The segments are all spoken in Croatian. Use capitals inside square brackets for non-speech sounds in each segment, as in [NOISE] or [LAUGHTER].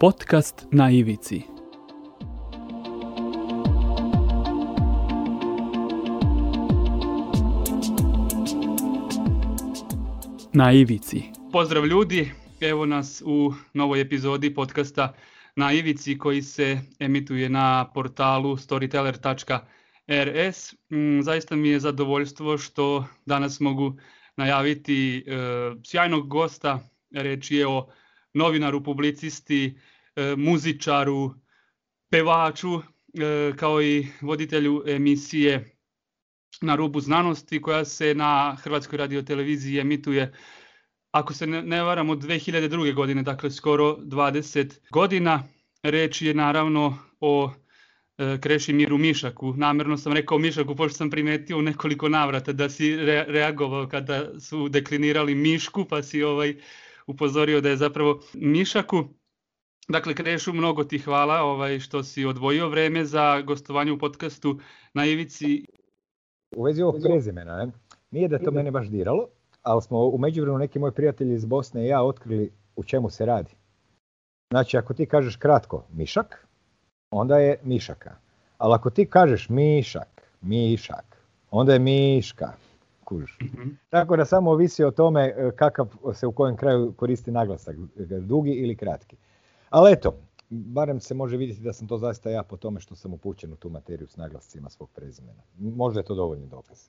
Podcast na ivici. Na ivici. Pozdrav ljudi, evo nas u novoj epizodi podcasta na ivici koji se emituje na portalu storyteller.rs. Mm, Zaista mi je zadovoljstvo što danas mogu najaviti e, sjajnog gosta, reč je o novinaru, publicisti, e, muzičaru, pevaču, e, kao i voditelju emisije na rubu znanosti koja se na Hrvatskoj radioteleviziji emituje ako se ne, varam od 2002. godine, dakle skoro 20 godina. Reč je naravno o e, Krešimiru Mišaku. Namerno sam rekao Mišaku pošto sam primetio u nekoliko navrata da si re, reagovao kada su deklinirali Mišku pa si ovaj upozorio da je zapravo Mišaku. Dakle, Krešu, mnogo ti hvala ovaj, što si odvojio vreme za gostovanje u podcastu na Ivici. U vezi ovog prezimena, ne? nije da to mene baš diralo, ali smo u međuvremenu neki moji prijatelji iz Bosne i ja otkrili u čemu se radi. Znači, ako ti kažeš kratko Mišak, onda je Mišaka. Ali ako ti kažeš Mišak, Mišak, onda je Miška. Kužiš. Mhm. Tako da samo ovisi o tome e, kakav se u kojem kraju koristi naglasak, dugi ili kratki. Ali eto, barem se može vidjeti da sam to zaista ja po tome što sam upućen u tu materiju s naglascima svog prezimena. Možda je to dovoljni dokaz.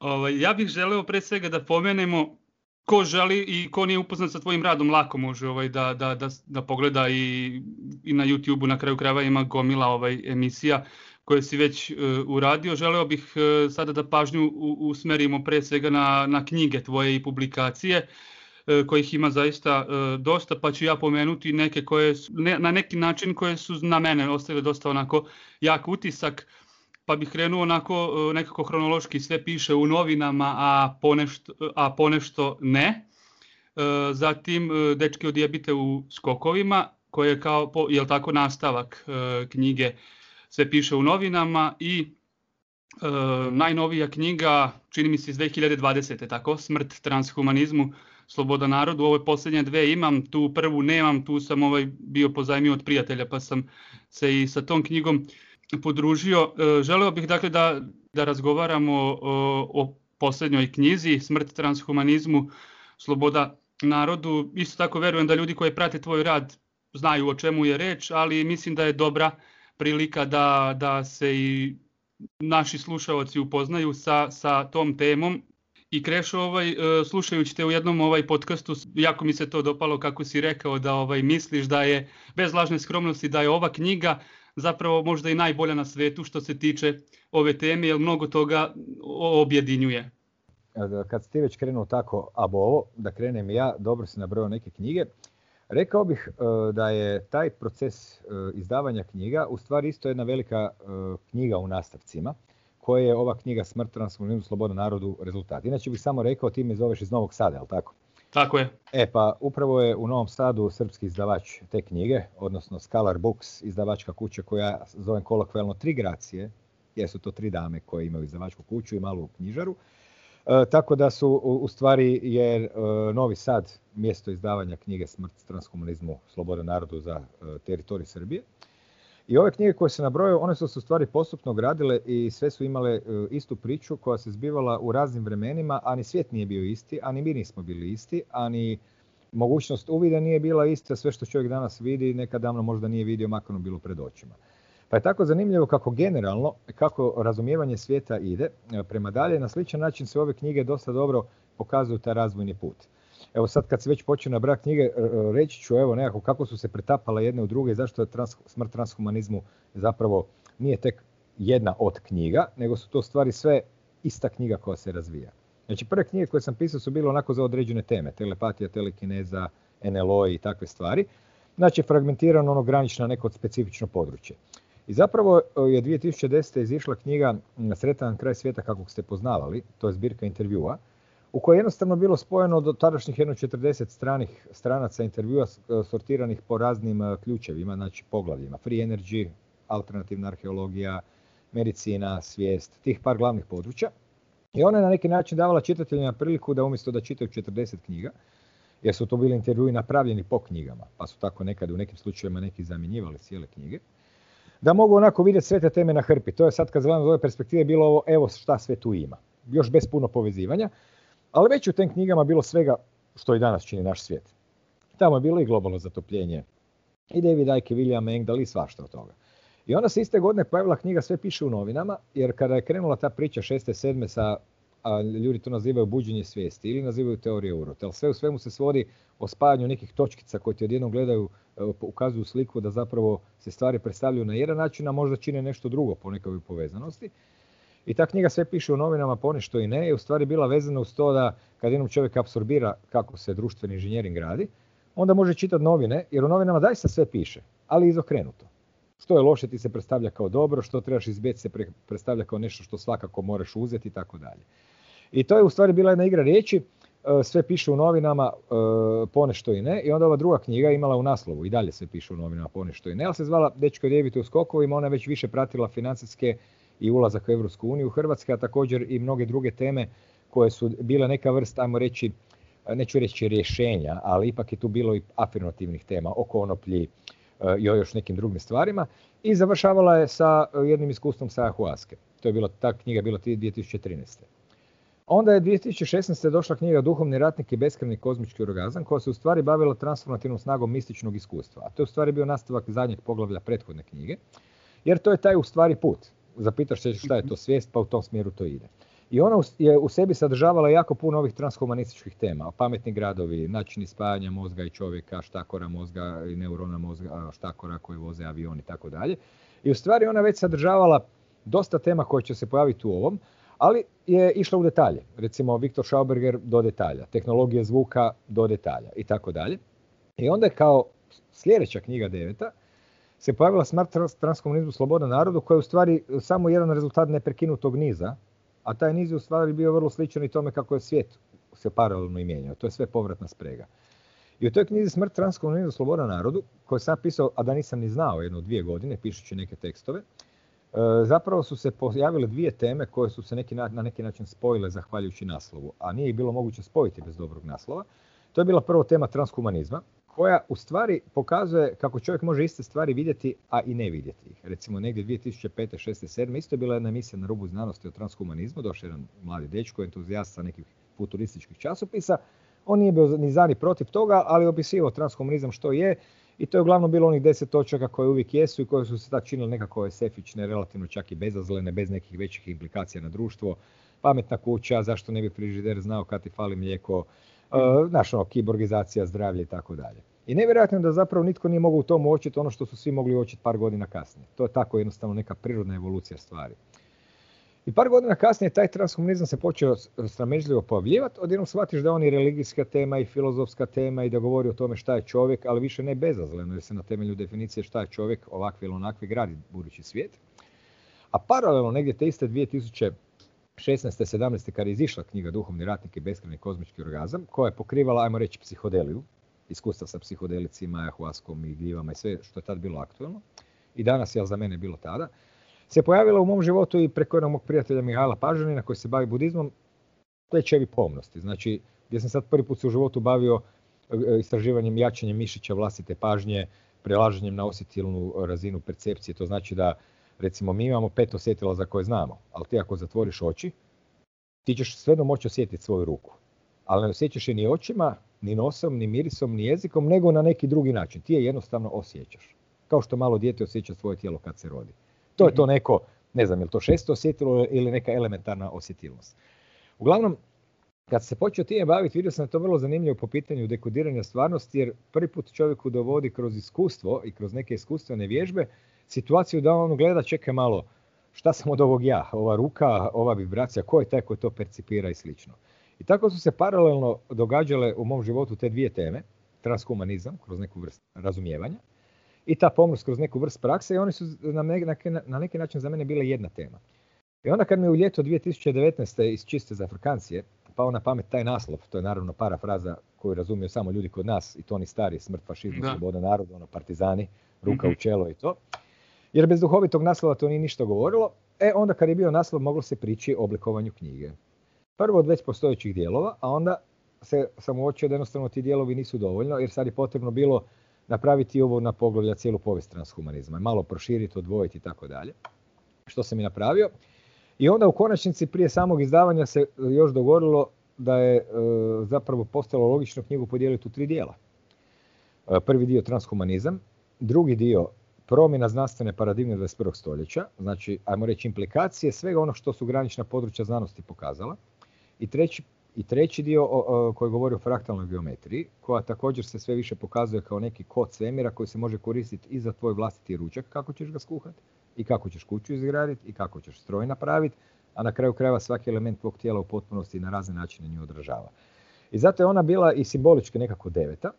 Ovaj, ja bih želeo pre svega da pomenemo ko želi i ko nije upoznat sa tvojim radom, lako može ovaj, da, da, da, da pogleda i, i na YouTube-u na kraju krajeva ima gomila ovaj, emisija koje si već uh, uradio. Želeo bih uh, sada da pažnju usmerimo pre svega na, na knjige tvoje i publikacije uh, kojih ima zaista dosta, pa ću ja pomenuti neke koje su, ne, na neki način koje su na mene ostavile dosta onako jak utisak pa bih krenuo onako e, nekako hronološki sve piše u novinama, a ponešto, a ponešto ne. E, Zatim e, Dečki odjebite u skokovima, koje je kao, jel tako, nastavak knjige sve piše u novinama i najnovija knjiga, čini mi se iz 2020. tako, Smrt transhumanizmu, Sloboda narodu, ove posljednje dve imam, tu prvu nemam, tu sam ovaj bio pozajmio od prijatelja, pa sam se i sa tom knjigom podružio. E, Želeo bih dakle da, da razgovaramo o, o posljednjoj knjizi Smrt transhumanizmu, sloboda narodu. Isto tako verujem da ljudi koji prate tvoj rad znaju o čemu je reč, ali mislim da je dobra prilika da, da se i naši slušaoci upoznaju sa, sa tom temom. I Krešo, ovaj, e, slušajući te u jednom ovaj podcastu, jako mi se to dopalo kako si rekao da ovaj misliš da je bez lažne skromnosti da je ova knjiga zapravo možda i najbolja na svetu što se tiče ove teme, jer mnogo toga objedinjuje. Kad si ti već krenuo tako abovo, da krenem ja, dobro si nabrojao neke knjige, rekao bih e, da je taj proces e, izdavanja knjiga u stvari isto jedna velika e, knjiga u nastavcima, koje je ova knjiga Smrt, transformizmu, sloboda narodu rezultat. Inače bih samo rekao, ti me zoveš iz Novog Sada, je li tako? Tako je. E pa upravo je u Novom Sadu srpski izdavač te knjige, odnosno Scalar Books, izdavačka kuća koja zovem kolokvijalno tri gracije, jer su to tri dame koje imaju izdavačku kuću i malu knjižaru. E, tako da su u, stvari jer e, Novi Sad mjesto izdavanja knjige Smrt transhumanizmu sloboda narodu za e, teritorij Srbije. I ove knjige koje se nabrojaju, one su se u stvari postupno gradile i sve su imale istu priču koja se zbivala u raznim vremenima, a ni svijet nije bio isti, a ni mi nismo bili isti, a ni mogućnost uvida nije bila ista, sve što čovjek danas vidi nekad davno možda nije vidio, makar bilo pred očima. Pa je tako zanimljivo kako generalno, kako razumijevanje svijeta ide e, prema dalje, na sličan način se ove knjige dosta dobro pokazuju taj razvojni put. Evo sad kad se već počeo na brak knjige, reći ću evo nekako kako su se pretapale jedne u druge i zašto je trans, smrt transhumanizmu zapravo nije tek jedna od knjiga, nego su to stvari sve ista knjiga koja se razvija. Znači prve knjige koje sam pisao su bile onako za određene teme, telepatija, telekineza, NLO i takve stvari. Znači fragmentirano ono granično neko specifično područje. I zapravo je 2010. izišla knjiga Sretan kraj svijeta kakvog ste poznavali, to je zbirka intervjua, u kojoj je jednostavno bilo spojeno do tadašnjih jedno 40 stranih stranaca intervjua sortiranih po raznim ključevima, znači poglavljima. Free energy, alternativna arheologija, medicina, svijest, tih par glavnih područja. I ona je na neki način davala čitateljima priliku da umjesto da čitaju 40 knjiga, jer su to bili intervjui napravljeni po knjigama, pa su tako nekad u nekim slučajevima neki zamjenjivali cijele knjige, da mogu onako vidjeti sve te teme na hrpi. To je sad kad gledam ove perspektive bilo ovo, evo šta sve tu ima. Još bez puno povezivanja, ali već u tim knjigama bilo svega što i danas čini naš svijet. Tamo je bilo i globalno zatopljenje, i David Icke, William Engdahl i svašta od toga. I onda se iste godine pojavila knjiga Sve piše u novinama, jer kada je krenula ta priča šeste, sedme sa, a ljudi to nazivaju buđenje svijesti ili nazivaju teorije urota, ali sve u svemu se svodi o spajanju nekih točkica koje ti odjednom gledaju, e, ukazuju sliku da zapravo se stvari predstavljaju na jedan način, a možda čine nešto drugo po nekoj povezanosti. I ta knjiga sve piše u novinama ponešto i ne, je u stvari bila vezana uz to da kad jednom čovjek apsorbira kako se društveni inženjering radi, onda može čitati novine, jer u novinama daista sve piše, ali izokrenuto. Što je loše ti se predstavlja kao dobro, što trebaš izbjeći se predstavlja kao nešto što svakako moraš uzeti i tako dalje. I to je u stvari bila jedna igra riječi, e, sve piše u novinama, e, ponešto i ne, i onda ova druga knjiga imala u naslovu, i dalje sve piše u novinama, ponešto i ne, ali se zvala Dečko i u skokovima, ona je već više pratila financijske i ulazak u Europsku uniju Hrvatske, a također i mnoge druge teme koje su bile neka vrsta, ajmo reći, neću reći rješenja, ali ipak je tu bilo i afirmativnih tema o konoplji e, i o još nekim drugim stvarima. I završavala je sa jednim iskustvom sa Ahuaske. To je bila, ta knjiga bila 2013. Onda je 2016. došla knjiga Duhovni ratnik i beskreni kozmički orgazam koja se u stvari bavila transformativnom snagom mističnog iskustva. A to je u stvari bio nastavak zadnjeg poglavlja prethodne knjige. Jer to je taj u stvari put. Zapitaš se šta je to svijest, pa u tom smjeru to ide. I ona je u sebi sadržavala jako puno ovih transhumanističkih tema, pametni gradovi, načini spajanja mozga i čovjeka, štakora mozga i neurona mozga, štakora koji voze avion i tako dalje. I u stvari ona već sadržavala dosta tema koje će se pojaviti u ovom, ali je išla u detalje. Recimo Viktor Schauberger do detalja, tehnologije zvuka do detalja i tako dalje. I onda je kao sljedeća knjiga deveta se pojavila Smrt transkomunizmu sloboda narodu koja je u stvari samo jedan rezultat neprekinutog niza a taj niz je u stvari bio vrlo sličan i tome kako je svijet se paralelno i. To je sve povratna sprega. I u toj knjizi Smrt transkomunizma sloboda narodu, koju sam pisao, a da nisam ni znao jedno dvije godine, pišući neke tekstove, zapravo su se pojavile dvije teme koje su se neki, na neki način spojile zahvaljujući naslovu, a nije ih bilo moguće spojiti bez dobrog naslova. To je bila prvo tema transhumanizma, koja u stvari pokazuje kako čovjek može iste stvari vidjeti, a i ne vidjeti ih. Recimo negdje 2005. 6. 7. isto je bila jedna emisija na rubu znanosti o transhumanizmu, došao jedan mladi dečko, entuzijast sa nekih futurističkih časopisa. On nije bio ni za ni protiv toga, ali opisivao transhumanizam što je i to je uglavnom bilo onih deset točaka koje uvijek jesu i koje su se tad činile nekako sefične, relativno čak i bezazlene, bez nekih većih implikacija na društvo. Pametna kuća, zašto ne bi frižider znao kad ti fali mlijeko, uh, znaš ono, kiborgizacija, zdravlje i tako dalje. I nevjerojatno je da zapravo nitko nije mogao u tom uočiti ono što su svi mogli uočiti par godina kasnije. To je tako jednostavno neka prirodna evolucija stvari. I par godina kasnije taj transhumanizam se počeo sramežljivo pojavljivati, odjednom shvatiš da on i religijska tema i filozofska tema i da govori o tome šta je čovjek, ali više ne bezazleno jer se na temelju definicije šta je čovjek ovakvi ili onakvi gradi budući svijet. A paralelno negdje te iste 2016. 17. kad je izišla knjiga Duhovni ratnik i beskreni kozmički orgazam, koja je pokrivala, ajmo reći, psihodeliju, iskustva sa psihodelicima, ayahuaskom i gljivama i sve što je tad bilo aktualno. I danas, jel za mene bilo tada, se pojavila u mom životu i preko jednog mog prijatelja Mihajla Pažanina koji se bavi budizmom, tečevi pomnosti. Znači, gdje sam sad prvi put se u životu bavio e, istraživanjem jačanjem mišića vlastite pažnje, prelaženjem na osjetilnu razinu percepcije. To znači da, recimo, mi imamo pet osjetila za koje znamo, ali ti ako zatvoriš oči, ti ćeš svejedno moći osjetiti svoju ruku. Ali ne osjećaš je ni očima, ni nosom, ni mirisom, ni jezikom, nego na neki drugi način. Ti je jednostavno osjećaš. Kao što malo dijete osjeća svoje tijelo kad se rodi. To je to mhm. neko, ne znam, je li to šesto osjetilo ili neka elementarna osjetilnost. Uglavnom, kad se počeo time baviti, vidio sam da to vrlo zanimljivo po pitanju dekodiranja stvarnosti, jer prvi put čovjeku dovodi kroz iskustvo i kroz neke iskustvene vježbe situaciju da on gleda, čekaj malo, šta sam od ovog ja, ova ruka, ova vibracija, ko je taj ko to percipira i slično. I tako su se paralelno događale u mom životu te dvije teme, transhumanizam kroz neku vrst razumijevanja i ta pomnost kroz neku vrst prakse i oni su na, neki, na neki način za mene bile jedna tema. I onda kad mi u ljeto 2019. iz čiste za Afrikancije pao na pamet taj naslov, to je naravno parafraza koju razumiju samo ljudi kod nas i to oni stari, smrt fašizmu, sloboda naroda, ono partizani, ruka u mhm. čelo i to. Jer bez duhovitog naslova to nije ništa govorilo. E onda kad je bio naslov moglo se prići o oblikovanju knjige. Prvo od već postojećih dijelova, a onda se, sam uočio da jednostavno ti dijelovi nisu dovoljno, jer sad je potrebno bilo napraviti ovo na poglavlja cijelu povijest transhumanizma, malo proširiti, odvojiti i tako dalje, što sam i napravio. I onda u konačnici prije samog izdavanja se još dogodilo da je e, zapravo postalo logično knjigu podijeliti u tri dijela. E, prvi dio transhumanizam, drugi dio promjena znanstvene paradigme 21. stoljeća, znači, ajmo reći, implikacije svega ono što su granična područja znanosti pokazala. I treći, i treći dio o, koji govori o fraktalnoj geometriji, koja također se sve više pokazuje kao neki kod svemira koji se može koristiti i za tvoj vlastiti ručak, kako ćeš ga skuhati, i kako ćeš kuću izgraditi, i kako ćeš stroj napraviti, a na kraju krajeva svaki element tvog tijela u potpunosti na razne načine nju odražava. I zato je ona bila i simbolički nekako deveta,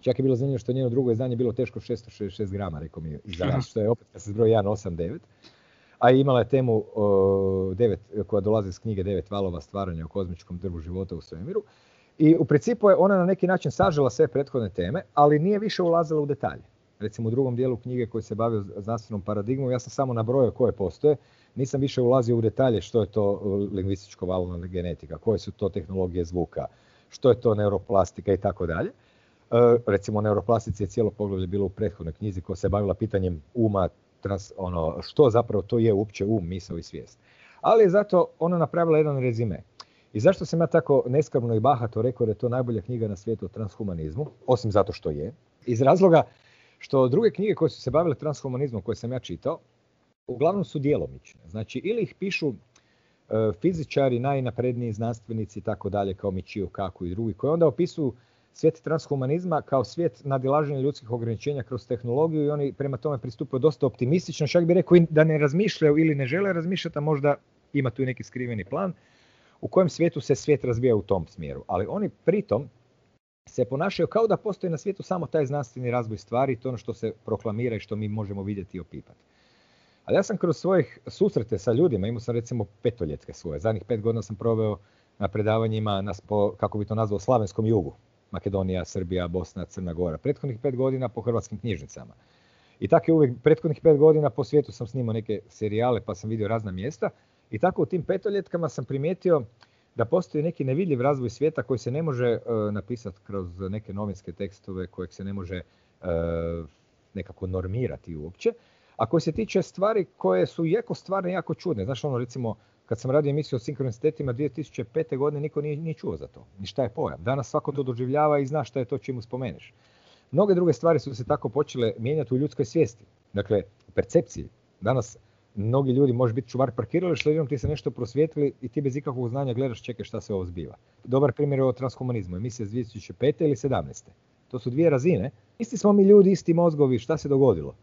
Čak je bilo zanimljivo što njeno drugo izdanje bilo teško 666 grama, rekao mi za što je opet kad se zbroji 189. A imala je temu o, devet, koja dolazi iz knjige Devet valova stvaranja o kozmičkom drvu života u svemiru. I u principu je ona na neki način sažela sve prethodne teme, ali nije više ulazila u detalje. Recimo u drugom dijelu knjige koji se bavio znanstvenom paradigmom, ja sam samo nabrojao koje postoje, nisam više ulazio u detalje što je to lingvističko valovna genetika, koje su to tehnologije zvuka, što je to neuroplastika i tako dalje. E, recimo neuroplastici je cijelo poglavlje bilo u prethodnoj knjizi koja se bavila pitanjem uma, trans, ono, što zapravo to je uopće um, misao i svijest. Ali je zato ona napravila jedan rezime. I zašto sam ja tako neskrbno i bahato rekao da je to najbolja knjiga na svijetu o transhumanizmu, osim zato što je, iz razloga što druge knjige koje su se bavile transhumanizmom koje sam ja čitao, uglavnom su djelomične. Znači, ili ih pišu e, fizičari, najnapredniji znanstvenici i tako dalje, kao Michio Kaku i drugi, koji onda opisuju svijet transhumanizma kao svijet nadilaženja ljudskih ograničenja kroz tehnologiju i oni prema tome pristupaju dosta optimistično, čak bi rekao da ne razmišljaju ili ne žele razmišljati, a možda ima tu neki skriveni plan u kojem svijetu se svijet razvija u tom smjeru. Ali oni pritom se ponašaju kao da postoji na svijetu samo taj znanstveni razvoj stvari, to ono što se proklamira i što mi možemo vidjeti i opipati. Ali ja sam kroz svojih susrete sa ljudima, imao sam recimo petoljetke svoje, zadnjih pet godina sam proveo na predavanjima na, kako bi to nazvao, slavenskom jugu, Makedonija, Srbija, Bosna, Crna Gora. Prethodnih pet godina po hrvatskim knjižnicama. I tako je uvijek, prethodnih pet godina po svijetu sam snimao neke serijale pa sam vidio razna mjesta. I tako u tim petoljetkama sam primijetio da postoji neki nevidljiv razvoj svijeta koji se ne može uh, napisati kroz neke novinske tekstove, kojeg se ne može e, nekako normirati uopće, a koji se tiče stvari koje su jako stvarne, jako čudne. Znaš, ono recimo, kad sam radio emisiju o sinkronicitetima 2005. godine, niko nije, nije čuo za to. Ni šta je pojam. Danas svako to doživljava i zna šta je to čemu spomeneš. Mnoge druge stvari su se tako počele mijenjati u ljudskoj svijesti. Dakle, percepciji. Danas mnogi ljudi može biti čuvar parkirališta, jednom ti se nešto prosvijetili i ti bez ikakvog znanja gledaš čekaj šta se ovo zbiva. Dobar primjer je o transhumanizmu, emisija iz 2005. ili 17. To su dvije razine. Isti smo mi ljudi, isti mozgovi, šta se dogodilo?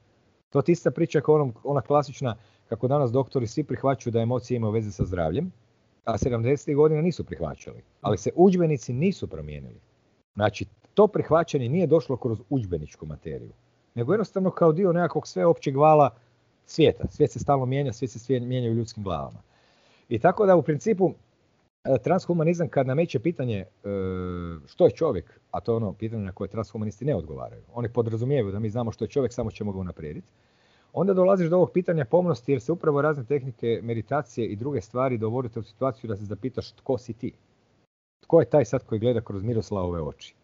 To ti ista priča kao ona klasična kako danas doktori svi prihvaćaju da emocije imaju veze sa zdravljem, a 70. godina nisu prihvaćali. Ali se udžbenici nisu promijenili. Znači, to prihvaćanje nije došlo kroz udžbeničku materiju, nego jednostavno kao dio nekakvog sveopćeg vala svijeta. Svijet se stalno mijenja, svijet se mijenja u ljudskim glavama. I tako da u principu e, transhumanizam kad nameće pitanje e, što je čovjek, a to je ono pitanje na koje transhumanisti ne odgovaraju. Oni podrazumijevaju da mi znamo što je čovjek, samo ćemo ga unaprijediti onda dolaziš do ovog pitanja pomnosti jer se upravo razne tehnike meditacije i druge stvari dovodite u situaciju da se zapitaš tko si ti. Tko je taj sad koji gleda kroz Miroslavove oči?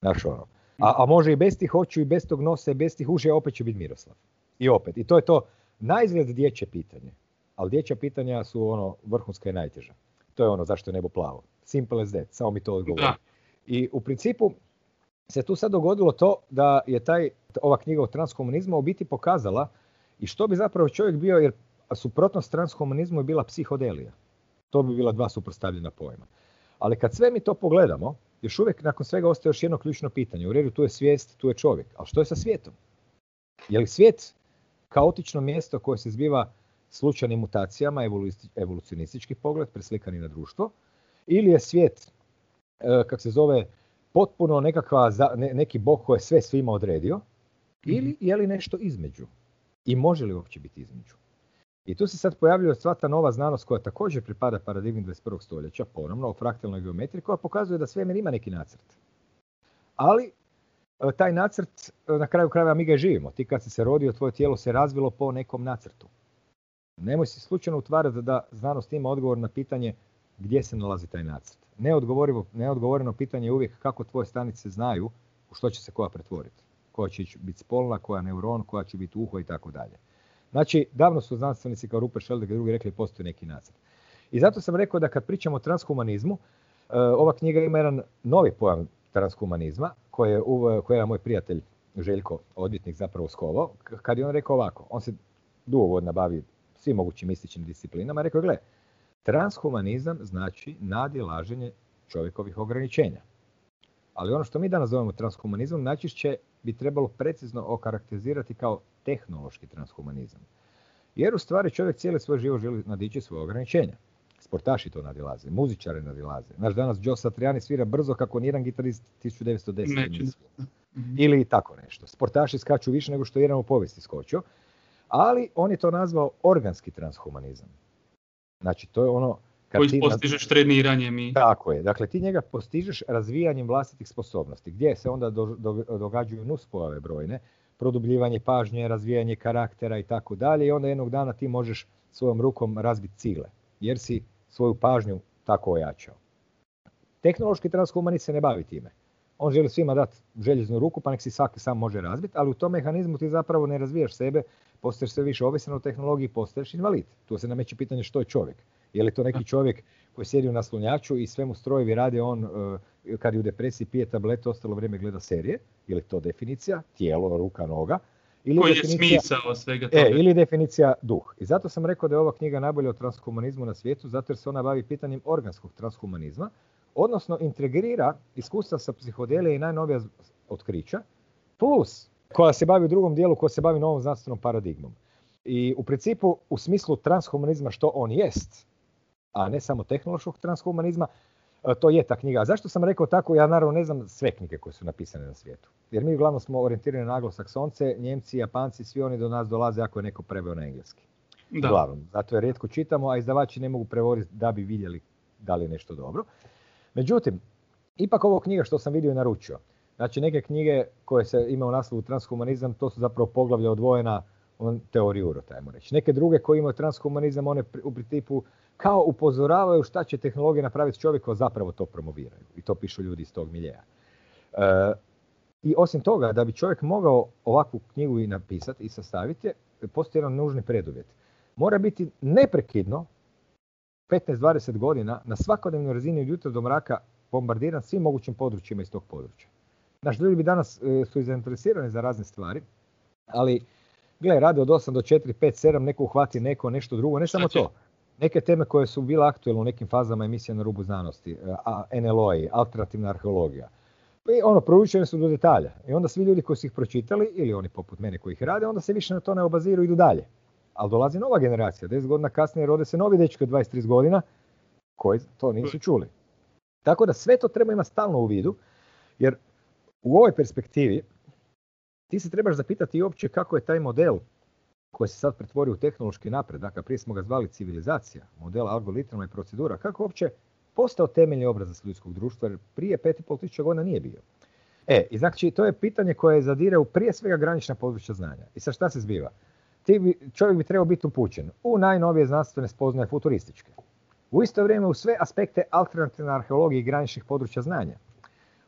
Znaš ono. A, a može i bez tih očiju i bez tog nosa i bez tih ušija opet će biti Miroslav. I opet. I to je to najizgled dječje pitanje. Ali dječja pitanja su ono vrhunska i najteža. To je ono zašto je nebo plavo. Simple as that. Samo mi to odgovori. I u principu se tu sad dogodilo to da je taj, ova knjiga o transkomunizmu u biti pokazala i što bi zapravo čovjek bio, jer suprotnost transhumanizmu je bila psihodelija. To bi bila dva suprotstavljena pojma. Ali kad sve mi to pogledamo, još uvijek nakon svega ostaje još jedno ključno pitanje. U redu tu je svijest, tu je čovjek. Ali što je sa svijetom? Je li svijet kaotično mjesto koje se zbiva slučajnim mutacijama, evolucionistički pogled, preslikani na društvo, ili je svijet, e, kak se zove, potpuno nekakva, neki bog koji je sve svima odredio, ili je li nešto između? I može li uopće biti između. I tu se sad pojavljuje sva ta nova znanost koja također pripada paradigmi 21. stoljeća, ponovno o fraktalnoj geometriji, koja pokazuje da svemir ima neki nacrt. Ali e, taj nacrt, e, na kraju krajeva mi ga živimo. Ti kad si se rodio, tvoje tijelo se razvilo po nekom nacrtu. Nemoj se slučajno utvarati da znanost ima odgovor na pitanje gdje se nalazi taj nacrt. Neodgovoreno pitanje je uvijek kako tvoje stanice znaju u što će se koja pretvoriti. Koja će biti spolna, koja neuron, koja će biti uho i tako dalje. Znači, davno su znanstvenici kao Rupert Sheldrake i drugi rekli postoji neki nacrt. I zato sam rekao da kad pričamo o transhumanizmu, e, ova knjiga ima jedan novi pojam transhumanizma, koji je, koji je moj prijatelj Željko, odvjetnik zapravo skovao, kad je on rekao ovako, on se dugo bavi svim mogućim ističnim disciplinama, rekao je, gle, transhumanizam znači nadilaženje čovjekovih ograničenja. Ali ono što mi danas zovemo transhumanizmom najčešće bi trebalo precizno okarakterizirati kao tehnološki transhumanizam. Jer u stvari čovjek cijeli svoj život želi nadići svoje ograničenja. Sportaši to nadilaze, muzičari nadilaze. Naš danas Joe Satriani svira brzo kako nijedan gitarist 1910. Mhm. Ili tako nešto. Sportaši skaču više nego što je jedan u povijesti skočio. Ali on je to nazvao organski transhumanizam. Znači, to je ono... Kad Koji ti postižeš treniranjem i... Tako je. Dakle, ti njega postižeš razvijanjem vlastitih sposobnosti. Gdje se onda do, do, događaju nuspojave brojne, produbljivanje pažnje, razvijanje karaktera i tako dalje. I onda jednog dana ti možeš svojom rukom razbiti cile. Jer si svoju pažnju tako ojačao. Tehnološki transhumanist se ne bavi time. On želi svima dati željeznu ruku pa nek si svaki sam može razbiti, ali u tom mehanizmu ti zapravo ne razvijaš sebe, postaješ sve više ovisan o tehnologiji, postaješ invalid. Tu se nameće pitanje što je čovjek. Je li to neki čovjek koji sjedi u naslonjaču i sve mu strojevi rade on eh, kad je u depresiji pije tablete, ostalo vrijeme gleda serije, je li to definicija, tijelo, ruka, noga, ili Koji je smisao svega toga? E, ili definicija duh. I zato sam rekao da je ova knjiga najbolja o transhumanizmu na svijetu, zato jer se ona bavi pitanjem organskog transhumanizma, odnosno integrira iskustva sa psihodelije i najnovija otkrića, plus koja se bavi u drugom dijelu, koja se bavi novom znanstvenom paradigmom. I u principu, u smislu transhumanizma što on jest, a ne samo tehnološkog transhumanizma, e, to je ta knjiga. A zašto sam rekao tako? Ja naravno ne znam sve knjige koje su napisane na svijetu. Jer mi uglavnom smo orijentirani na anglosaksonce, njemci, japanci, svi oni do nas dolaze ako je neko preveo na engleski. Da. Uglavnom. Zato je rijetko čitamo, a izdavači ne mogu prevoditi da bi vidjeli da li je nešto dobro. Međutim, ipak ovo knjiga što sam vidio i naručio. Znači neke knjige koje se ima u naslovu transhumanizam, to su zapravo poglavlja odvojena on teoriju urota, ajmo reći. Neke druge koje imaju transhumanizam, one u principu kao upozoravaju šta će tehnologija napraviti s čovjekom, zapravo to promoviraju. I to pišu ljudi iz tog miljeja. E, I osim toga, da bi čovjek mogao ovakvu knjigu i napisati i sastaviti, postoji jedan nužni preduvjet. Mora biti neprekidno 15-20 godina na svakodnevnoj razini od jutra do mraka bombardiran svim mogućim područjima iz tog područja. Naš ljudi bi danas e, su zainteresirani za razne stvari, ali gle, rade od 8 do 4, 5, 7, neko uhvati neko, nešto drugo, ne samo to. Neke teme koje su bile aktualne u nekim fazama emisija na rubu znanosti, e, NLO, alternativna arheologija, i ono, proučene su do detalja. I onda svi ljudi koji su ih pročitali, ili oni poput mene koji ih rade, onda se više na to ne obaziru i idu dalje ali dolazi nova generacija, 10 godina kasnije rode se novi dečki od 23 godina koji to nisu čuli. Tako da sve to treba imati stalno u vidu, jer u ovoj perspektivi ti se trebaš zapitati uopće kako je taj model koji se sad pretvori u tehnološki napredak, a prije smo ga zvali civilizacija, model algoritma i procedura, kako uopće postao temeljni obraz ljudskog društva, jer prije 5,5 tisuća godina nije bio. E, i znači to je pitanje koje zadire u prije svega granična područja znanja. I sad šta se zbiva? ti čovjek bi trebao biti upućen u najnovije znanstvene spoznaje futurističke. U isto vrijeme u sve aspekte alternativne arheologije i graničnih područja znanja.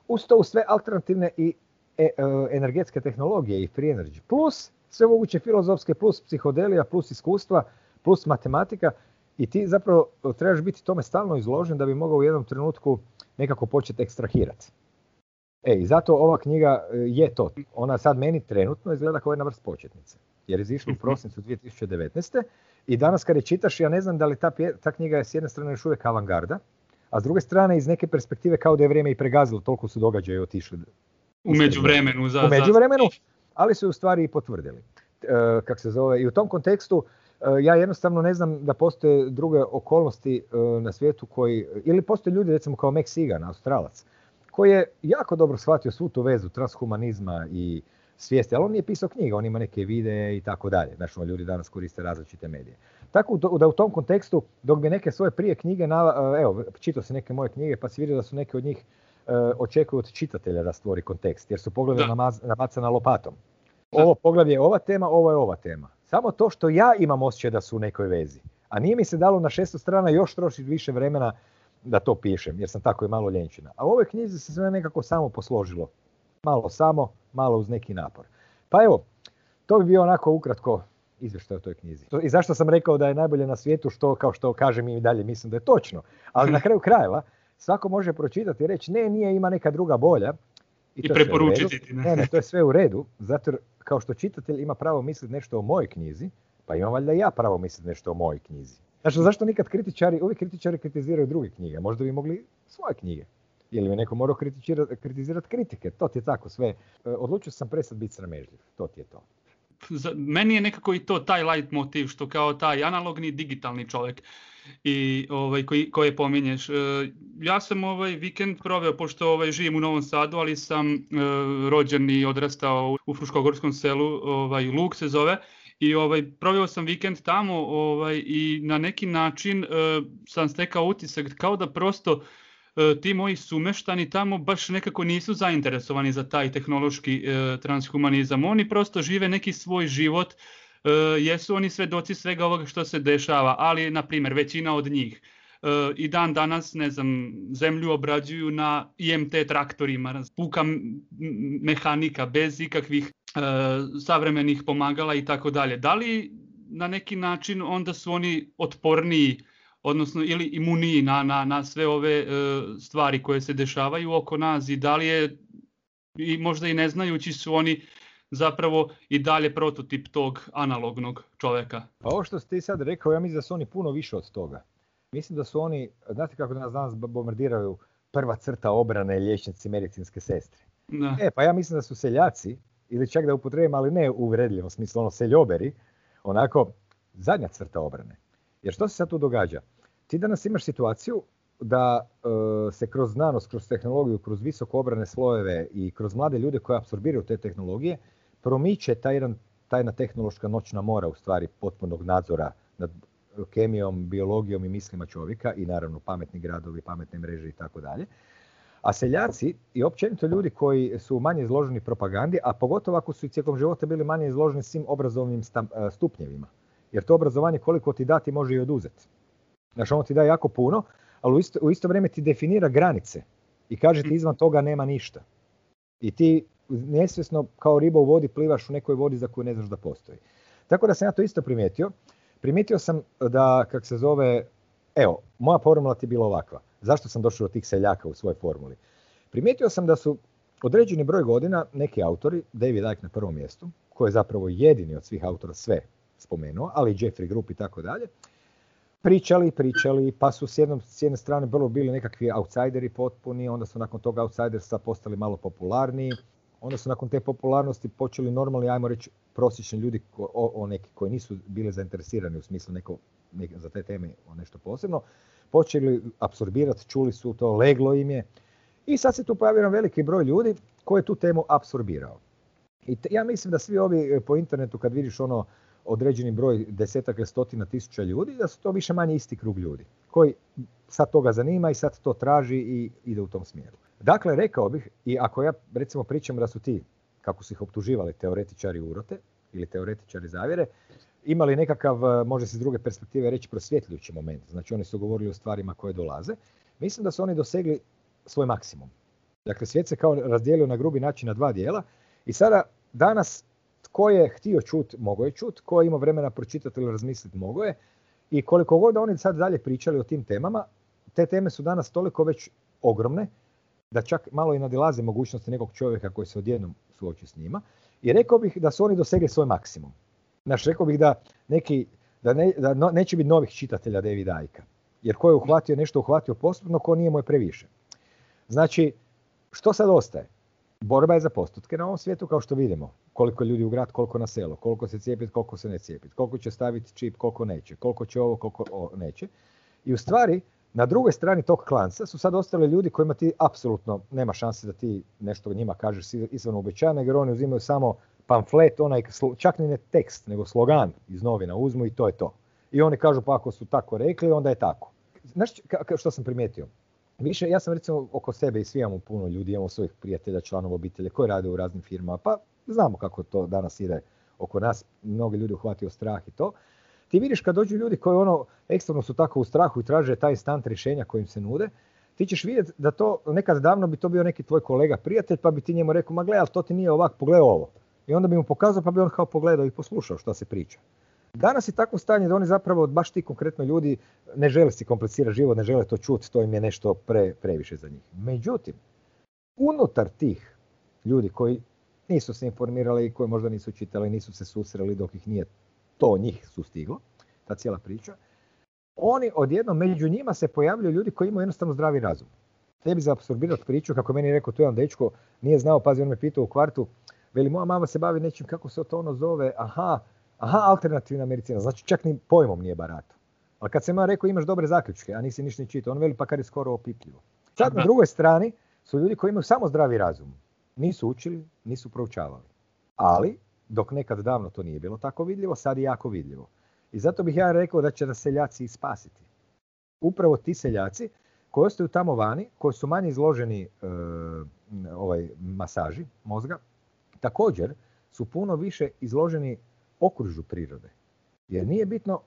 Uz to u sve alternativne i e, e, energetske tehnologije i free energy. Plus sve moguće filozofske, plus psihodelija, plus iskustva, plus matematika. I ti zapravo trebaš biti tome stalno izložen da bi mogao u jednom trenutku nekako početi ekstrahirati. E, i zato ova knjiga e, je to. Ona sad meni trenutno izgleda kao jedna vrst početnice jer je izišla u mhm. prosincu 2019. I danas kad je čitaš, ja ne znam da li ta, ta knjiga je s jedne strane još uvijek avangarda, a s druge strane iz neke perspektive kao da je vrijeme i pregazilo, toliko su događaje otišli. U međuvremenu. Za, u međuvremenu, ali su u stvari i potvrdili. E, kak se zove. I u tom kontekstu e, ja jednostavno ne znam da postoje druge okolnosti e, na svijetu koji, ili postoje ljudi recimo kao Max Sigan, australac, koji je jako dobro shvatio svu tu vezu transhumanizma i svijesti, ali on nije pisao knjige, on ima neke videe i tako dalje. Znači, ljudi danas koriste različite medije. Tako da u tom kontekstu, dok bi neke svoje prije knjige, evo, čitao se neke moje knjige, pa si vidio da su neke od njih e, očekuju od čitatelja da stvori kontekst, jer su poglavlje namacana lopatom. Ovo poglavlje je ova tema, ovo je ova tema. Samo to što ja imam osjećaj da su u nekoj vezi. A nije mi se dalo na šesto strana još trošiti više vremena da to pišem, jer sam tako i malo ljenčina. A u ovoj knjizi se sve nekako samo posložilo. Malo samo, malo uz neki napor. Pa evo, to bi bio onako ukratko izvještaj o toj knjizi. I zašto sam rekao da je najbolje na svijetu, što kao što kažem i dalje mislim da je točno. Ali na kraju krajeva, svako može pročitati i reći ne, nije, ima neka druga bolja. I, I preporučiti Ne, ne, to je sve u redu, zato jer kao što čitatelj ima pravo misliti nešto o mojoj knjizi, pa imam valjda ja pravo misliti nešto o mojoj knjizi. Znači, zašto nikad kritičari, uvijek kritičari kritiziraju druge knjige? Možda bi mogli svoje knjige. Ili bi neko morao kritizirati kritike. To ti je tako sve. E, odlučio sam presad biti sramežljiv. To ti je to. Meni je nekako i to taj light motiv što kao taj analogni digitalni čovjek i ovaj koji koje pominješ. E, ja sam ovaj vikend proveo pošto ovaj živim u Novom Sadu, ali sam e, rođen i odrastao u Fruškogorskom selu, ovaj Luk se zove i ovaj proveo sam vikend tamo ovaj i na neki način uh, sam stekao utisak kao da prosto ti moji sumeštani tamo baš nekako nisu zainteresovani za taj tehnološki uh, transhumanizam. Oni prosto žive neki svoj život, uh, jesu oni svedoci svega ovoga što se dešava, ali na primjer većina od njih i dan danas, ne znam, zemlju obrađuju na IMT traktorima, puka mehanika bez ikakvih E, savremenih pomagala i tako dalje. Da li na neki način onda su oni otporniji odnosno ili imuniji na, na, na sve ove e, stvari koje se dešavaju oko nas i da li je i možda i ne znajući su oni zapravo i dalje prototip tog analognog čoveka. Pa ovo što ste sad rekao, ja mislim da su oni puno više od toga. Mislim da su oni, znate kako nas danas bombardiraju prva crta obrane liječnici medicinske sestre. Da. E, pa ja mislim da su seljaci ili čak da upotrebim, ali ne u uvredljivom smislu, ono seljoberi, onako zadnja crta obrane. Jer što se sad tu događa? Ti danas imaš situaciju da e, se kroz znanost, kroz tehnologiju, kroz visoko obrane slojeve i kroz mlade ljude koji apsorbiraju te tehnologije, promiče taj jedan, tajna tehnološka noćna mora u stvari potpunog nadzora nad kemijom, biologijom i mislima čovjeka i naravno pametni gradovi, pametne mreže i tako dalje. A seljaci i općenito ljudi koji su manje izloženi propagandi, a pogotovo ako su i tijekom života bili manje izloženi svim obrazovnim e, stupnjevima. Jer to obrazovanje koliko ti dati može i oduzeti. Znači ono ti da jako puno, ali u isto, u isto vrijeme ti definira granice i kaže ti izvan toga nema ništa. I ti nesvjesno kao riba u vodi plivaš u nekoj vodi za koju ne znaš da postoji. Tako da sam ja to isto primijetio. Primijetio sam da, kak se zove, evo, moja formula ti je bila ovakva zašto sam došao do tih seljaka u svojoj formuli. Primijetio sam da su određeni broj godina neki autori, David Icke na prvom mjestu, koji je zapravo jedini od svih autora sve spomenuo, ali i Jeffrey Group i tako dalje, pričali, pričali, pa su s, jednom, s jedne strane vrlo bili nekakvi outsideri potpuni, onda su nakon toga outsidersa postali malo popularniji, onda su nakon te popularnosti počeli normalni, ajmo reći, prosječni ljudi, o, o neki koji nisu bili zainteresirani u smislu neko, za te teme o nešto posebno, počeli apsorbirati, čuli su to, leglo im je. I sad se tu pojavio veliki broj ljudi koji je tu temu apsorbirao. I ja mislim da svi ovi e, po internetu kad vidiš ono određeni broj desetaka, stotina tisuća ljudi, da su to više manje isti krug ljudi koji sad toga zanima i sad to traži i ide u tom smjeru. Dakle, rekao bih, i ako ja recimo pričam da su ti, kako su ih optuživali, teoretičari urote ili teoretičari zavjere, imali nekakav, e, može se s druge perspektive reći, prosvjetljujući moment. Znači oni su govorili o stvarima koje dolaze. Mislim da su oni dosegli svoj maksimum. Dakle, svijet se kao razdijelio na grubi način na dva dijela i sada danas tko je htio čut, mogo je čut, tko je imao vremena pročitati ili razmisliti, mogo je. I koliko god oni sad dalje pričali o tim temama, te teme su danas toliko već ogromne da čak malo i nadilaze mogućnosti nekog čovjeka koji se odjednom suoči s njima. I rekao bih da su oni dosegli svoj maksimum. Znaš, rekao bih da, neki, da, ne, da neće biti novih čitatelja David Ajka. Jer ko je uhvatio nešto, uhvatio postupno, ko nije mu je previše. Znači, što sad ostaje? Borba je za postotke na ovom svijetu, kao što vidimo. Koliko ljudi u grad, koliko na selo, koliko se cijepiti, koliko se ne cijepiti, koliko će staviti čip, koliko neće, koliko će ovo, koliko neće. I u stvari, na drugoj strani tog klanca su sad ostali ljudi kojima ti apsolutno nema šanse da ti nešto njima kažeš izvan uobičajeno, jer oni uzimaju samo pamflet, onaj, čak ni ne tekst, nego slogan iz novina uzmu i to je to. I oni kažu pa ako su tako rekli, onda je tako. Znaš što sam primijetio? Više, ja sam recimo oko sebe i svi imamo puno ljudi, imamo svojih prijatelja, članova obitelje koji rade u raznim firmama, pa znamo kako to danas ide oko nas, mnogi ljudi uhvatio strah i to. ti vidiš kad dođu ljudi koji ono ekstremno su tako u strahu i traže taj instant rješenja kojim se nude, ti ćeš vidjeti da to nekad davno bi to bio neki tvoj kolega prijatelj pa bi ti njemu rekao ma gle, ali to ti nije ovak, pogledaj ovo. I onda bi mu pokazao pa bi on kao pogledao i poslušao što se priča. Danas je takvo stanje da oni zapravo, baš ti konkretno ljudi, ne žele si komplicirati život, ne žele to čuti, to im je nešto pre, previše za njih. Međutim, unutar tih ljudi koji nisu se informirali, koji možda nisu čitali, nisu se susreli dok ih nije to njih sustiglo, ta cijela priča, oni odjednom među njima se pojavljuju ljudi koji imaju jednostavno zdravi razum. Tebi za apsorbirati priču, kako meni rekao tu jedan dečko, nije znao, pazi, on me pitao u kvartu, veli moja mama se bavi nečim, kako se to ono zove, aha, aha, alternativna medicina, znači čak ni pojmom nije barato. Ali kad sam ja rekao imaš dobre zaključke, a nisi ništa ni čitao, on veli pa kad je skoro opipljivo. Sad na drugoj strani su ljudi koji imaju samo zdravi razum. Nisu učili, nisu proučavali. Ali, dok nekad davno to nije bilo tako vidljivo, sad je jako vidljivo. I zato bih ja rekao da će nas seljaci spasiti. Upravo ti seljaci koji ostaju tamo vani, koji su manje izloženi e, ovaj, masaži mozga, također su puno više izloženi okružu prirode. Jer nije bitno,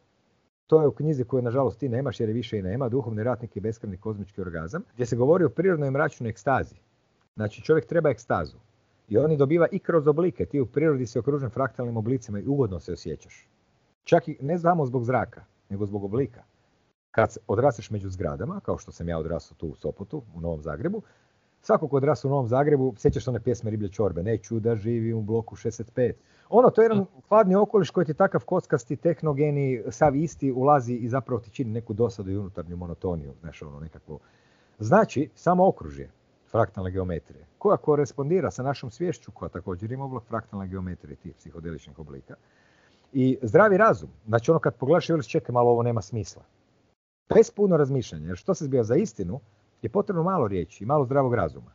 to je u knjizi koju nažalost ti nemaš jer je više i nema, Duhovni ratnik i beskreni kozmički orgazam, gdje se govori o prirodnoj mračnoj ekstazi. Znači čovjek treba ekstazu. I on dobiva i kroz oblike. Ti u prirodi si okružen fraktalnim oblicima i ugodno se osjećaš. Čak i ne samo zbog zraka, nego zbog oblika. Kad odrasteš među zgradama, kao što sam ja odrastao tu u Sopotu, u Novom Zagrebu, svako ko odrastao u Novom Zagrebu, sjećaš one pjesme Riblje čorbe, neću da živim u bloku 65. Ono, to je jedan hladni okoliš koji ti takav kockasti, tehnogeni, sav isti, ulazi i zapravo ti čini neku dosadu i unutarnju monotoniju, znaš, ono nekakvo. Znači, samo okružje fraktalne geometrije, koja korespondira sa našom svješću, koja također ima oblak fraktalne geometrije tih psihodeličnih oblika, i zdravi razum. Znači ono kad pogledaš i veliš čekaj malo ovo nema smisla. Bez puno razmišljanja, jer što se zbija za istinu, je potrebno malo riječi i malo zdravog razuma.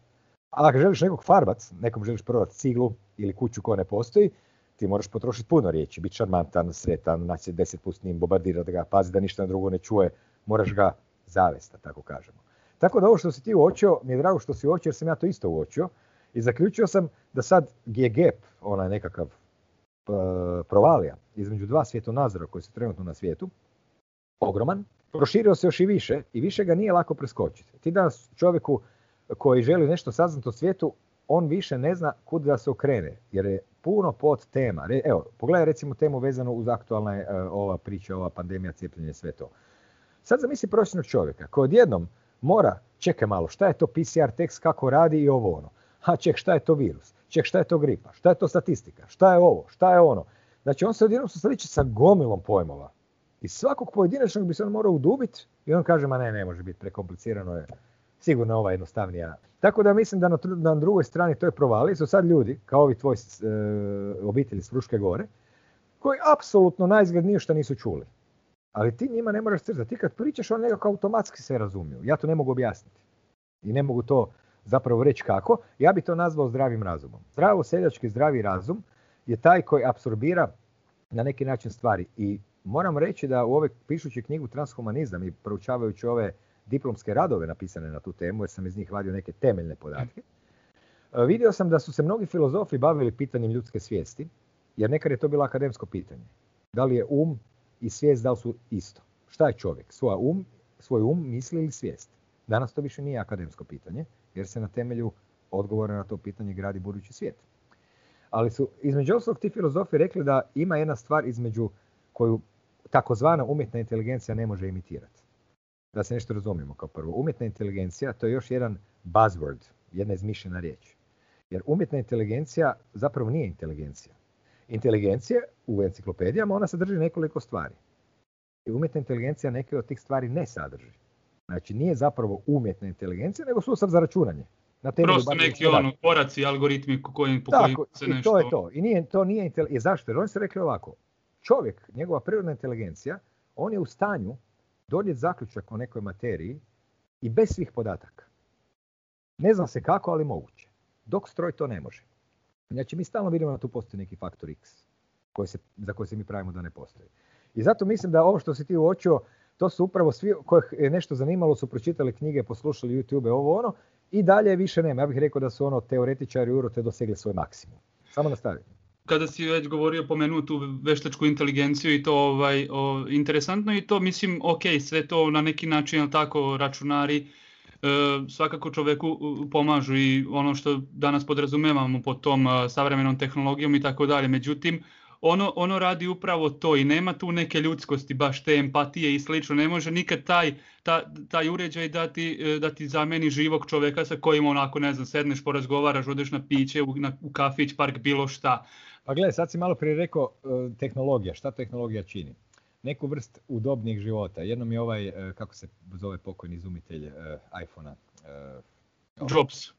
A ako želiš nekog farbac, nekom želiš prodati ciglu ili kuću koja ne postoji, ti moraš potrošiti puno riječi, biti šarmantan, sretan, naći se deset put s njim, bombardirati ga, pazi da ništa drugo ne čuje, moraš ga zavesta, tako kažemo. Tako da ovo što si ti uočio, mi je drago što si uočio jer sam ja to isto uočio i zaključio sam da sad je gap, onaj nekakav provalija između dva svjetonazora koji su trenutno na svijetu, ogroman, proširio se još i više i više ga nije lako preskočiti. Ti danas čovjeku koji želi nešto saznati o svijetu, on više ne zna kud da se okrene, jer je puno pod tema. Evo, pogledaj recimo temu vezanu uz aktualna e, ova priča, ova pandemija, cijepljenje, sve to. Sad zamisli prosječnog čovjeka koji odjednom mora, čekaj malo, šta je to PCR tekst, kako radi i ovo ono. Ha, ček, šta je to virus? Ček, šta je to gripa? Šta je to statistika? Šta je ovo? Šta je ono? Znači, on se odjednom susreće sa gomilom pojmova. I svakog pojedinačnog bi se on morao udubiti i on kaže, ma ne, ne može biti, prekomplicirano je. Sigurno ova jednostavnija. Tako da mislim da na, na drugoj strani to je provali. Su sad ljudi, kao ovi tvoji e, obitelji s Fruške gore, koji apsolutno najizgled ništa nisu čuli. Ali ti njima ne moraš crtati. Ti kad pričaš, on nekako automatski se razumiju. Ja to ne mogu objasniti. I ne mogu to zapravo reći kako. Ja bi to nazvao zdravim razumom. Zdravo seljački zdravi razum je taj koji apsorbira na neki način stvari. I moram reći da u ove pišući knjigu Transhumanizam i proučavajući ove diplomske radove napisane na tu temu, jer sam iz njih vadio neke temeljne podatke, e, vidio sam da su se mnogi filozofi bavili pitanjem ljudske svijesti, jer nekad je to bilo akademsko pitanje. Da li je um i svijest, da li su isto? Šta je čovjek? Svoj um, svoj um misli ili svijest? Danas to više nije akademsko pitanje, jer se na temelju odgovora na to pitanje gradi budući svijet. Ali su između ostalog ti filozofi rekli da ima jedna stvar između koju takozvana umjetna inteligencija ne može imitirati. Da se nešto razumijemo kao prvo. Umjetna inteligencija to je još jedan buzzword, jedna izmišljena riječ. Jer umjetna inteligencija zapravo nije inteligencija. Inteligencija u enciklopedijama ona sadrži nekoliko stvari. I umjetna inteligencija neke od tih stvari ne sadrži. Znači nije zapravo umjetna inteligencija, nego sustav za računanje. Na Prosto neki ono, koraci, algoritmi koji, po kojim se nešto... to je to. I nije, to nije I zašto? Jer oni su rekli ovako. Čovjek, njegova prirodna inteligencija, on je u stanju donijeti zaključak o nekoj materiji i bez svih podataka. Ne zna se kako, ali moguće. Dok stroj to ne može. Znači, mi stalno vidimo da tu postoji neki faktor X koji se, za koji se mi pravimo da ne postoji. I zato mislim da ovo što si ti uočio, to su upravo svi kojih je nešto zanimalo, su pročitali knjige, poslušali YouTube, ovo ono, i dalje više nema. Ja bih rekao da su ono teoretičari te dosegli svoj maksimum. Samo nastaviti. Kada si već govorio, pomenuo tu veštačku inteligenciju i to ovaj, o, interesantno i to mislim, ok, sve to na neki način, tako, računari, e, svakako čoveku pomažu i ono što danas podrazumevamo pod tom savremenom tehnologijom i tako dalje. Međutim, ono, ono radi upravo to i nema tu neke ljudskosti, baš te empatije i slično. Ne može nikad taj, ta, taj uređaj da ti, e, da ti zameni živog čoveka sa kojim onako, ne znam, sedneš, porazgovaraš, odeš na piće, u, na, u kafić, park, bilo šta. Pa gledaj, sad si malo prije rekao e, tehnologija, šta tehnologija čini? Neku vrst udobnijeg života. Jednom je ovaj, e, kako se zove pokojni izumitelj iPhone-a? Jobs.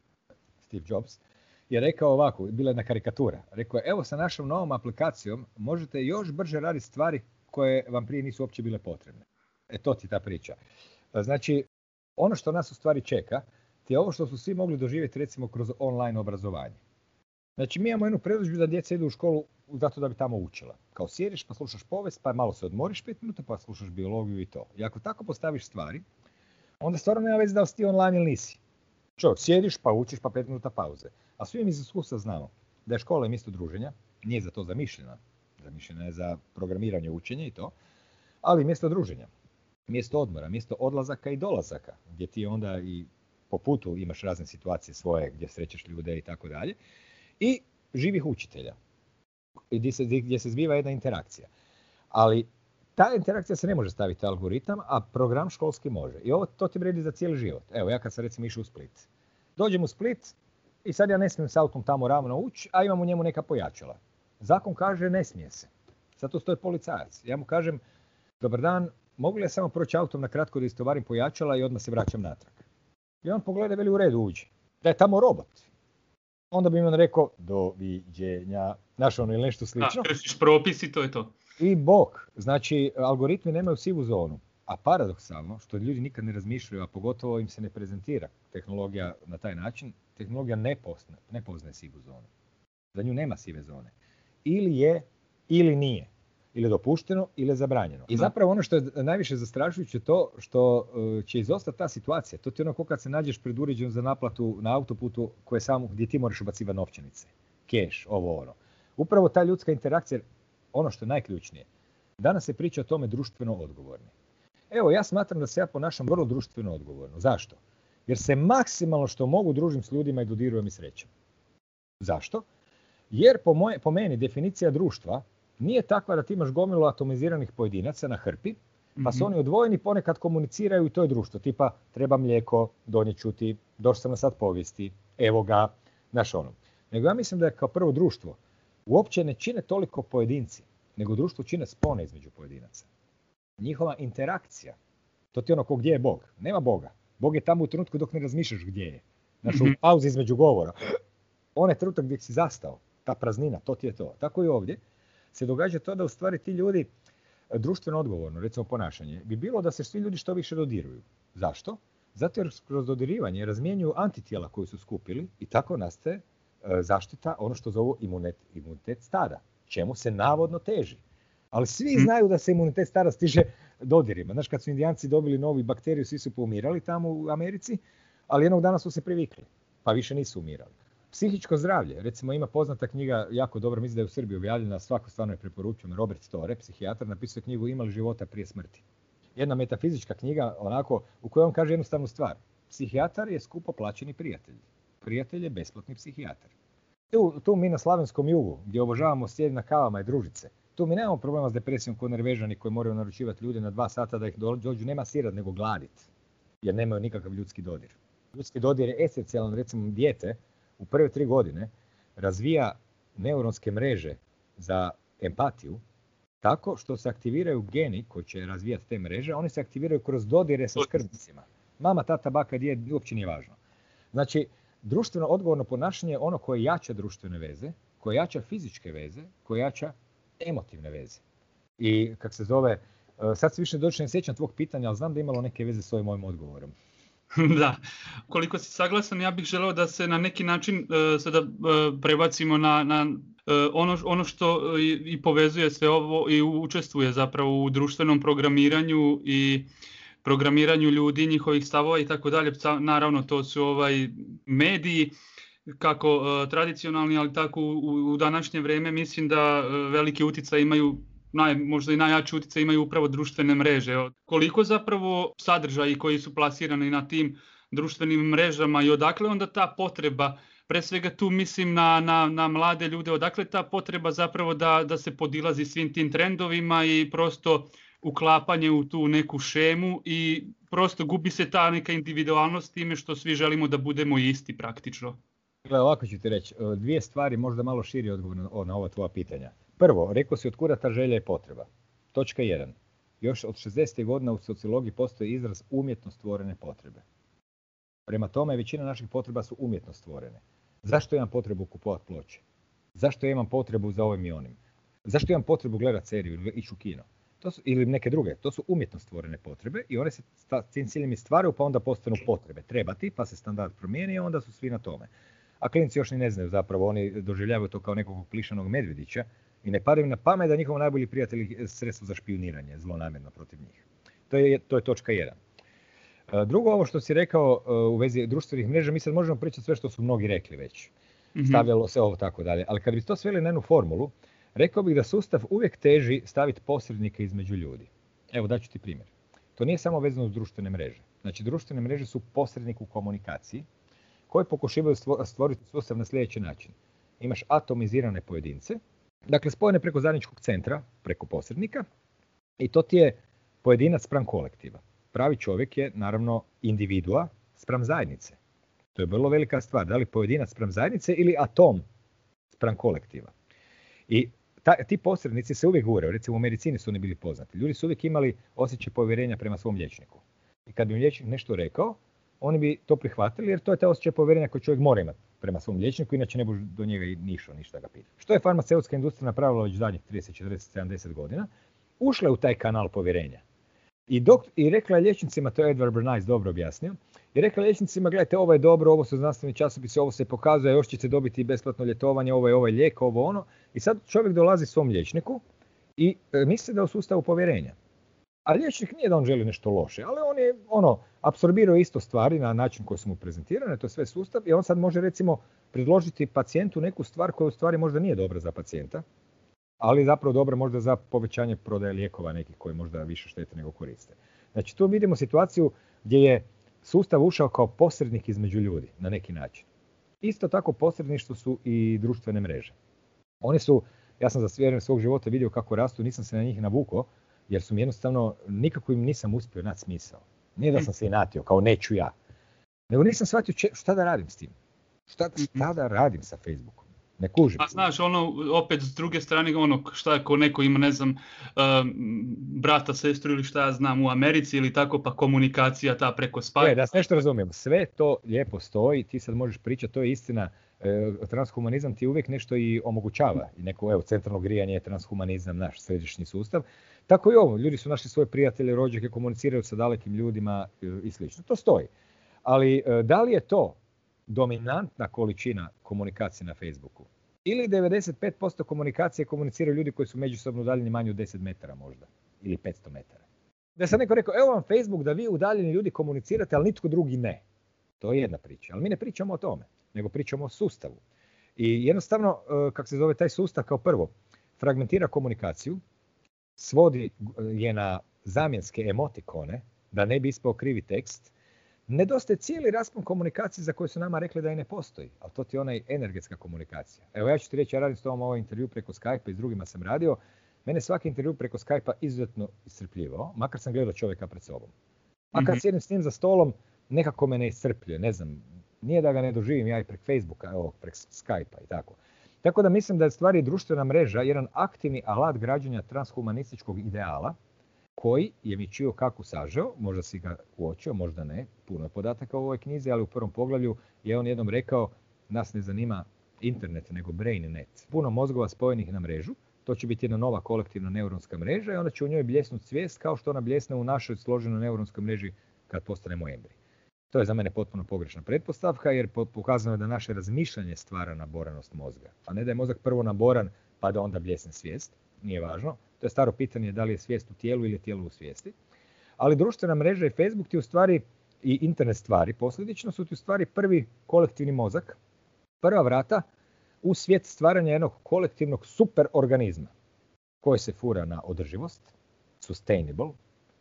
Steve Jobs je rekao ovako, bila je jedna karikatura. Rekao je, evo sa našom novom aplikacijom možete još brže raditi stvari koje vam prije nisu uopće bile potrebne. E to ti ta priča. Znači, ono što nas u stvari čeka, ti je ovo što su svi mogli doživjeti recimo kroz online obrazovanje. Znači, mi imamo jednu predložbu da djeca idu u školu zato da bi tamo učila. Kao sjediš pa slušaš povijest, pa malo se odmoriš pet minuta, pa slušaš biologiju i to. I ako tako postaviš stvari, onda stvarno nema veze da li si ti online ili nisi. Čovjek, sjediš pa učiš pa pet minuta pauze. A svi mi iz iskustva znamo da je škola mjesto druženja, nije za to zamišljena, zamišljena je za programiranje, učenje i to, ali mjesto druženja, mjesto odmora, mjesto odlazaka i dolazaka, gdje ti onda i po putu imaš razne situacije svoje gdje srećeš ljude i tako dalje, i živih učitelja, gdje se, gdje se zbiva jedna interakcija. Ali ta interakcija se ne može staviti algoritam, a program školski može. I ovo to ti vredi za cijeli život. Evo, ja kad sam recimo išao u Split. Dođem u Split, i sad ja ne smijem s autom tamo ravno ući, a imam u njemu neka pojačala. Zakon kaže ne smije se. Sad tu stoji policajac. Ja mu kažem, dobar dan, mogu li ja samo proći autom na kratko da istovarim pojačala i odmah se vraćam natrag. I on pogleda, veli u redu uđi. Da je tamo robot. Onda bi on rekao, doviđenja, znaš ono ili nešto slično. Da, propis i to je to. I bok. Znači, algoritmi nemaju sivu zonu. A paradoksalno, što ljudi nikad ne razmišljaju, a pogotovo im se ne prezentira tehnologija na taj način, tehnologija ne, posne, ne poznaje sivu zonu. Za nju nema sive zone. Ili je, ili nije. Ili dopušteno, ili je zabranjeno. I zapravo ono što je najviše zastrašujuće to što e, će izostati ta situacija. To ti je ono kad se nađeš pred uređajem za naplatu na autoputu koje samo, gdje ti moraš ubacivati novčanice. Keš, ovo ono. Upravo ta ljudska interakcija, ono što je najključnije. Danas se priča o tome društveno odgovorni. Evo, ja smatram da se ja ponašam vrlo društveno odgovorno. Zašto? Jer se maksimalno što mogu družim s ljudima i dodirujem i srećem. Zašto? Jer po, moje, po meni definicija društva nije takva da ti imaš gomilu atomiziranih pojedinaca na hrpi, pa su mhm. oni odvojeni, ponekad komuniciraju i to je društvo. Tipa, treba mlijeko, donijet ti, došao sam na sad povijesti, evo ga, naš ono. Nego ja mislim da je kao prvo društvo uopće ne čine toliko pojedinci, nego društvo čine spone između pojedinaca. Njihova interakcija, to ti je ono ko gdje je Bog. Nema Boga. Bog je tamo u trenutku dok ne razmišljaš gdje je. Znači u mhm. pauzi između govora. Onaj trenutak gdje si zastao, ta praznina, to ti je to. Tako i ovdje se događa to da u stvari ti ljudi e, društveno odgovorno, recimo ponašanje, bi bilo da se svi ljudi što više dodiruju. Zašto? Zato jer kroz dodirivanje razmjenjuju antitijela koju su skupili i tako nastaje e, zaštita, ono što zovu imunitet, imunitet stada, čemu se navodno teži. Ali svi mhm. znaju da se imunitet stada stiže dodirima. Znaš, kad su indijanci dobili novi bakteriju, svi su poumirali tamo u Americi, ali jednog dana su se privikli, pa više nisu umirali. Psihičko zdravlje, recimo ima poznata knjiga, jako dobro, mislim da je u Srbiji objavljena, svako stvarno je preporučujem, Robert Store, psihijatar, napisao knjigu Imali života prije smrti. Jedna metafizička knjiga, onako, u kojoj on kaže jednostavnu stvar. Psihijatar je skupo plaćeni prijatelj. Prijatelj je besplatni psihijatar. Tu, tu mi na slavenskom jugu, gdje obožavamo sjedi na kavama i družice, tu mi nemamo problema s depresijom kod nervežani koji moraju naručivati ljude na dva sata da ih dođu, nema sirat nego gladit, jer nemaju nikakav ljudski dodir. Ljudski dodir je esencijalan, recimo dijete u prve tri godine razvija neuronske mreže za empatiju tako što se aktiviraju geni koji će razvijati te mreže, oni se aktiviraju kroz dodire sa skrbnicima. Mama, tata, baka, djed, uopće nije važno. Znači, društveno odgovorno ponašanje je ono koje jača društvene veze, koje jača fizičke veze, koje jača emotivne veze. I kak se zove, e, sad se više doći ne sjećam tvog pitanja, ali znam da je imalo neke veze s ovim mojim odgovorom. [LAUGHS] da, koliko si saglasan, ja bih želeo da se na neki način uh, sada uh, prebacimo na, na uh, ono, ono što i povezuje sve ovo i učestvuje zapravo u društvenom programiranju i programiranju ljudi, njihovih stavova i tako dalje. Naravno, to su ovaj mediji kako tradicionalni, ali tako u, u današnje vrijeme mislim da veliki utjecaj imaju naj, možda i najjači utjecaj imaju upravo društvene mreže. Koliko zapravo sadržaji koji su plasirani na tim društvenim mrežama i odakle onda ta potreba, pre svega tu mislim na, na, na mlade ljude, odakle ta potreba zapravo da, da se podilazi svim tim trendovima i prosto uklapanje u tu neku šemu i prosto gubi se ta neka individualnost time što svi želimo da budemo isti praktično. Gle, ovako ću ti reći, dvije stvari, možda malo širi odgovor na, na ova tvoja pitanja. Prvo, rekao si od kuda ta želja i potreba. Točka 1. Još od 60. godina u sociologiji postoji izraz umjetno stvorene potrebe. Prema tome, većina naših potreba su umjetno stvorene. Zašto imam potrebu kupovati ploče? Zašto imam potrebu za ovim i onim? Zašto imam potrebu gledati seriju ili ići u kino? To su, ili neke druge. To su umjetno stvorene potrebe i one se tim ciljem stvaraju pa onda postanu potrebe. Trebati, pa se standard promijeni i onda su svi na tome. A klinci još ni ne znaju zapravo, oni doživljavaju to kao nekog plišanog medvjedića i ne padaju na pamet da njihovi najbolji prijatelji sredstvo za špioniranje, zlonamjerno protiv njih. To je, to je točka jedan. E, drugo, ovo što si rekao e, u vezi društvenih mreža, mi sad možemo pričati sve što su mnogi rekli već. Mhm. Stavljalo se ovo tako dalje. Ali kad bi to sveli na jednu formulu, rekao bih da sustav uvijek teži staviti posrednike između ljudi. Evo daću ti primjer. To nije samo vezano uz društvene mreže. Znači, društvene mreže su posrednik u komunikaciji koji pokušavaju stvoriti sustav na sljedeći način. Imaš atomizirane pojedince, dakle spojene preko zajedničkog centra, preko posrednika, i to ti je pojedinac spram kolektiva. Pravi čovjek je naravno individua spram zajednice. To je vrlo velika stvar. Da li pojedinac spram zajednice ili atom spram kolektiva. I ta, ti posrednici se uvijek gure. Recimo u medicini su oni bili poznati. Ljudi su uvijek imali osjećaj povjerenja prema svom liječniku. I kad bi im liječnik nešto rekao, oni bi to prihvatili jer to je taj osjećaj povjerenja koji čovjek mora imati prema svom liječniku, inače ne bi do njega i nišao ništa ga pita. Što je farmaceutska industrija napravila već zadnjih 30, 40, 70 godina? Ušla je u taj kanal povjerenja. I, dok, I rekla je liječnicima, to je Edward Bernays dobro objasnio, i rekla liječnicima, gledajte, ovo je dobro, ovo su znanstveni časopisi, ovo se pokazuje, još ćete dobiti besplatno ljetovanje, ovo je ovaj lijek, ovo ono. I sad čovjek dolazi svom liječniku i e, misli da je u sustavu povjerenja. A liječnik nije da on želi nešto loše, ali on je ono, apsorbirao isto stvari na način koji su mu prezentirane, to je sve sustav i on sad može recimo predložiti pacijentu neku stvar koja u stvari možda nije dobra za pacijenta, ali zapravo dobra možda za povećanje prodaje lijekova nekih koji možda više štete nego koriste. Znači tu vidimo situaciju gdje je sustav ušao kao posrednik između ljudi na neki način. Isto tako posredništvo su i društvene mreže. Oni su, ja sam za vrijeme svog života vidio kako rastu, nisam se na njih navukao, jer su mi jednostavno, nikako im nisam uspio naći smisao. Nije da sam se inatio, kao neću ja. Nego nisam shvatio šta da radim s tim. Šta, šta da radim sa Facebookom. Ne kužim. Pa znaš, ono, opet s druge strane, ono, šta ako neko ima, ne znam, uh, brata, sestru ili šta ja znam u Americi ili tako, pa komunikacija ta preko Skype. da se nešto razumijem, sve to lijepo stoji, ti sad možeš pričati, to je istina, e, transhumanizam ti uvijek nešto i omogućava. I neko, evo, centralno grijanje je transhumanizam, naš središnji sustav. Tako i ovo, ljudi su našli svoje prijatelje, rođake, komuniciraju sa dalekim ljudima e, i slično. To stoji. Ali e, da li je to dominantna količina komunikacije na Facebooku? Ili 95% komunikacije komuniciraju ljudi koji su međusobno udaljeni manje od 10 metara možda. Ili 500 metara. Da sam neko rekao, evo vam Facebook da vi udaljeni ljudi komunicirate, ali nitko drugi ne. To je jedna priča. Ali mi ne pričamo o tome, nego pričamo o sustavu. I jednostavno, e, kako se zove taj sustav kao prvo, fragmentira komunikaciju, svodi je na zamjenske emotikone, da ne bi ispao krivi tekst, nedostaje cijeli raspon komunikacije za koju su nama rekli da i ne postoji, ali to ti je onaj energetska komunikacija. Evo ja ću ti reći, ja radim s tobom ovaj intervju preko Skype i s drugima sam radio, mene svaki intervju preko Skype-a izuzetno iscrpljivao, makar sam gledao čovjeka pred sobom. A kad mm sjedim s njim za stolom, nekako me ne iscrpljuje, ne znam, nije da ga ne doživim ja i prek Facebooka, evo, prek Skype-a i tako. Tako da mislim da je stvari društvena mreža jedan aktivni alat građanja transhumanističkog ideala koji je mi čio kako sažeo, možda si ga uočio, možda ne, puno je podataka u ovoj knjizi, ali u prvom poglavlju je on jednom rekao nas ne zanima internet, nego brainet. Puno mozgova spojenih na mrežu, to će biti jedna nova kolektivna neuronska mreža i onda će u njoj bljesnuti svijest kao što ona bljesne u našoj složenoj neuronskoj mreži kad postanemo embri. To je za mene potpuno pogrešna pretpostavka jer pokazano je da naše razmišljanje stvara naboranost mozga. A ne da je mozak prvo naboran pa da onda bljesne svijest. Nije važno. To je staro pitanje da li je svijest u tijelu ili je tijelo u svijesti. Ali društvena mreža i Facebook ti u stvari i internet stvari posljedično su ti u stvari prvi kolektivni mozak prva vrata u svijet stvaranja jednog kolektivnog superorganizma koji se fura na održivost, sustainable,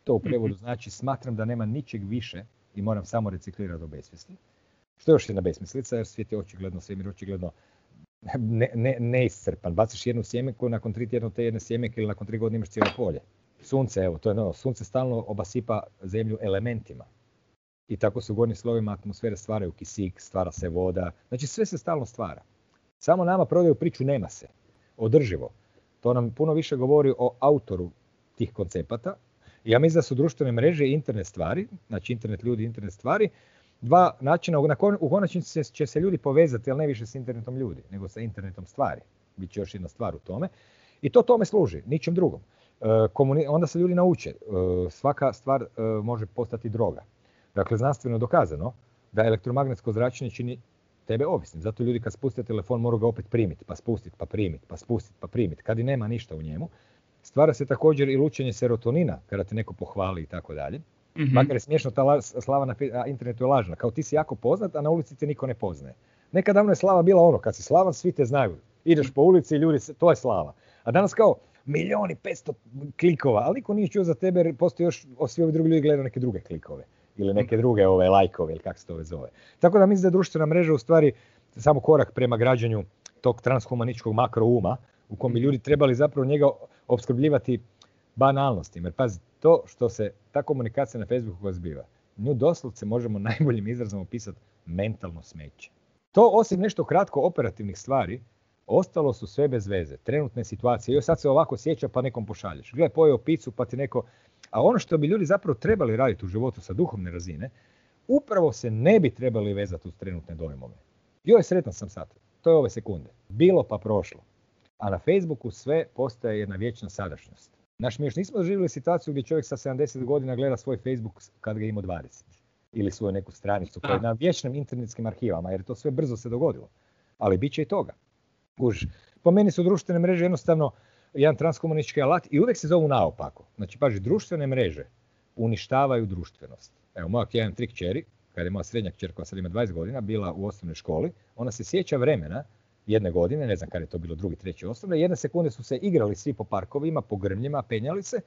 to u prevodu znači smatram da nema ničeg više i moram samo reciklirati do besmisli. Što je još jedna besmislica jer svijet je očigledno, svemir očigledno ne, ne. Baciš jednu sjemenku, nakon tri tjedna te jedne sjemenke ili nakon tri godine imaš cijelo polje. Sunce, evo, to je no, sunce stalno obasipa zemlju elementima. I tako se u gornjim slovima atmosfere stvaraju kisik, stvara se voda, znači sve se stalno stvara. Samo nama prodaju priču nema se, održivo. To nam puno više govori o autoru tih koncepata. Ja mislim da su društvene mreže i internet stvari, znači internet ljudi, internet stvari, dva načina, u konačnici će se ljudi povezati, ali ne više s internetom ljudi, nego sa internetom stvari. Biće još jedna stvar u tome. I to tome služi, ničem drugom. E, onda se ljudi nauče, e, svaka stvar e, može postati droga. Dakle, znanstveno dokazano da elektromagnetsko zračenje čini tebe ovisnim. Zato ljudi kad spuste telefon moraju ga opet primiti, pa spustiti, pa primiti, pa spustiti, pa primiti. Kad i nema ništa u njemu, stvara se također i lučenje serotonina kada te neko pohvali i tako dalje. Mm-hmm. Makar je smiješno, ta slava na internetu je lažna. Kao ti si jako poznat, a na ulici te niko ne poznaje. Nekad davno je slava bila ono, kad si slavan, svi te znaju. Ideš po ulici i ljudi, to je slava. A danas kao, milijoni, petsto klikova, ali niko nije čuo za tebe jer postoji još, svi ovi drugi ljudi gledaju neke druge klikove ili neke druge ove lajkove ili kako se to zove. Tako da mislim da je društvena mreža u stvari samo korak prema građanju tog transhumaničkog makrouma u kojem bi ljudi trebali zapravo njega opskrbljivati banalnostima. Jer pazi, to što se ta komunikacija na Facebooku zbiva, nju doslovce možemo [LAUGHS] najboljim izrazom opisati mentalno smeće. To osim nešto kratko operativnih stvari, ostalo su sve bez veze. Trenutne situacije. I sad se ovako sjeća pa nekom pošalješ. Gle, pojeo picu pa ti neko... A ono što bi ljudi zapravo trebali raditi u životu sa duhovne razine, upravo se ne bi trebali vezati uz trenutne dojmove. Joj, sretan sam sad. To je ove sekunde. Bilo pa prošlo. A na Facebooku sve postaje jedna vječna sadašnjost. Naš, mi još nismo doživjeli situaciju gdje čovjek sa 70 godina gleda svoj Facebook kad ga ima 20. Ili svoju neku stranicu koja je na vječnim internetskim arhivama, jer to sve brzo se dogodilo. Ali bit će i toga. Už. Po meni su društvene mreže jednostavno jedan transkomunički alat i uvijek se zovu naopako. Znači, paži, društvene mreže uništavaju društvenost. Evo, moja jedan trik čeri, kada je moja srednja kćer koja sad ima 20 godina, bila u osnovnoj školi, ona se sjeća vremena jedne godine, ne znam kada je to bilo drugi, treći osnovne, jedne sekunde su se igrali svi po parkovima, po grmljima, penjali se.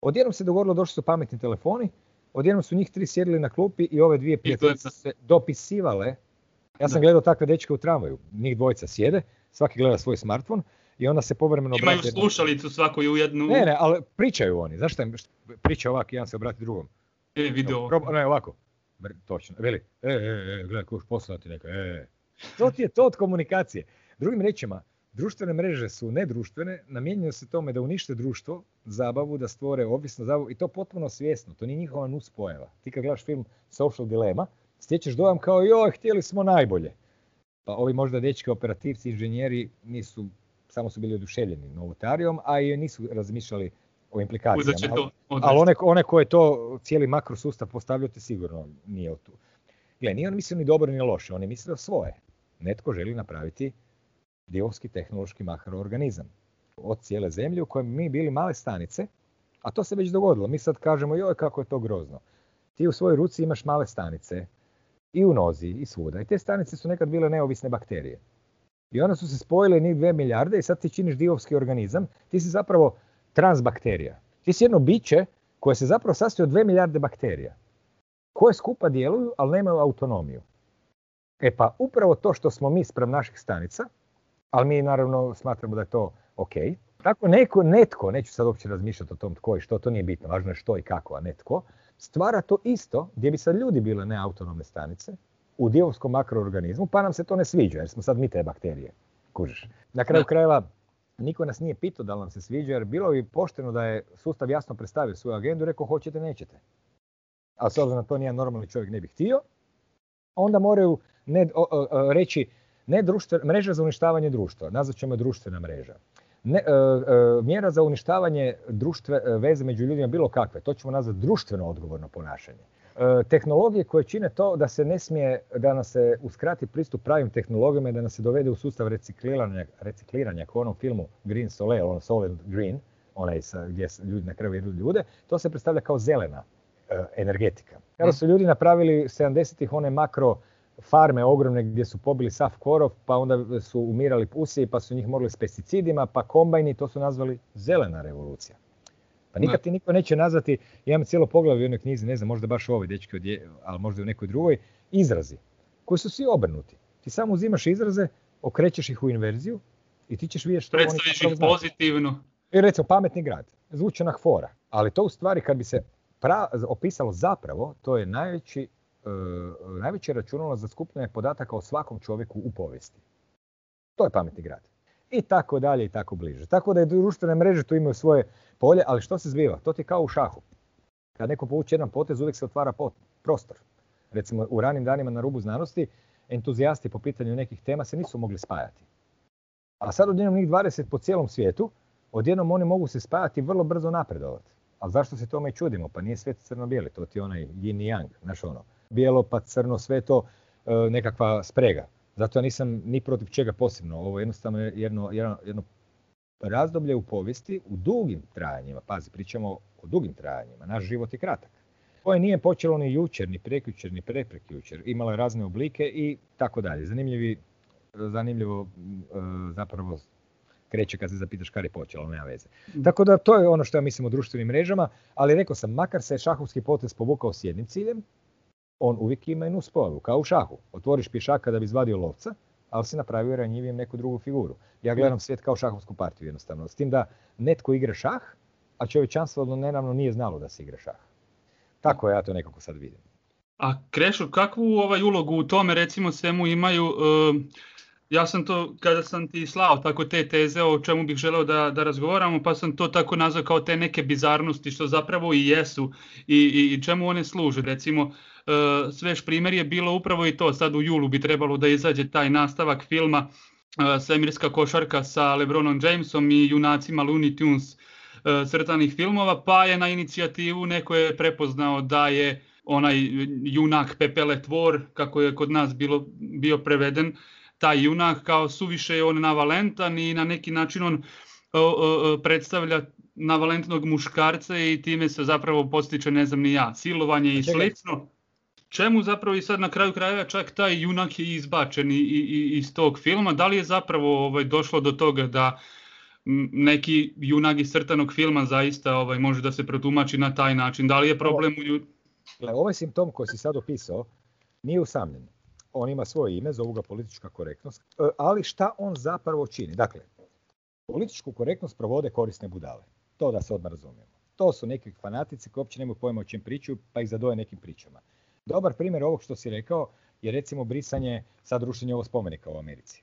Odjednom se dogodilo, došli su pametni telefoni, odjednom su njih tri sjedili na klupi i ove dvije prijateljice se dopisivale. Ja sam gledao takve dečke u tramvaju, njih dvojica sjede, svaki gleda svoj smartfon i onda se povremeno Imaju slušalicu svako u jednu... Ne, ne, ali pričaju oni. Zašto im priča ovako, jedan se obrati drugom. E, video. ne, ovako. Točno. Veli, e, e, e, gledaj, kuš, poslati neka, e. [LAUGHS] To ti je to od komunikacije. Drugim rečima, društvene mreže su nedruštvene, namijenjene se tome da unište društvo, zabavu, da stvore ovisno zabavu i to potpuno svjesno. To nije njihova nus pojava. Ti kad gledaš film Social Dilemma, stječeš dojam kao joj, htjeli smo najbolje. Pa ovi možda dečki operativci, inženjeri nisu, samo su bili oduševljeni novotarijom, a i nisu razmišljali o implikacijama. ali one, one koje to cijeli makrosustav postavljaju te sigurno nije tu. Gle, nije on mislio ni dobro ni loše, on je mislio svoje. Netko želi napraviti divovski tehnološki makroorganizam od cijele zemlje u kojem mi bili male stanice, a to se već dogodilo. Mi sad kažemo, joj kako je to grozno. Ti u svojoj ruci imaš male stanice, i u nozi, i svuda. I te stanice su nekad bile neovisne bakterije. I onda su se spojile njih dve milijarde i sad ti činiš divovski organizam. Ti si zapravo transbakterija. Ti si jedno biće koje se zapravo sastoji od dve milijarde bakterija. Koje skupa djeluju, ali nemaju autonomiju. E pa upravo to što smo mi sprem naših stanica, ali mi naravno smatramo da je to ok. Tako neko, netko, neću sad uopće razmišljati o tom tko i što, to nije bitno, važno je što i kako, a netko, stvara to isto gdje bi sad ljudi bile neautonomne stanice u divovskom makroorganizmu, pa nam se to ne sviđa jer smo sad mi te bakterije. Kužiš. Na kraju krajeva niko nas nije pitao da nam se sviđa jer bilo bi pošteno da je sustav jasno predstavio svoju agendu i rekao hoćete, nećete. A s obzirom na to nijedan normalni čovjek ne bi htio, onda moraju ne, reći ne mreža za uništavanje društva, nazvat ćemo društvena mreža. Ne, e, e, mjera za uništavanje društve, e, veze među ljudima bilo kakve, to ćemo nazvati društveno odgovorno ponašanje. tehnologije koje čine to da se ne smije, da nas se uskrati pristup pravim tehnologijama i da nas se dovede u sustav recikliranja, recikliranja kao u onom filmu Green Soleil, ono Solid Green, onaj sa, gdje ljudi na kraju jedu ljude, to se predstavlja kao zelena energetika. Kada su ljudi napravili 70-ih one makro farme ogromne gdje su pobili sav korov, pa onda su umirali pusi, pa su njih morali s pesticidima, pa kombajni, to su nazvali zelena revolucija. Pa nikad ti niko neće nazvati, ja imam cijelo poglavlje u jednoj knjizi, ne znam, možda baš u ovoj dečki, ali možda u nekoj drugoj, izrazi, koji su svi obrnuti. Ti samo uzimaš izraze, okrećeš ih u inverziju i ti ćeš vidjeti što Predstaviš ih pozitivno. I recimo pametni grad, zvuči onak fora, ali to u stvari kad bi se opisalo zapravo, to je najveći, uh, najveće računalo za skupljanje podataka o svakom čovjeku u povijesti. To je pametni grad. I tako dalje i tako bliže. Tako da je društvene mreže tu imaju svoje polje, ali što se zbiva? To ti kao u šahu. Kad neko povuče jedan potez, uvijek se otvara prostor. Recimo u ranim danima na rubu znanosti, entuzijasti po pitanju nekih tema se nisu mogli spajati. A sad odjednom njih 20 po cijelom svijetu, odjednom oni mogu se spajati i vrlo brzo napredovati. Ali zašto se tome čudimo? Pa nije svijet crno-bijeli, to ti je onaj yin i yang, znaš ono. Bijelo pa crno, sve to e, nekakva sprega. Zato ja nisam ni protiv čega posebno. Ovo je jednostavno jedno, jedno, jedno razdoblje u povijesti u dugim trajanjima. Pazi, pričamo o dugim trajanjima. Naš život je kratak. Koje nije počelo ni jučer, ni prekjučer, ni preprekjučer. Imalo je razne oblike i tako dalje. Zanimljivi, zanimljivo e, zapravo kreće kad se zapitaš kada je počelo, nema veze. Tako da to je ono što ja mislim o društvenim mrežama, ali rekao sam, makar se šahovski potez povukao s jednim ciljem, on uvijek ima i nuspojavu, kao u šahu. Otvoriš pješaka da bi izvadio lovca, ali si napravio ranjivijem neku drugu figuru. Ja gledam svijet kao šahovsku partiju jednostavno. S tim da netko igra šah, a čovječanstvo nenavno nije znalo da se igra šah. Tako ja to nekako sad vidim. A Krešo, kakvu ovaj ulogu u tome recimo svemu imaju uh, ja sam to, kada sam ti slao tako te teze o čemu bih želeo da, da razgovaramo, pa sam to tako nazvao kao te neke bizarnosti što zapravo i jesu i, i, i čemu one služe. Recimo, uh, sveš primjer je bilo upravo i to, sad u julu bi trebalo da izađe taj nastavak filma uh, Svemirska košarka sa Lebronom Jamesom i junacima Looney Tunes uh, crtanih filmova, pa je na inicijativu neko je prepoznao da je onaj junak Pepele Tvor, kako je kod nas bilo, bio preveden, taj junak kao suviše je on navalentan i na neki način on predstavlja navalentnog muškarca i time se zapravo postiče, ne znam ni ja, silovanje i slično. Čemu zapravo i sad na kraju krajeva čak taj junak je izbačen i, i, iz tog filma? Da li je zapravo ovaj, došlo do toga da neki junak iz crtanog filma zaista ovaj, može da se protumači na taj način? Da li je problem u... Ovaj simptom koji si sad opisao nije usamljen on ima svoje ime, zovu ga politička korektnost, e, ali šta on zapravo čini? Dakle, političku korektnost provode korisne budale. To da se odmah razumijemo. To su neki fanatici koji uopće nemaju pojma o čem pričaju, pa ih zadoje nekim pričama. Dobar primjer ovog što si rekao je recimo brisanje, sad rušenje ovog spomenika u Americi.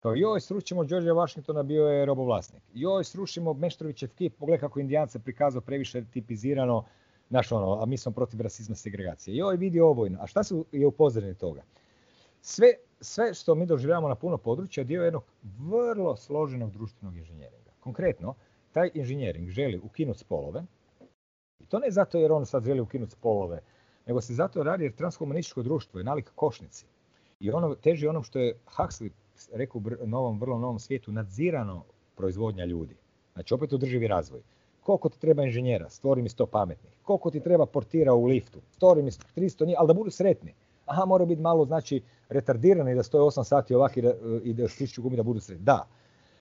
Kao joj, srušimo George Washingtona, bio je robovlasnik. Joj, srušimo Meštrovićev kip, pogledaj kako indijance prikazao previše tipizirano, naš ono, a mi smo protiv rasizma segregacije. Joj, vidi ovo, a šta su je upozoreni toga? Sve, sve što mi doživljavamo na puno područja dio jednog vrlo složenog društvenog inženjeringa. Konkretno, taj inženjering želi ukinuti spolove, i to ne zato jer on sad želi ukinuti spolove, nego se zato radi jer transhumanističko društvo je nalik košnici. I ono teži onom što je Huxley rekao u novom, vrlo novom svijetu, nadzirano proizvodnja ljudi. Znači opet održivi razvoj. Koliko ti treba inženjera, stvori mi sto pametnih. Koliko ti treba portira u liftu, stvori mi 300 njih, ali da budu sretni aha, mora biti malo, znači, retardirani da stoje 8 sati ovak i da, i da stišću gumi da budu sretni. Da.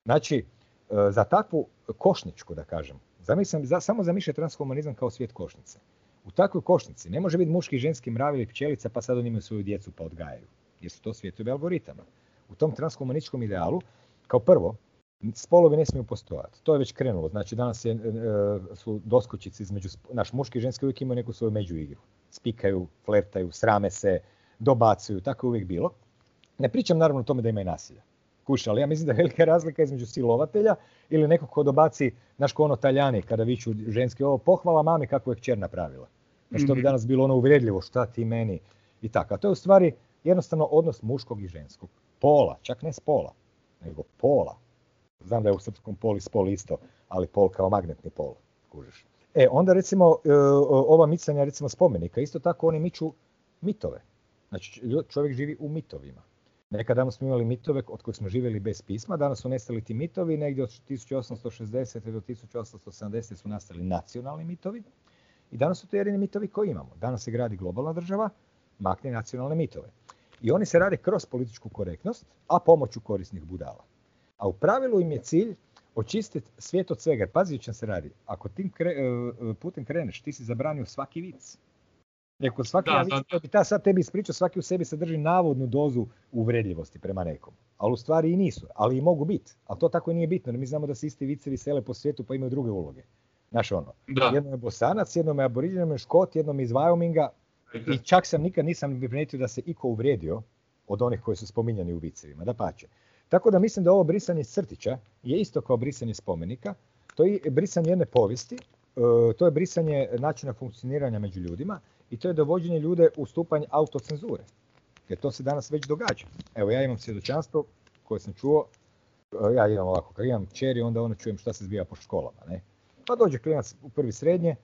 Znači, e, za takvu košničku, da kažem, zamislim, za, samo zamišljaj transhumanizam kao svijet košnice. U takvoj košnici ne može biti muški, ženski, mrav ili pčelica pa sad oni imaju svoju djecu pa odgajaju. Jer su to svijetovi algoritama. U tom transhumanističkom idealu, kao prvo, spolovi ne smiju postojati. To je već krenulo. Znači danas je, e, su doskočici između, naš muški i ženski uvijek imaju neku svoju međuigru spikaju, flertaju, srame se, dobacuju, tako je uvijek bilo. Ne pričam naravno o tome da ima i nasilja. Kuša, ali ja mislim da je velika razlika između silovatelja ili nekog ko dobaci, naš ko ono taljani, kada viću ženski, ovo pohvala mami kako je kćer napravila. Znači to bi mhm. danas bilo ono uvredljivo, šta ti meni i tako. A to je u stvari jednostavno odnos muškog i ženskog. Pola, čak ne spola, nego pola. Znam da je u srpskom poli spol isto, ali pol kao magnetni pol, kužiš. E, onda recimo e, ova micanja recimo spomenika, isto tako oni miču mitove. Znači čovjek živi u mitovima. Nekada smo imali mitove od kojih smo živjeli bez pisma, danas su nestali ti mitovi, negdje od 1860. do 1870. su nastali nacionalni mitovi i danas su to jedini mitovi koji imamo. Danas se gradi globalna država, makne nacionalne mitove. I oni se rade kroz političku korektnost, a pomoću korisnih budala. A u pravilu im je cilj očistiti svijet od svega. Pazi čem se radi. Ako tim kre, putem kreneš, ti si zabranio svaki vic. Rekao, svaki da, bi ta sad tebi ispričao, svaki u sebi sadrži navodnu dozu uvredljivosti prema nekom. Ali u stvari i nisu, ali i mogu biti. Ali to tako i nije bitno, mi znamo da se isti vicevi sele po svijetu pa imaju druge uloge. Znaš ono, da. jednom je bosanac, jednom je aboriđen, jednom je škot, jednom iz Wyominga. I čak sam nikad nisam primijetio da se iko uvrijedio od onih koji su spominjani u vicevima, da pače. Tako da mislim da ovo brisanje crtića je isto kao brisanje spomenika. To je brisanje jedne povijesti, e, to je brisanje načina funkcioniranja među ljudima i to je dovođenje ljude u stupanj autocenzure. Jer to se danas već događa. Evo ja imam svjedočanstvo koje sam čuo, e, ja imam ovako, kad imam čeri, onda ono čujem šta se zbija po školama. Ne? Pa dođe klinac u prvi srednje,